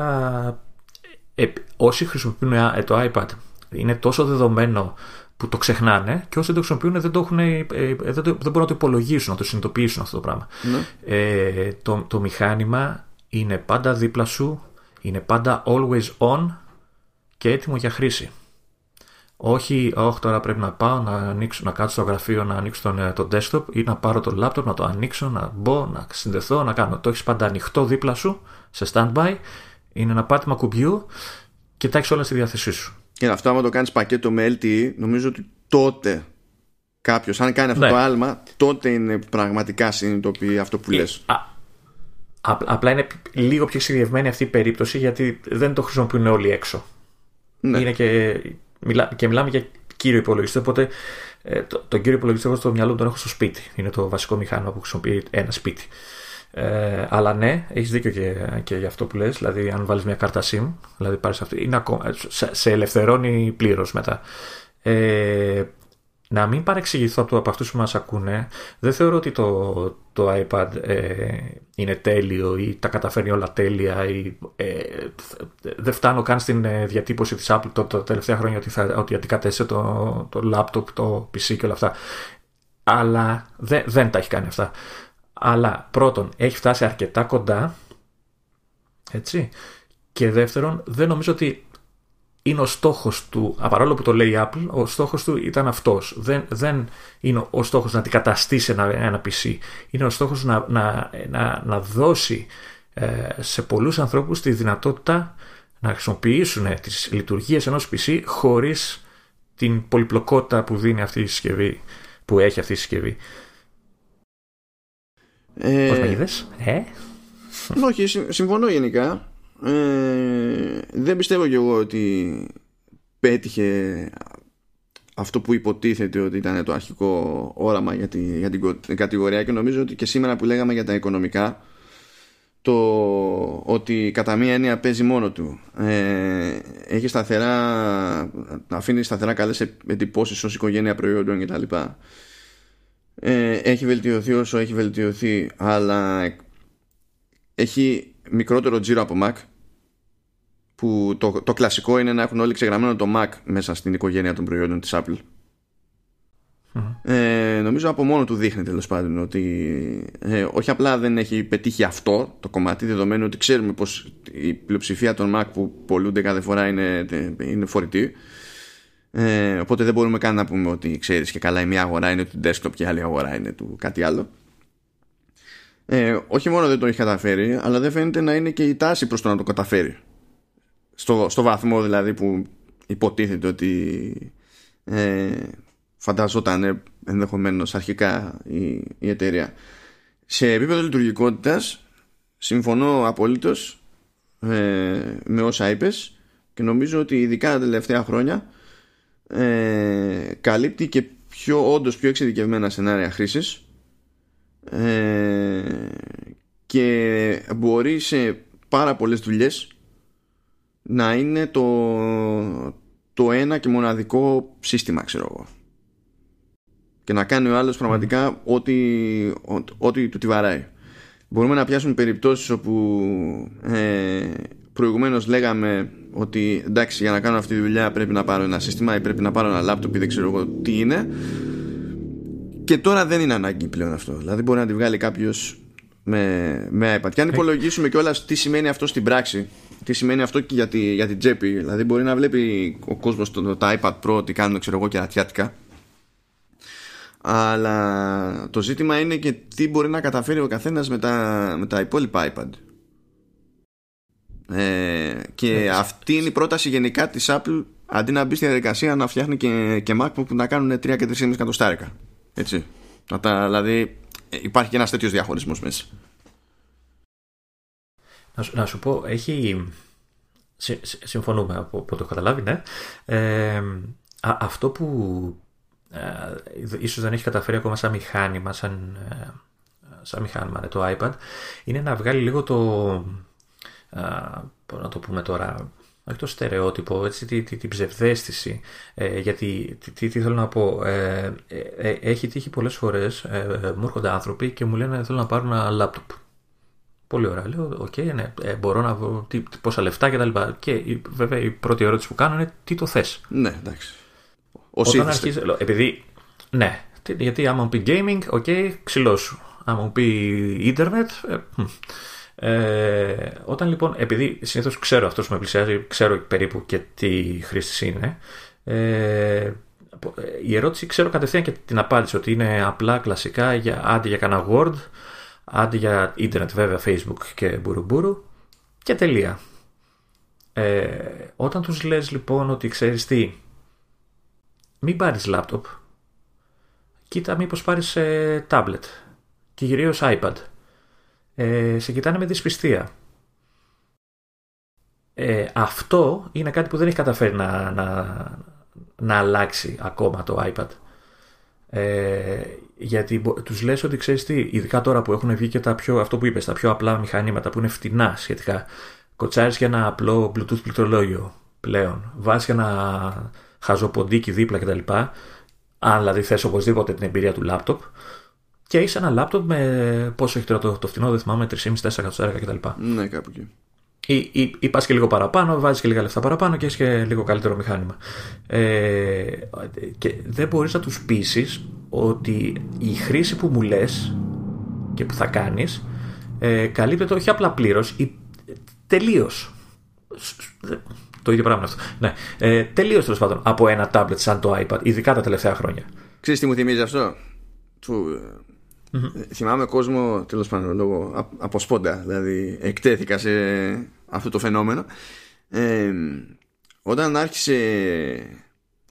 ε, όσοι χρησιμοποιούν ε, το iPad είναι τόσο δεδομένο που το ξεχνάνε και όσοι το χρησιμοποιούν δεν, το έχουν, ε, ε, δεν, το, δεν μπορούν να το υπολογίσουν, να το συνειδητοποιήσουν αυτό το πράγμα. Ναι. Ε, το, το μηχάνημα είναι πάντα δίπλα σου, είναι πάντα always on και έτοιμο για χρήση. Όχι, όχι τώρα πρέπει να πάω να, ανοίξω, να κάτσω στο γραφείο να ανοίξω τον, ε, το desktop ή να πάρω το laptop, να το ανοίξω, να μπω, να συνδεθώ, να κάνω. Το έχεις πάντα ανοιχτό δίπλα σου, σε standby. Είναι ένα πάτημα κουμπιού και τα έχεις όλα στη διάθεσή σου. Και αυτό, άμα το κάνεις πακέτο με LTE, νομίζω ότι τότε κάποιος, αν κάνει αυτό ναι. το άλμα, τότε είναι πραγματικά συνειδητοποιεί αυτό που ε, λες. Απλά είναι λίγο πιο εξειδικευμένη αυτή η περίπτωση γιατί δεν το χρησιμοποιούν όλοι έξω. Ναι. Είναι και, μιλά, και μιλάμε για κύριο υπολογιστή. Οπότε ε, το, τον κύριο υπολογιστή εγώ στο μυαλό μου τον έχω στο σπίτι. Είναι το βασικό μηχάνημα που χρησιμοποιεί ένα σπίτι. Ε, αλλά ναι, έχεις δίκιο και, και για αυτό που λες. Δηλαδή, αν βάλεις μια κάρτα SIM, δηλαδή πάρεις αυτή, είναι ακόμα, σε, σε ελευθερώνει πλήρως μετά. Ε, να μην παρεξηγηθώ από, από αυτούς που μας ακούνε, δεν θεωρώ ότι το, το iPad ε, είναι τέλειο ή τα καταφέρνει όλα τέλεια ή ε, δεν φτάνω καν στην ε, διατύπωση της Apple τα το τελευταία χρόνια ότι, θα, ότι αντικατέστησε το, το laptop, το PC και όλα αυτά. Αλλά δεν, δεν τα έχει κάνει αυτά αλλά πρώτον έχει φτάσει αρκετά κοντά έτσι και δεύτερον δεν νομίζω ότι είναι ο στόχος του, παρόλο που το λέει η Apple, ο στόχος του ήταν αυτός. Δεν, δεν είναι ο στόχος να αντικαταστήσει ένα, ένα PC. Είναι ο στόχος να, να, να, να δώσει ε, σε πολλούς ανθρώπους τη δυνατότητα να χρησιμοποιήσουν τις λειτουργίες ενός PC χωρίς την πολυπλοκότητα που δίνει αυτή η συσκευή, που έχει αυτή η συσκευή. Ε, Πώς με είδες, ε; Όχι, συμφωνώ γενικά. Ε, δεν πιστεύω κι εγώ ότι πέτυχε αυτό που υποτίθεται ότι ήταν το αρχικό όραμα για, τη, για την κατηγορία και νομίζω ότι και σήμερα που λέγαμε για τα οικονομικά το ότι κατά μία έννοια παίζει μόνο του ε, έχει σταθερά αφήνει σταθερά καλές εντυπώσεις ως οικογένεια προϊόντων κτλ ε, έχει βελτιωθεί όσο έχει βελτιωθεί αλλά έχει μικρότερο τζίρο από Mac που το, το κλασικό είναι να έχουν όλοι ξεγραμμένο το Mac μέσα στην οικογένεια των προϊόντων της Apple. Ε, νομίζω από μόνο του δείχνει τέλος πάντων ότι ε, όχι απλά δεν έχει πετύχει αυτό το κομμάτι δεδομένου ότι ξέρουμε πως η πλειοψηφία των Mac που πολλούνται κάθε φορά είναι, είναι φορητή ε, οπότε δεν μπορούμε καν να πούμε ότι ξέρεις και καλά η μία αγορά είναι του desktop και η άλλη αγορά είναι του κάτι άλλο. Ε, όχι μόνο δεν το έχει καταφέρει, αλλά δεν φαίνεται να είναι και η τάση προς το να το καταφέρει. Στο, στο βαθμό δηλαδή που υποτίθεται ότι ε, φανταζόταν ενδεχομένως αρχικά η, η εταιρεία. Σε επίπεδο λειτουργικότητας συμφωνώ απολύτως ε, με όσα είπες και νομίζω ότι ειδικά τα τελευταία χρόνια ε, καλύπτει και πιο όντως πιο εξειδικευμένα σενάρια χρήσης. Ε, και μπορεί σε πάρα πολλές δουλειές να είναι το, το ένα και μοναδικό σύστημα ξέρω εγώ. Και να κάνει ο άλλος πραγματικά ό,τι, ό,τι του τη βαράει. Μπορούμε να πιάσουμε περιπτώσεις όπου ε, προηγουμένως λέγαμε ότι εντάξει για να κάνω αυτή τη δουλειά πρέπει να πάρω ένα σύστημα ή πρέπει να πάρω ένα λάπτοπ ή δεν ξέρω εγώ τι είναι. Και τώρα δεν είναι ανάγκη πλέον αυτό. Δηλαδή μπορεί να τη βγάλει κάποιος με, με iPad. Και αν υπολογίσουμε κιόλας τι σημαίνει αυτό στην πράξη τι σημαίνει αυτό και για, τη, για την τσέπη. Δηλαδή μπορεί να βλέπει ο κόσμος το, το, iPad Pro τι κάνουν ξέρω εγώ και ατιάτικα. Αλλά το ζήτημα είναι και τι μπορεί να καταφέρει ο καθένας με τα, με τα υπόλοιπα iPad ε, και ναι. αυτή είναι η πρόταση γενικά της Apple αντί να μπει στη διαδικασία να φτιάχνει και, και MacBook που να κάνουν 3 και 3,5 εκατοστάρικα. Έτσι. Να τα, δηλαδή υπάρχει και ένας τέτοιος διαχωρισμός μέσα. Να σου, να σου πω, έχει... συμφωνούμε από ό,τι έχω καταλάβει, ναι. Ε, αυτό που ε, ίσως δεν έχει καταφέρει ακόμα σαν μηχάνημα, σαν, ε, σαν μηχάνημα, ναι, το iPad, είναι να βγάλει λίγο το, πώς να το πούμε τώρα, όχι το στερεότυπο, έτσι, την τη, τη ψευδαίσθηση. Ε, γιατί, τι, τι, θέλω να πω, ε, ε, έχει τύχει πολλές φορές, ε, μου έρχονται άνθρωποι και μου λένε θέλω να πάρω ένα λάπτοπ. Πολύ ωραία. Λέω, ok, okay, ναι, ε, μπορώ να βρω τι, πόσα λεφτά κτλ. Και, και βέβαια η πρώτη ερώτηση που κάνω είναι τι το θες; Ναι, εντάξει. Όταν αρχίζει, επειδή, ναι, γιατί άμα μου πει gaming, ok, okay, ξηλώσου. Άμα μου πει internet, ε, όταν λοιπόν, επειδή συνήθως ξέρω αυτός που με πλησιάζει, ξέρω περίπου και τι χρήστη είναι, ε, η ερώτηση ξέρω κατευθείαν και την απάντηση ότι είναι απλά κλασικά για, άντε για κανένα Word, άντε για ίντερνετ βέβαια, Facebook και μπουρουμπουρου και τελεία. Ε, όταν τους λες λοιπόν ότι ξέρεις τι, μην πάρεις λάπτοπ, κοίτα μήπως πάρεις ε, tablet και κυρίως iPad ε, σε κοιτάνε με δυσπιστία. Ε, αυτό είναι κάτι που δεν έχει καταφέρει να, να, να αλλάξει ακόμα το iPad. Ε, γιατί τους λες ότι ξέρεις τι, ειδικά τώρα που έχουν βγει και τα πιο, αυτό που είπες, τα πιο απλά μηχανήματα που είναι φτηνά σχετικά. Κοτσάρεις για ένα απλό Bluetooth πληκτρολόγιο πλέον. Βάζεις ένα χαζοποντίκι δίπλα κτλ. Αν δηλαδή θες οπωσδήποτε την εμπειρία του λάπτοπ και είσαι ένα λάπτοπ με πόσο έχει τώρα το, το φτηνό, δεν θυμάμαι, 3,5-4 εκατοστάρικα κτλ. Ναι, κάπου εκεί. Ή, ή, ή πας και λίγο παραπάνω, βάζεις και λίγα λεφτά παραπάνω και έχεις και λίγο καλύτερο μηχάνημα. Ε, και δεν μπορείς να τους πείσεις ότι η χρήση που μου λες και που θα κάνεις ε, καλύπτεται όχι απλά πλήρως, τελείως. Το ίδιο πράγμα αυτό. Ναι. Ε, τελείως τέλος πάντων από ένα tablet σαν το iPad, ειδικά τα τελευταία χρόνια. Ξέρεις τι μου θυμίζει αυτό; Του, Mm-hmm. Θυμάμαι κόσμο, τέλος πάντων, λόγω από σπόντα, δηλαδή εκτέθηκα σε αυτό το φαινόμενο. Ε, όταν άρχισε,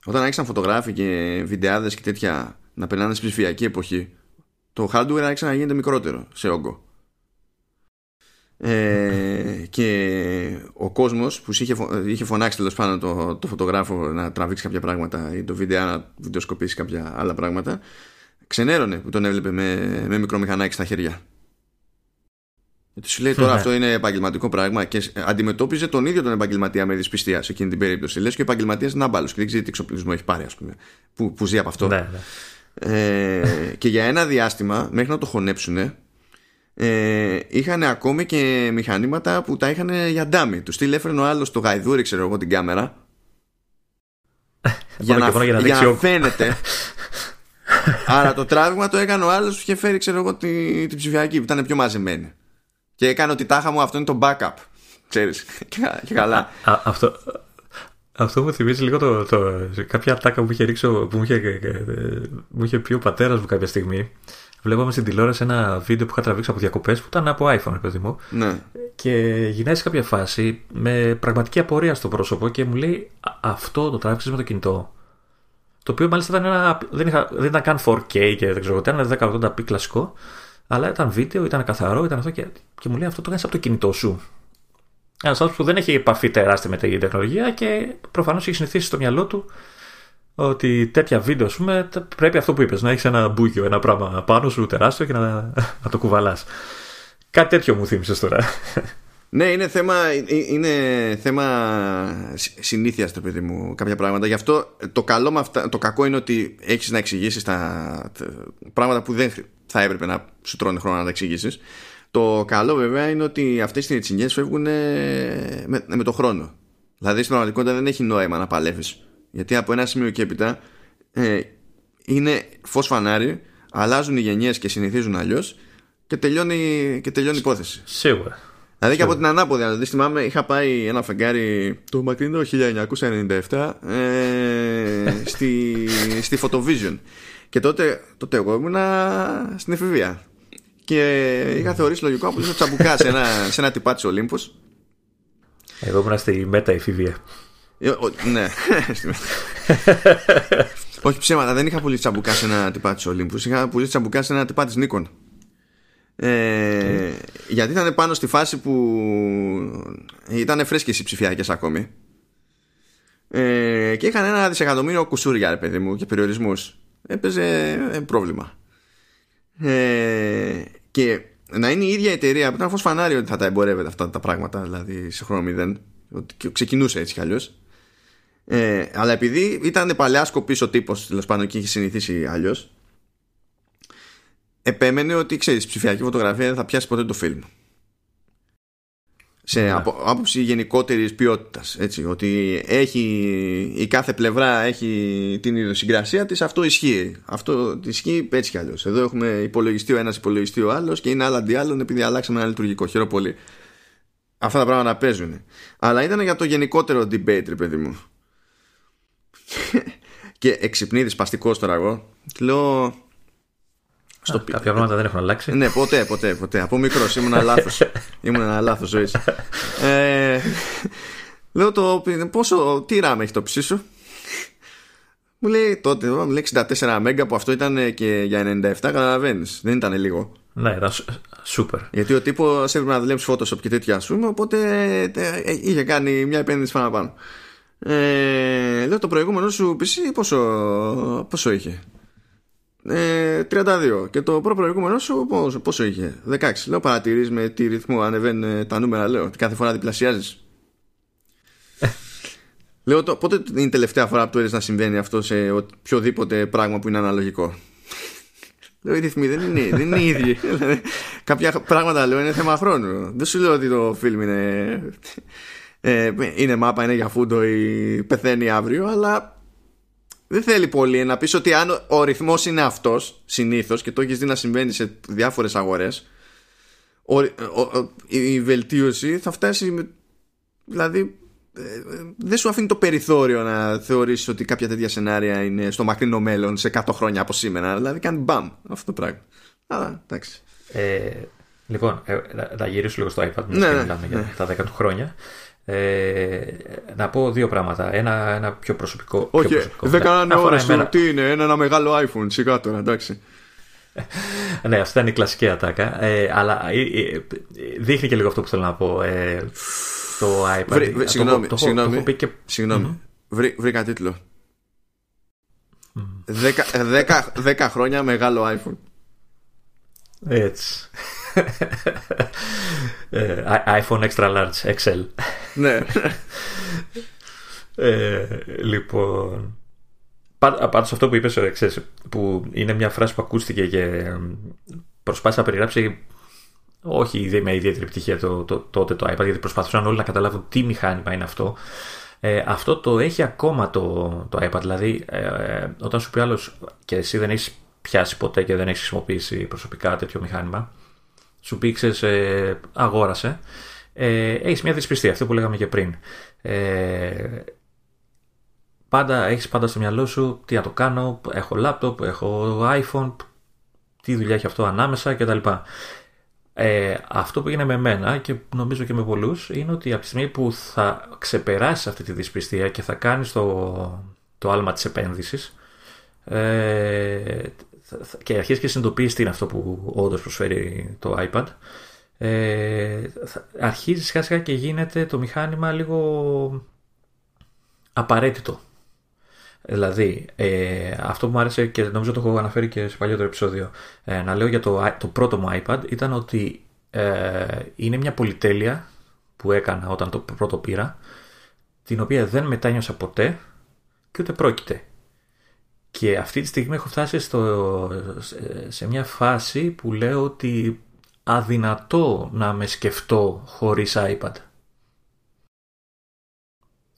όταν άρχισαν φωτογράφοι και βιντεάδες και τέτοια να περνάνε στην ψηφιακή εποχή, το hardware άρχισε να γίνεται μικρότερο σε όγκο. Ε, και ο κόσμος που είχε, είχε φωνάξει τέλος πάντων το, το φωτογράφο να τραβήξει κάποια πράγματα ή το βίντεο να βιντεοσκοπήσει κάποια άλλα πράγματα ξενέρωνε που τον έβλεπε με, με μικρό μηχανάκι στα χέρια. Γιατί σου λέει τώρα αυτό είναι επαγγελματικό πράγμα και αντιμετώπιζε τον ίδιο τον επαγγελματία με δυσπιστία σε εκείνη την περίπτωση. Λες και ο επαγγελματίας είναι άμπαλος και δεν ξέρει τι εξοπλισμό έχει πάρει, ας πούμε, που, που ζει από αυτό. Ναι, ναι. Ε, και για ένα διάστημα, μέχρι να το χωνέψουν, ε, είχαν ακόμη και μηχανήματα που τα είχαν για ντάμι. Τους στείλει έφερνε ο άλλος το γαϊδούρι, ξέρω εγώ, την κάμερα. για, να, για, να, για να φαίνεται Άρα το τράβημα το έκανε ο άλλος που είχε φέρει, ξέρω εγώ, την, την ψηφιακή που ήταν πιο μαζεμένη. Και έκανε ότι τάχα μου αυτό είναι το backup. Ξέρεις. και, καλά. αυτό, αυτό μου θυμίζει λίγο το, το, κάποια ατάκα που είχε ρίξει, που μου είχε, μου είχε πει ο πατέρας μου κάποια στιγμή. Βλέπαμε στην τηλεόραση ένα βίντεο που είχα τραβήξει από διακοπές που ήταν από iPhone, παιδί μου. Ναι. Και γυρνάει σε κάποια φάση με πραγματική απορία στο πρόσωπο και μου λέει Αυτό το τράβηξες με το κινητό. Το οποίο μάλιστα ήταν ένα, δεν, είχα, δεν ήταν καν 4K και δεν ξέρω τι, ήταν 1080p κλασικό. Αλλά ήταν βίντεο, ήταν καθαρό, ήταν αυτό και, και μου λέει αυτό το κάνεις από το κινητό σου. Ένας άνθρωπος που δεν έχει επαφή τεράστια με την τεχνολογία και προφανώς έχει συνηθίσει στο μυαλό του ότι τέτοια βίντεο, ας πούμε, πρέπει αυτό που είπες, να έχεις ένα μπούκιο, ένα πράγμα πάνω σου τεράστιο και να, να το κουβαλάς. Κάτι τέτοιο μου θύμισες τώρα. Ναι, είναι θέμα, είναι θέμα συνήθειας το παιδί μου κάποια πράγματα. Γι' αυτό το, καλό με αυτά, το κακό είναι ότι έχεις να εξηγήσεις τα, πράγματα που δεν θα έπρεπε να σου τρώνε χρόνο να τα εξηγήσεις. Το καλό βέβαια είναι ότι αυτές οι τσινιέ φεύγουν με, με το χρόνο. Δηλαδή στην πραγματικότητα δεν έχει νόημα να παλεύεις. Γιατί από ένα σημείο και έπειτα ε, είναι φως φανάρι, αλλάζουν οι γενιές και συνηθίζουν αλλιώς και τελειώνει, και τελειώνει η υπόθεση. Σίγουρα. Δηλαδή και από την ανάποδη, δηλαδή θυμάμαι, είχα πάει ένα φεγγάρι το μακρινό 1997 ε, στη, στη Photovision. Και τότε, τότε εγώ ήμουν στην εφηβεία. Και είχα θεωρήσει λογικό να τσαμπουκά σε ένα, σε ένα τυπάτσι Ολύμπους. Εγώ ήμουν στη μετα εφηβεία. Ε, ναι. Όχι ψέματα, δεν είχα πολύ τσαμπουκά σε ένα τυπάτσι Ολύμπους. Είχα πολύ τσαμπουκά σε ένα τυπάτσι Νίκον. Ε, γιατί ήταν πάνω στη φάση που ήταν φρέσκες οι ψηφιακές ακόμη. Ε, και είχαν ένα δισεκατομμύριο κουσούρια ρε παιδί μου και περιορισμούς. Έπαιζε ε, πρόβλημα. Ε, και να είναι η ίδια εταιρεία που ήταν φως φανάρι ότι θα τα εμπορεύεται αυτά τα πράγματα δηλαδή σε χρόνο μηδέν ότι ξεκινούσε έτσι κι αλλιώς. Ε, αλλά επειδή ήταν παλιά σκοπής τύπος τέλος πάντων και είχε συνηθίσει αλλιώς επέμενε ότι ξέρεις, ψηφιακή φωτογραφία δεν θα πιάσει ποτέ το φιλμ. Σε yeah. Ναι. άποψη γενικότερης ποιότητας. Ότι έχει, η κάθε πλευρά έχει την ιδιοσυγκρασία της, αυτό ισχύει. Αυτό ισχύει έτσι κι αλλιώς. Εδώ έχουμε υπολογιστή ο ένας, υπολογιστή ο άλλος και είναι άλλα αντί άλλων επειδή αλλάξαμε ένα λειτουργικό. Χαίρο πολύ. Αυτά τα πράγματα παίζουν. Αλλά ήταν για το γενικότερο debate, ρε παιδί μου. και εξυπνίδης παστικός τώρα εγώ. Λέω, στο... κάποια πράγματα δεν έχουν αλλάξει. Ναι, ποτέ, ποτέ, ποτέ. Από μικρός ήμουν λάθος. ήμουν ένα λάθος ζωής. Ε, λέω το. Πόσο. Τι ράμ έχει το ψήσο σου; Μου λέει τότε, μου λέει 64 μέγα που αυτό ήταν και για 97, καταλαβαίνεις. Δεν ήταν λίγο. Ναι, ήταν σούπερ. Γιατί ο τύπος έπρεπε να δουλέψει Photoshop και τέτοια, ας πούμε, οπότε ε, είχε κάνει μια επένδυση πάνω. Ε, λέω το προηγούμενο σου PC πόσο, πόσο είχε; 32 ε, και το πρώτο προηγούμενο σου πόσο, πόσο είχε; 16 λέω παρατηρείς με τι ρυθμό ανεβαίνουν τα νούμερα λέω κάθε φορά διπλασιάζεις λέω το, πότε είναι η τελευταία φορά που του να συμβαίνει αυτό σε οποιοδήποτε πράγμα που είναι αναλογικό; Λέω οι ρυθμοί δεν είναι, δεν είναι οι ίδιοι. Δηλαδή, κάποια πράγματα λέω είναι θέμα χρόνου. Δεν σου λέω ότι το φιλμ είναι, ε, είναι μάπα, είναι για φούντο ή πεθαίνει αύριο, αλλά δεν θέλει πολύ να πεις ότι αν ο ρυθμός είναι αυτός συνήθως και το έχεις δει να συμβαίνει σε διάφορες αγορές, η βελτίωση θα φτάσει. Δηλαδή, ε, δεν σου αφήνει το περιθώριο να θεωρήσεις ότι κάποια τέτοια σενάρια είναι στο μακρινό μέλλον σε 100 χρόνια από σήμερα. Δηλαδή, κάνει μπαμ αυτό το πράγμα. Αλλά εντάξει. Ε, λοιπόν, ε, θα γυρίσω λίγο στο iPad, ναι, ναι, μιλάμε για ναι. τα 10 του χρόνια. Ε, να πω δύο πράγματα. Ένα, ένα πιο προσωπικό. Όχι, δεν κάνανε ώρα σου. Τι είναι, ένα, ένα μεγάλο iPhone, σιγά τώρα, εντάξει. ναι, αυτή ήταν η κλασική ατάκα. Ε, αλλά ε, ε, δείχνει και λίγο αυτό που θέλω να πω. Ε, το iPad. Βρή, βρή, συγγνώμη, το, συγγνώμη, το και... συγγνώμη. Mm-hmm. Βρή, βρήκα τίτλο. Δέκα, δέκα, δέκα χρόνια μεγάλο iPhone. Έτσι. Ε, iPhone Extra Large XL. Ναι. ε, λοιπόν. Πάντως αυτό που είπες, ε, ξέρεις, που είναι μια φράση που ακούστηκε και προσπάθησε να περιγράψει όχι με ιδιαίτερη επιτυχία το, το, τότε το iPad, γιατί προσπαθούσαν όλοι να καταλάβουν τι μηχάνημα είναι αυτό. Ε, αυτό το έχει ακόμα το, το iPad. Δηλαδή, ε, όταν σου πει άλλος και εσύ δεν έχεις πιάσει ποτέ και δεν έχεις χρησιμοποιήσει προσωπικά τέτοιο μηχάνημα, σου πει, ε, αγόρασε, ε, έχεις μια δυσπιστία, αυτό που λέγαμε και πριν. Ε, πάντα έχεις πάντα στο μυαλό σου τι να το κάνω, έχω laptop, έχω iPhone, τι δουλειά έχει αυτό ανάμεσα κτλ. Ε, αυτό που έγινε με μένα και νομίζω και με πολλούς είναι ότι από τη στιγμή που θα ξεπεράσεις αυτή τη δυσπιστία και θα κάνεις το, το άλμα της επένδυσης, ε, και αρχίζει και συνειδητοποιείς τι είναι αυτό που όντως προσφέρει το iPad, ε, αρχίζει σιγά σιγά και γίνεται το μηχάνημα λίγο απαραίτητο. Δηλαδή, ε, αυτό που μου άρεσε και νομίζω το έχω αναφέρει και σε παλιότερο επεισόδιο, ε, να λέω για το, το πρώτο μου iPad, ήταν ότι ε, είναι μια πολυτέλεια που έκανα όταν το πρώτο πήρα, την οποία δεν μετάνιωσα ποτέ και ούτε πρόκειται. Και αυτή τη στιγμή έχω φτάσει στο, σε μια φάση που λέω ότι αδυνατό να με σκεφτώ χωρίς iPad.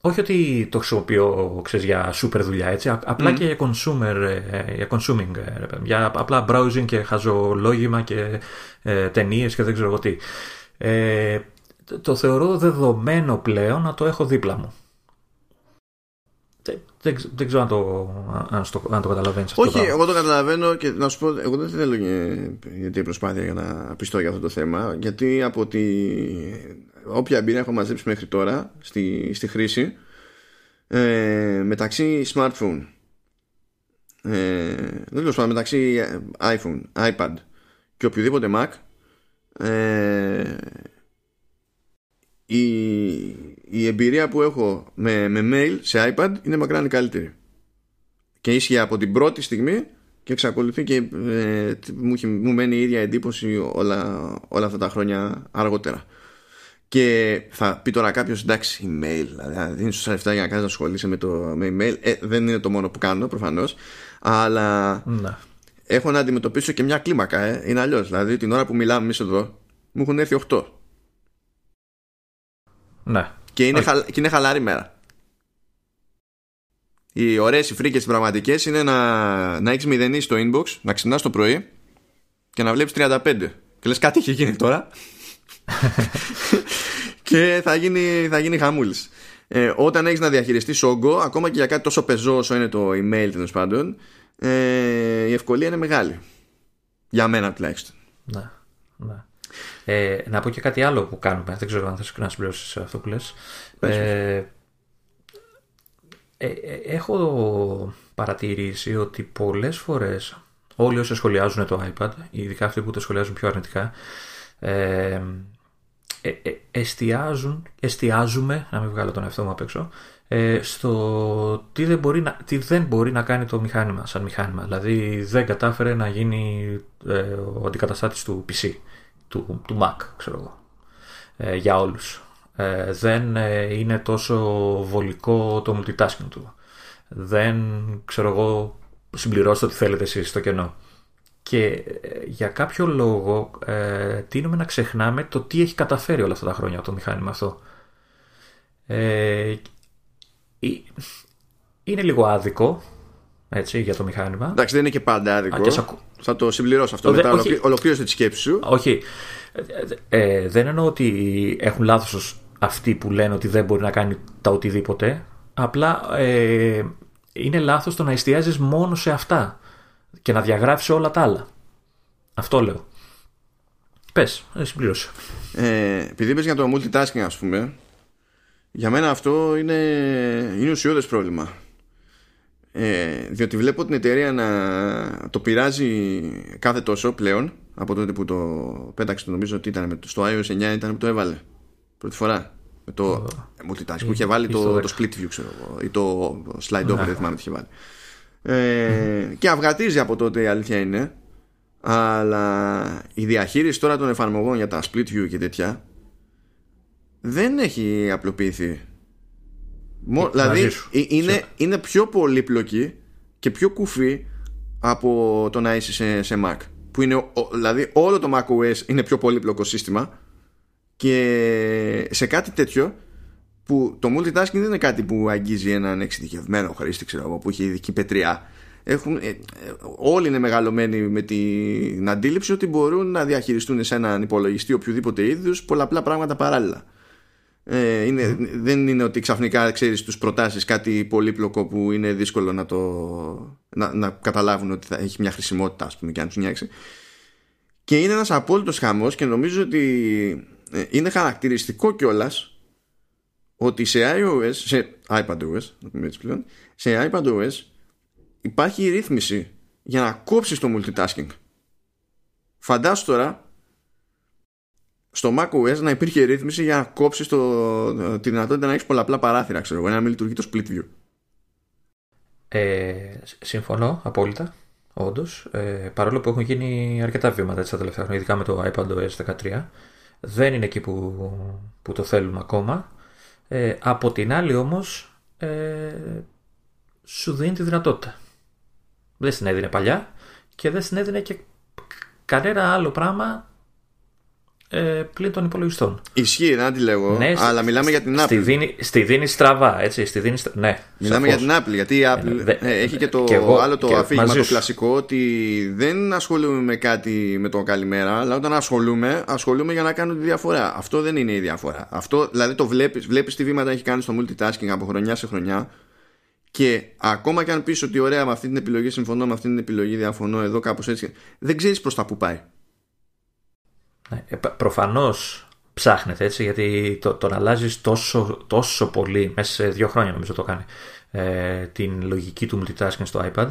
Όχι ότι το χρησιμοποιώ ξέρεις, για super δουλειά, έτσι, απλά και για consumer, ε, για consuming, ε, για απλά browsing και χαζολόγημα και ε, ταινίες και δεν ξέρω τι. Ε, το θεωρώ δεδομένο πλέον να το έχω δίπλα μου. Δεν, δεν ξέρω αν το, αν το, αν το καταλαβαίνεις Όχι, εγώ το καταλαβαίνω και να σου πω, εγώ δεν θέλω γιατί προσπάθεια για να πιστώ για αυτό το θέμα, γιατί από τη όποια εμπειρία έχω μαζέψει μέχρι τώρα στη, στη χρήση, ε, μεταξύ smartphone, ε, δεν ξέρω, μεταξύ iPhone, iPad και οποιοδήποτε Mac, ε, η, η εμπειρία που έχω με, με mail σε iPad είναι μακράν η καλύτερη. Και ίσχυε από την πρώτη στιγμή και εξακολουθεί και ε, μου, μου μένει η ίδια εντύπωση όλα, όλα αυτά τα χρόνια αργότερα. Και θα πει τώρα κάποιος εντάξει, email, δηλαδή δίνεις τόσα λεφτά για να κάνεις να ασχολείσαι με, το, με email. Ε, δεν είναι το μόνο που κάνω προφανώς. Αλλά να. έχω να αντιμετωπίσω και μια κλίμακα. Ε. Είναι αλλιώς. Δηλαδή την ώρα που μιλάμε εμείς εδώ, μου έχουν έρθει 8. Ναι. Και είναι, χα, και είναι χαλάρη μέρα. Οι ωραίες οι φρίκες οι πραγματικές είναι να, να έχεις μηδενίσει το inbox, να ξυπνάς το πρωί και να βλέπεις 35. Και λες κάτι έχει γίνει τώρα. και θα γίνει, θα γίνει χαμούλης. Ε, όταν έχεις να διαχειριστείς όγκο, ακόμα και για κάτι τόσο πεζό όσο είναι το email τέλος πάντων, ε, η ευκολία είναι μεγάλη. Για μένα τουλάχιστον. Ναι, ναι. Ε, να πω και κάτι άλλο που κάνουμε. Δεν ξέρω αν θες να συμπληρώσεις αυτό που λες. Ε, ε, ε, έχω παρατηρήσει ότι πολλές φορές όλοι όσοι σχολιάζουν το iPad, ειδικά αυτοί που το σχολιάζουν πιο αρνητικά, ε, ε, ε, εστιάζουν, εστιάζουμε, να μην βγάλω τον εαυτό μου απ' έξω, ε, στο τι δεν, μπορεί να, τι δεν μπορεί να κάνει το μηχάνημα σαν μηχάνημα. Δηλαδή δεν κατάφερε να γίνει ε, ο αντικαταστάτης του PC, του, του Mac, ξέρω εγώ, ε, για όλους. δεν είναι τόσο βολικό το multitasking του. Δεν, ξέρω εγώ, συμπληρώστε ό,τι θέλετε εσείς στο κενό. Και ε, για κάποιο λόγο ε, τίνουμε να ξεχνάμε το τι έχει καταφέρει όλα αυτά τα χρόνια το μηχάνημα αυτό. Ε, είναι λίγο άδικο έτσι, για το μηχάνημα. Εντάξει, δεν είναι και πάντα άδικο. Θα το συμπληρώσω αυτό μετά. Όχι, ολοκλήρωσε τη σκέψη σου. Όχι. Ε, ε, δεν εννοώ ότι έχουν λάθος αυτοί που λένε ότι δεν μπορεί να κάνει τα οτιδήποτε. Απλά ε, είναι λάθος το να εστιάζεις μόνο σε αυτά και να διαγράφεις όλα τα άλλα. Αυτό λέω. Πες, συμπλήρωσε. Ε, επειδή είπες για το multitasking, ας πούμε, για μένα αυτό είναι, είναι ουσιώδες πρόβλημα. Ε, διότι βλέπω την εταιρεία να το πειράζει κάθε τόσο πλέον από τότε που το πέταξε νομίζω ότι ήταν στο iOS 9 ήταν που το έβαλε πρώτη φορά. Με το oh. multitasking που είχε βάλει το, το split view ξέρω ή το slide over δεν θυμάμαι τι είχε βάλει. Ε, και αυγατίζει από τότε η αλήθεια είναι. Αλλά η διαχείριση τώρα των εφαρμογών για τα split view και τέτοια δεν έχει απλοποιηθεί Μο, δηλαδή είναι, είναι πιο πολύπλοκη και πιο κουφή από το να είσαι σε, σε Mac που είναι, δηλαδή όλο το macOS είναι πιο πολύπλοκο σύστημα και σε κάτι τέτοιο που το multitasking δεν είναι κάτι που αγγίζει έναν εξειδικευμένο χρήστη ξέρω, που έχει ειδική πετριά έχουν, ε, όλοι είναι μεγαλωμένοι με την αντίληψη ότι μπορούν να διαχειριστούν σε έναν υπολογιστή οποιοδήποτε είδους πολλαπλά πράγματα παράλληλα ε, είναι, δεν είναι ότι ξαφνικά ξέρεις τους προτάσεις κάτι πολύπλοκο που είναι δύσκολο να, το, να, να καταλάβουν ότι θα έχει μια χρησιμότητα ας πούμε και αν τους νιάξει και είναι ένας απόλυτος χαμός και νομίζω ότι ε, είναι χαρακτηριστικό κιόλας ότι σε iOS, σε iPadOS, να πούμε έτσι πλέον, σε iPadOS υπάρχει ρύθμιση για να κόψεις το multitasking. Φαντάσου τώρα στο macOS να υπήρχε ρύθμιση για να κόψεις τη δυνατότητα να έχεις πολλαπλά παράθυρα, ξέρω εγώ, να μην λειτουργεί το split view. Ε, συμφωνώ απόλυτα. Όντως, ε, παρόλο που έχουν γίνει αρκετά βήματα έτσι, τα τελευταία χρόνια, ειδικά με το iPadOS 13, δεν είναι εκεί που, που το θέλουμε ακόμα. Ε, από την άλλη όμως ε, σου δίνει τη δυνατότητα. Δεν στην έδινε παλιά και δεν στην έδινε και κανένα άλλο πράγμα ε, πλην των υπολογιστών. Ισχύει, δεν αντιλέγω, ναι, αλλά μιλάμε για την Apple. Στη δίνει, στη δίνει στραβά, έτσι. Στη δίνει, ναι, μιλάμε για την Apple, γιατί η Apple ε, έχει και το άλλο το αφήγημα το κλασικό ότι δεν ασχολούμαι με κάτι με το καλημέρα, αλλά όταν ασχολούμαι, ασχολούμαι για να κάνω τη διαφορά. Αυτό δεν είναι η διαφορά. Αυτό, δηλαδή το βλέπεις, βλέπεις τι βήματα έχει κάνει στο multitasking από χρονιά σε χρονιά και ακόμα και αν πεις ότι ωραία με αυτή την επιλογή συμφωνώ, με αυτή την επιλογή διαφωνώ εδώ κάπως έτσι, δεν ξέρεις προς τα που πάει. Ναι, ε, προφανώς ψάχνεται έτσι γιατί το, τον αλλάζεις τόσο, τόσο πολύ μέσα σε δύο χρόνια νομίζω το κάνει ε, την λογική του multitasking στο iPad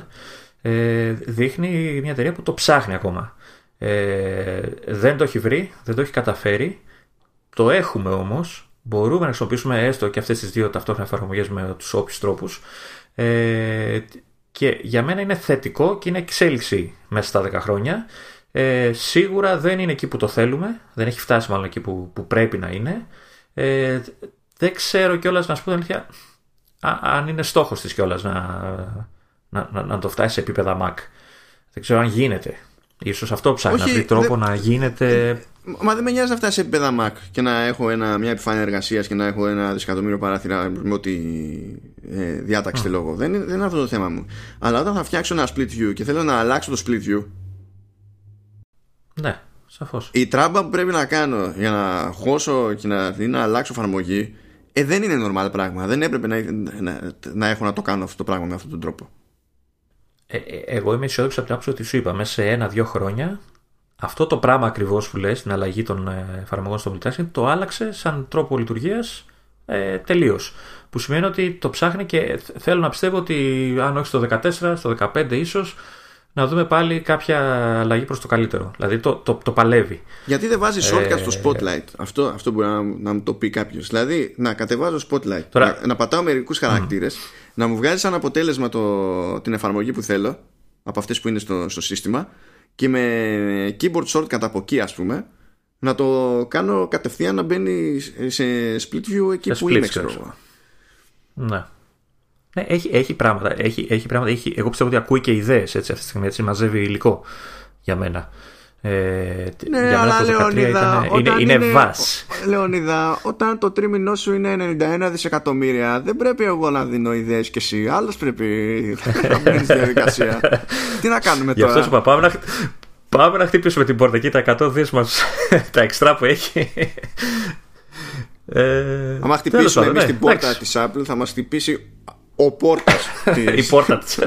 ε, δείχνει μια εταιρεία που το ψάχνει ακόμα. Ε, δεν το έχει βρει, δεν το έχει καταφέρει. Το έχουμε όμως μπορούμε να χρησιμοποιήσουμε έστω και αυτές τις δύο ταυτόχρονα εφαρμογές με τους όποιους τρόπους. Ε, και για μένα είναι θετικό και είναι εξέλιξη μέσα στα 10 χρόνια ε, σίγουρα δεν είναι εκεί που το θέλουμε, δεν έχει φτάσει μάλλον εκεί που, που πρέπει να είναι. Ε, δεν ξέρω κιόλας να σου πω την αλήθεια αν είναι στόχος της κιόλας να, να, να, να, το φτάσει σε επίπεδα Mac. Δεν ξέρω αν γίνεται. Ίσως αυτό ψάχνει να βρει τρόπο να γίνεται. Μα δεν με νοιάζει να φτάσει σε επίπεδα Mac και να έχω ένα, μια επιφάνεια εργασίας και να έχω ένα δισεκατομμύριο παράθυρα με ό,τι ε, διάταξη mm. λόγο. Δεν, δεν είναι αυτό το θέμα μου. Αλλά όταν θα φτιάξω ένα split view και θέλω να αλλάξω το split view, ναι, σαφώς. Η τράμπα που πρέπει να κάνω για να χώσω και να, να αλλάξω εφαρμογή ε, δεν είναι normal πράγμα. Δεν έπρεπε να, να, να έχω να το κάνω αυτό το πράγμα με αυτόν τον τρόπο. Ε, ε, εγώ είμαι αισιόδοξο από την άποψη ότι σου είπα μέσα σε ένα-δύο χρόνια αυτό το πράγμα ακριβώς που λες, την αλλαγή των ε, εφαρμογών στο multitasking, το άλλαξε σαν τρόπο λειτουργίας ε, τελείως. Που σημαίνει ότι το ψάχνει και θέλω να πιστεύω ότι αν όχι στο 14, στο 15 ίσως, να δούμε πάλι κάποια αλλαγή προς το καλύτερο. Δηλαδή το, το, το παλεύει. Γιατί δεν βάζει shortcut ε, στο spotlight; Αυτό, αυτό μπορεί να, να μου το πει κάποιος. Δηλαδή να κατεβάζω spotlight, Τώρα... να, να πατάω μερικούς χαρακτήρες, να μου βγάζει σαν αποτέλεσμα το, την εφαρμογή που θέλω από αυτές που είναι στο, στο σύστημα και με keyboard shortcut από εκεί ας πούμε να το κάνω κατευθείαν να μπαίνει σε split view εκεί που είμαι ξέρω Ναι. Ναι, έχει, έχει πράγματα. Έχει, έχει πράγματα έχει, εγώ πιστεύω ότι ακούει και ιδέες αυτή τη στιγμή. Έτσι, μαζεύει υλικό για μένα. Ε, ναι, για αλλά Λεωνίδα, είναι, είναι, είναι βάς. Λεωνίδα, όταν το τρίμηνό σου είναι 91 δισεκατομμύρια, δεν πρέπει εγώ να δίνω ιδέες και εσύ. Άλλος πρέπει να μπαίνει στη διαδικασία. Τι να κάνουμε τώρα. Γι' αυτό σου είπα, πάμε να, πάμε να χτυπήσουμε την πόρτα εκεί τα 100 δις μας, τα εξτρά που έχει. Ε, Αν χτυπήσουμε εμείς την πόρτα της Apple, θα μας χτυπήσει ο πόρτας Η πόρτα της.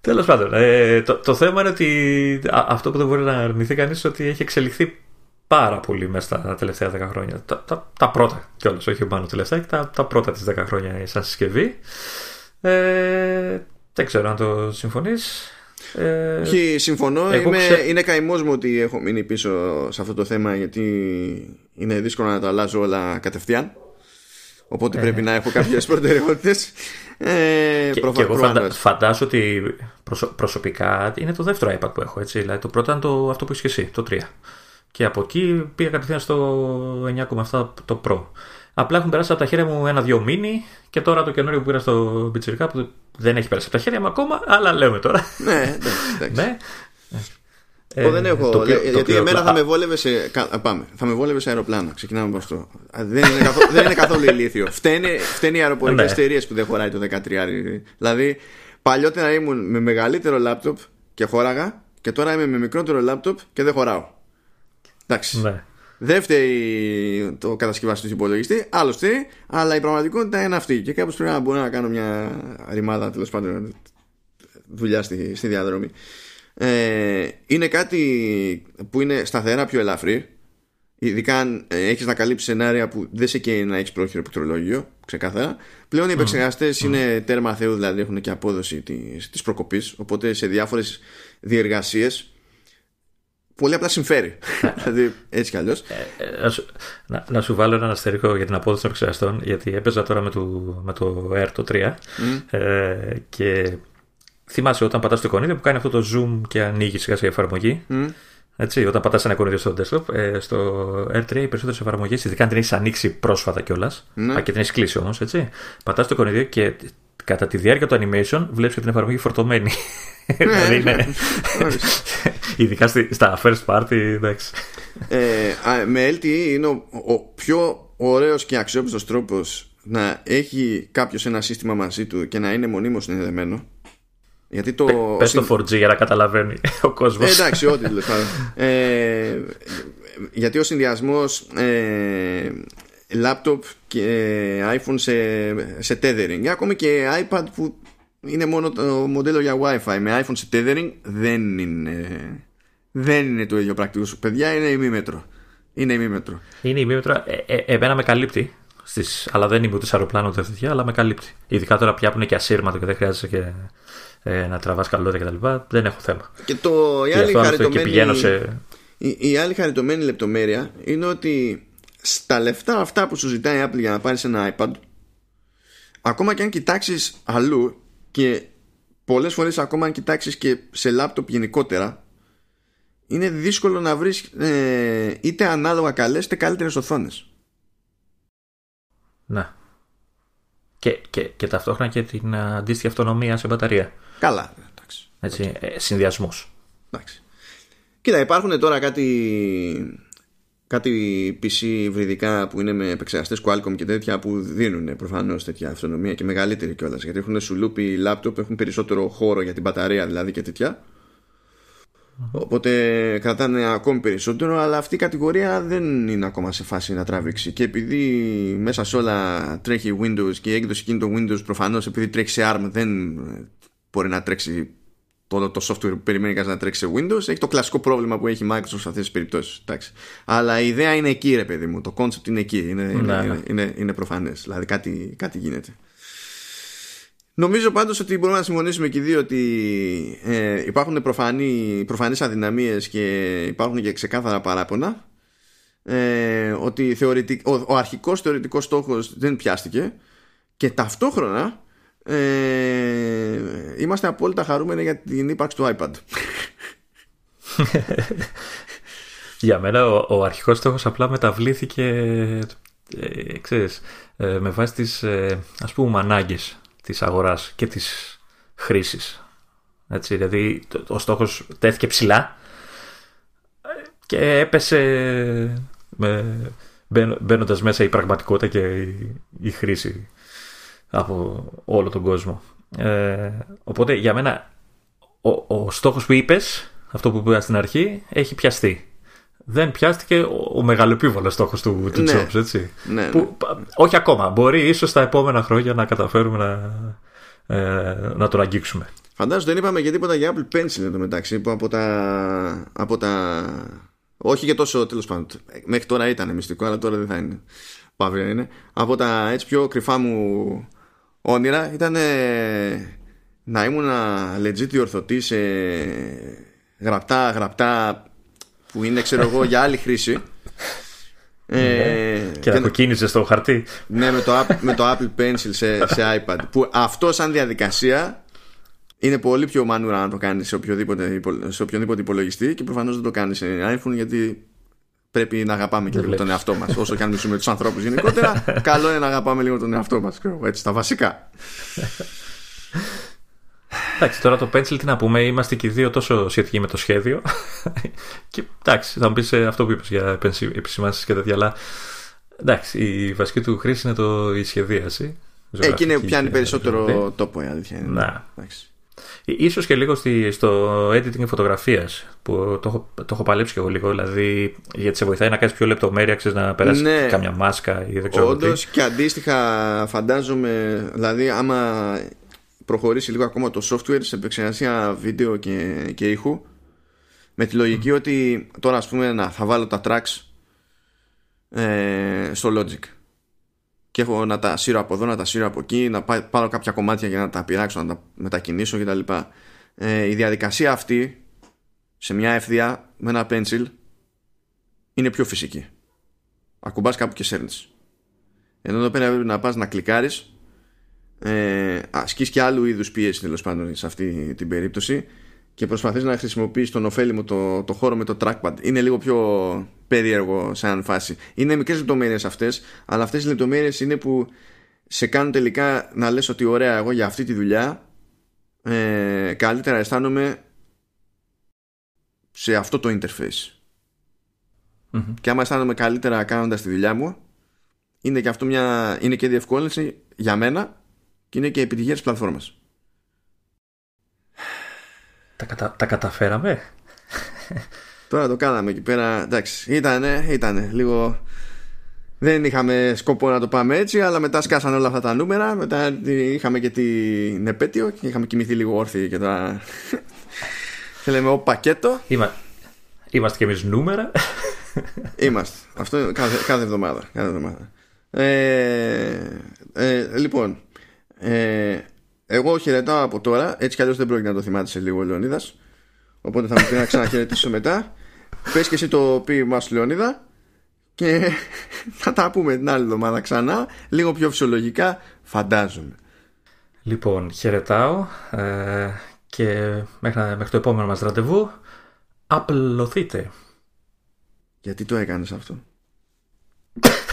Τέλος πάντων, ε, το, το θέμα είναι ότι αυτό που δεν μπορεί να αρνηθεί κανείς είναι ότι έχει εξελιχθεί πάρα πολύ μέσα στα τελευταία 10 χρόνια. Τα, τα, τα πρώτα κιόλας, όχι μόνο τελευταία, τα, τα πρώτα της 10 χρόνια σαν συσκευή. Ε, δεν ξέρω αν το συμφωνείς. Ε, Όχι, συμφωνώ. Είμαι, Είναι καημός μου ότι έχω μείνει πίσω σε αυτό το θέμα γιατί είναι δύσκολο να τα αλλάζω όλα κατευθείαν. Οπότε ε, πρέπει ναι. να έχω κάποιες προτεραιότητες. Ε, και, και εγώ φαντα, φαντάζω ότι προσωπικά είναι το δεύτερο iPad που έχω. Έτσι. Δηλαδή το πρώτο ήταν το, αυτό που είσαι και εσύ, το 3. Και από εκεί πήγα κατευθείαν στο 9,7 το Pro. Απλά έχουν περάσει από τα χέρια μου ένα-δυο μήνυ και τώρα το καινούριο που πήρα στο Πιτσυρικά που δεν έχει περάσει από τα χέρια μου ακόμα, αλλά λέμε τώρα. Ναι, εντάξει. ναι. Εγώ δεν έχω. Το γιατί το εμένα θα με βόλευε σε. Πάμε. Θα με βόλευε σε αεροπλάνο. Ξεκινάμε από αυτό. Δεν είναι, καθόλου, δεν είναι καθόλου ηλίθιο. Φταίνει, φταίνει οι αεροπορικές ναι. εταιρείες που δεν χωράει το 13. Δηλαδή, παλιότερα ήμουν με μεγαλύτερο λάπτοπ και χώραγα και τώρα είμαι με μικρότερο λάπτοπ και δεν χωράω. Εντάξει. Ναι. Δεν φταίει το κατασκευαστή του υπολογιστή, άλλος φταίει, αλλά η πραγματικότητα είναι αυτή. Και κάπως πρέπει να μπορώ να κάνω μια ρημάδα τέλος πάντων δουλειά στη, στη διαδρομή. Ε, είναι κάτι που είναι σταθερά πιο ελαφρύ. ειδικά αν ε, έχεις να καλύψεις σενάρια που δεν σε καίει να έχεις πρόχειρο πληκτρολόγιο ξεκάθαρα πλέον οι επεξεργαστές είναι τέρμα θεού δηλαδή έχουν και απόδοση της, της προκοπής οπότε σε διάφορες διεργασίες πολύ απλά συμφέρει. δηλαδή έτσι κι αλλιώς. Ε, να, να, σου βάλω ένα αστερικό για την απόδοση των εξαιρεστών, γιατί έπαιζα τώρα με το, με το Air το 3 ε, και θυμάσαι όταν πατάς το εικονίδιο που κάνει αυτό το zoom και ανοίγεις σιγά σιγά εφαρμογή. Έτσι, όταν πατάς ένα εικονίδιο στο desktop, ε, στο R3 οι περισσότερες εφαρμογές, ειδικά αν την έχεις ανοίξει πρόσφατα κιόλας, mm. και την έχεις κλείσει όμως, πατάς το εικονίδιο και κατά τη διάρκεια του animation βλέπεις και την εφαρμογή φορτωμένη. δηλαδή είναι. Ειδικά στα first party, εντάξει. Ε, με LTE είναι ο, ο πιο ωραίος και αξιόπιστος τρόπος να έχει κάποιος ένα σύστημα μαζί του και να είναι μονίμως συνδεδεμένο. Γιατί το... Πες το 4G για να καταλαβαίνει ο κόσμος. Ε, εντάξει, ό,τι ε, γιατί ο συνδυασμός ε, laptop και iPhone σε, σε tethering. Ακόμη και iPad που είναι μόνο το μοντέλο για Wi-Fi. Με iPhone σε tethering δεν είναι δεν είναι το ίδιο πρακτικό σου. Παιδιά είναι ημίμετρο. Είναι ημίμετρο. Είναι ημίμετρο. Ε, ε, εμένα με καλύπτει. Στις, αλλά δεν είμαι ούτε σε αεροπλάνο ούτε τέτοια, αλλά με καλύπτει. Ειδικά τώρα πια που είναι και ασύρματο και δεν χρειάζεται και ε, να τραβάς καλώδια κτλ. Δεν έχω θέμα. Και το, η, άλλη χαριτωμένη, σε... η, η άλλη χαριτωμένη λεπτομέρεια είναι ότι στα λεφτά αυτά που σου ζητάει η Apple για να πάρεις ένα iPad, ακόμα και αν κοιτάξεις αλλού και πολλές φορές ακόμα αν κοιτάξεις και σε λάπτοπ γενικότερα, είναι δύσκολο να βρεις ε, είτε ανάλογα καλές είτε καλύτερες οθόνες. Ναι. Και, και, και ταυτόχρονα και την αντίστοιχη αυτονομία σε μπαταρία. Καλά. Εντάξει. Έτσι, okay. ε, συνδυασμός. Εντάξει. Κοίτα, υπάρχουν τώρα κάτι, κάτι PC βρυδικά που είναι με επεξεργαστές Qualcomm και τέτοια που δίνουν προφανώς τέτοια αυτονομία και μεγαλύτερη κιόλας γιατί έχουν σουλούπι λάπτοπ, έχουν περισσότερο χώρο για την μπαταρία δηλαδή και τέτοια Οπότε κρατάνε ακόμη περισσότερο, αλλά αυτή η κατηγορία δεν είναι ακόμα σε φάση να τραβήξει. Και επειδή μέσα σε όλα τρέχει Windows και η έκδοση εκείνη το Windows προφανώς επειδή τρέχει σε ARM δεν μπορεί να τρέξει το, το software που περιμένει κανείς να τρέξει σε Windows. Έχει το κλασικό πρόβλημα που έχει η Microsoft σε αυτές τις περιπτώσεις. Αλλά η ιδέα είναι εκεί, ρε παιδί μου. Το concept είναι εκεί. Είναι, είναι, ναι, ναι. είναι, είναι προφανές. Δηλαδή κάτι, κάτι γίνεται. Νομίζω πάντως ότι μπορούμε να συμφωνήσουμε και οι δύο ότι ε, υπάρχουν προφανεί, προφανείς αδυναμίες και υπάρχουν και ξεκάθαρα παράπονα ε, ότι θεωρητικ, ο, ο αρχικός θεωρητικός στόχος δεν πιάστηκε και ταυτόχρονα ε, είμαστε απόλυτα χαρούμενοι για την ύπαρξη του iPad. για μένα ο, ο αρχικός στόχος απλά μεταβλήθηκε ε, ξέρεις, ε, με βάση τις ε, ας πούμε ανάγκες της αγοράς και της χρήσης. Έτσι, δηλαδή ο στόχος τέθηκε ψηλά και έπεσε με, μπαίνοντας μέσα η πραγματικότητα και η, χρήση από όλο τον κόσμο. Ε, οπότε για μένα ο, ο στόχος που είπες, αυτό που είπα στην αρχή, έχει πιαστεί. Δεν πιάστηκε ο, ο μεγαλοπίβολος στόχος του, του ναι. έτσι. Ναι, ναι. Που, όχι ακόμα. Μπορεί ίσως τα επόμενα χρόνια να καταφέρουμε να, ε, να τον αγγίξουμε. Φαντάζομαι δεν είπαμε και τίποτα για Apple Pencil εν τω μεταξύ που από τα, από τα όχι για τόσο τέλος πάντων. Μέχρι τώρα ήταν μυστικό, αλλά τώρα δεν θα είναι. Παύλα είναι. Από τα έτσι πιο κρυφά μου όνειρα ήταν να ήμουν legit διορθωτής σε γραπτά, γραπτά που είναι ξέρω εγώ για άλλη χρήση. Ε, ναι. και να κοκκίνησες στο χαρτί. Ναι, με το, με το Apple Pencil σε, σε iPad. Που αυτό σαν διαδικασία είναι πολύ πιο μανούρα να το κάνεις σε οποιοδήποτε, σε οποιοδήποτε υπολογιστή και προφανώς δεν το κάνεις σε iPhone γιατί πρέπει να αγαπάμε και λίγο τον εαυτό μας. Όσο και αν μισούμε τους ανθρώπους γενικότερα, καλό είναι να αγαπάμε λίγο τον εαυτό μας. Έτσι, τα βασικά. Εντάξει, τώρα το Pencil τι να πούμε, είμαστε και οι δύο τόσο σχετικοί με το σχέδιο. και εντάξει, θα μου πεις ε, αυτό που είπες για επισημάνσεις και τέτοια, αλλά εντάξει, η βασική του χρήση είναι το, η σχεδίαση. Εκεί είναι που πιάνει περισσότερο τόπο, η αλήθεια είναι. Να. Εντάξει. Ίσως και λίγο στη, στο editing φωτογραφίας που το έχω, το έχω παλέψει και εγώ λίγο δηλαδή γιατί σε βοηθάει να κάνεις πιο λεπτομέρεια ξέρεις να περάσεις ναι, κάμια μάσκα ή δεν ξέρω Όντως και αντίστοιχα φαντάζομαι δηλαδή άμα προχωρήσει λίγο ακόμα το software σε επεξεργασία βίντεο και, και ήχου με τη λογική ότι τώρα ας πούμε να, θα βάλω τα tracks ε, στο Logic και έχω να τα σύρω από εδώ, να τα σύρω από εκεί, να πάρω κάποια κομμάτια για να τα πειράξω, να τα μετακινήσω κτλ. Ε, η διαδικασία αυτή σε μια ευθεία με ένα pencil είναι πιο φυσική. Ακουμπάς κάπου και σέρνεις. Ενώ εδώ πέρα πρέπει να πας να κλικάρεις ε, ασκείς και άλλου είδους πίεση τέλος πάντων σε αυτή την περίπτωση και προσπαθείς να χρησιμοποιείς τον ωφέλιμο το, το χώρο με το trackpad. Είναι λίγο πιο περίεργο σαν φάση. Είναι μικρές λεπτομέρειες αυτές, αλλά αυτές οι λεπτομέρειες είναι που σε κάνουν τελικά να λες ότι ωραία εγώ για αυτή τη δουλειά ε, καλύτερα αισθάνομαι σε αυτό το interface. Και άμα αισθάνομαι καλύτερα κάνοντας τη δουλειά μου είναι και αυτό μια είναι και διευκόλυνση για μένα και είναι και επιτυχία της πλατφόρμας. Τα, κατα... τα καταφέραμε. Τώρα το κάναμε εκεί πέρα. Εντάξει, ήτανε, ήτανε λίγο. Δεν είχαμε σκοπό να το πάμε έτσι, αλλά μετά σκάσαν όλα αυτά τα νούμερα. Μετά είχαμε και την επέτειο και είχαμε κοιμηθεί λίγο όρθιοι και τώρα. Θέλαμε ο πακέτο. Είμα... Είμαστε κι εμείς νούμερα. Είμαστε. Αυτό κάθε, κάθε εβδομάδα. Κάθε εβδομάδα. Ε, ε, λοιπόν, ε, εγώ χαιρετάω από τώρα, έτσι κι αλλιώς δεν πρόκειται να το θυμάται σε λίγο ο Λεωνίδας. Οπότε θα μου πει να ξαναχαιρετήσω μετά. Πες και εσύ το ποίημά σου, Λεωνίδα. Και θα τα πούμε την άλλη εβδομάδα ξανά. Λίγο πιο φυσιολογικά, φαντάζομαι. Λοιπόν, χαιρετάω ε, και μέχρι, μέχρι το επόμενο μας ραντεβού απλωθείτε. Γιατί το έκανες αυτό;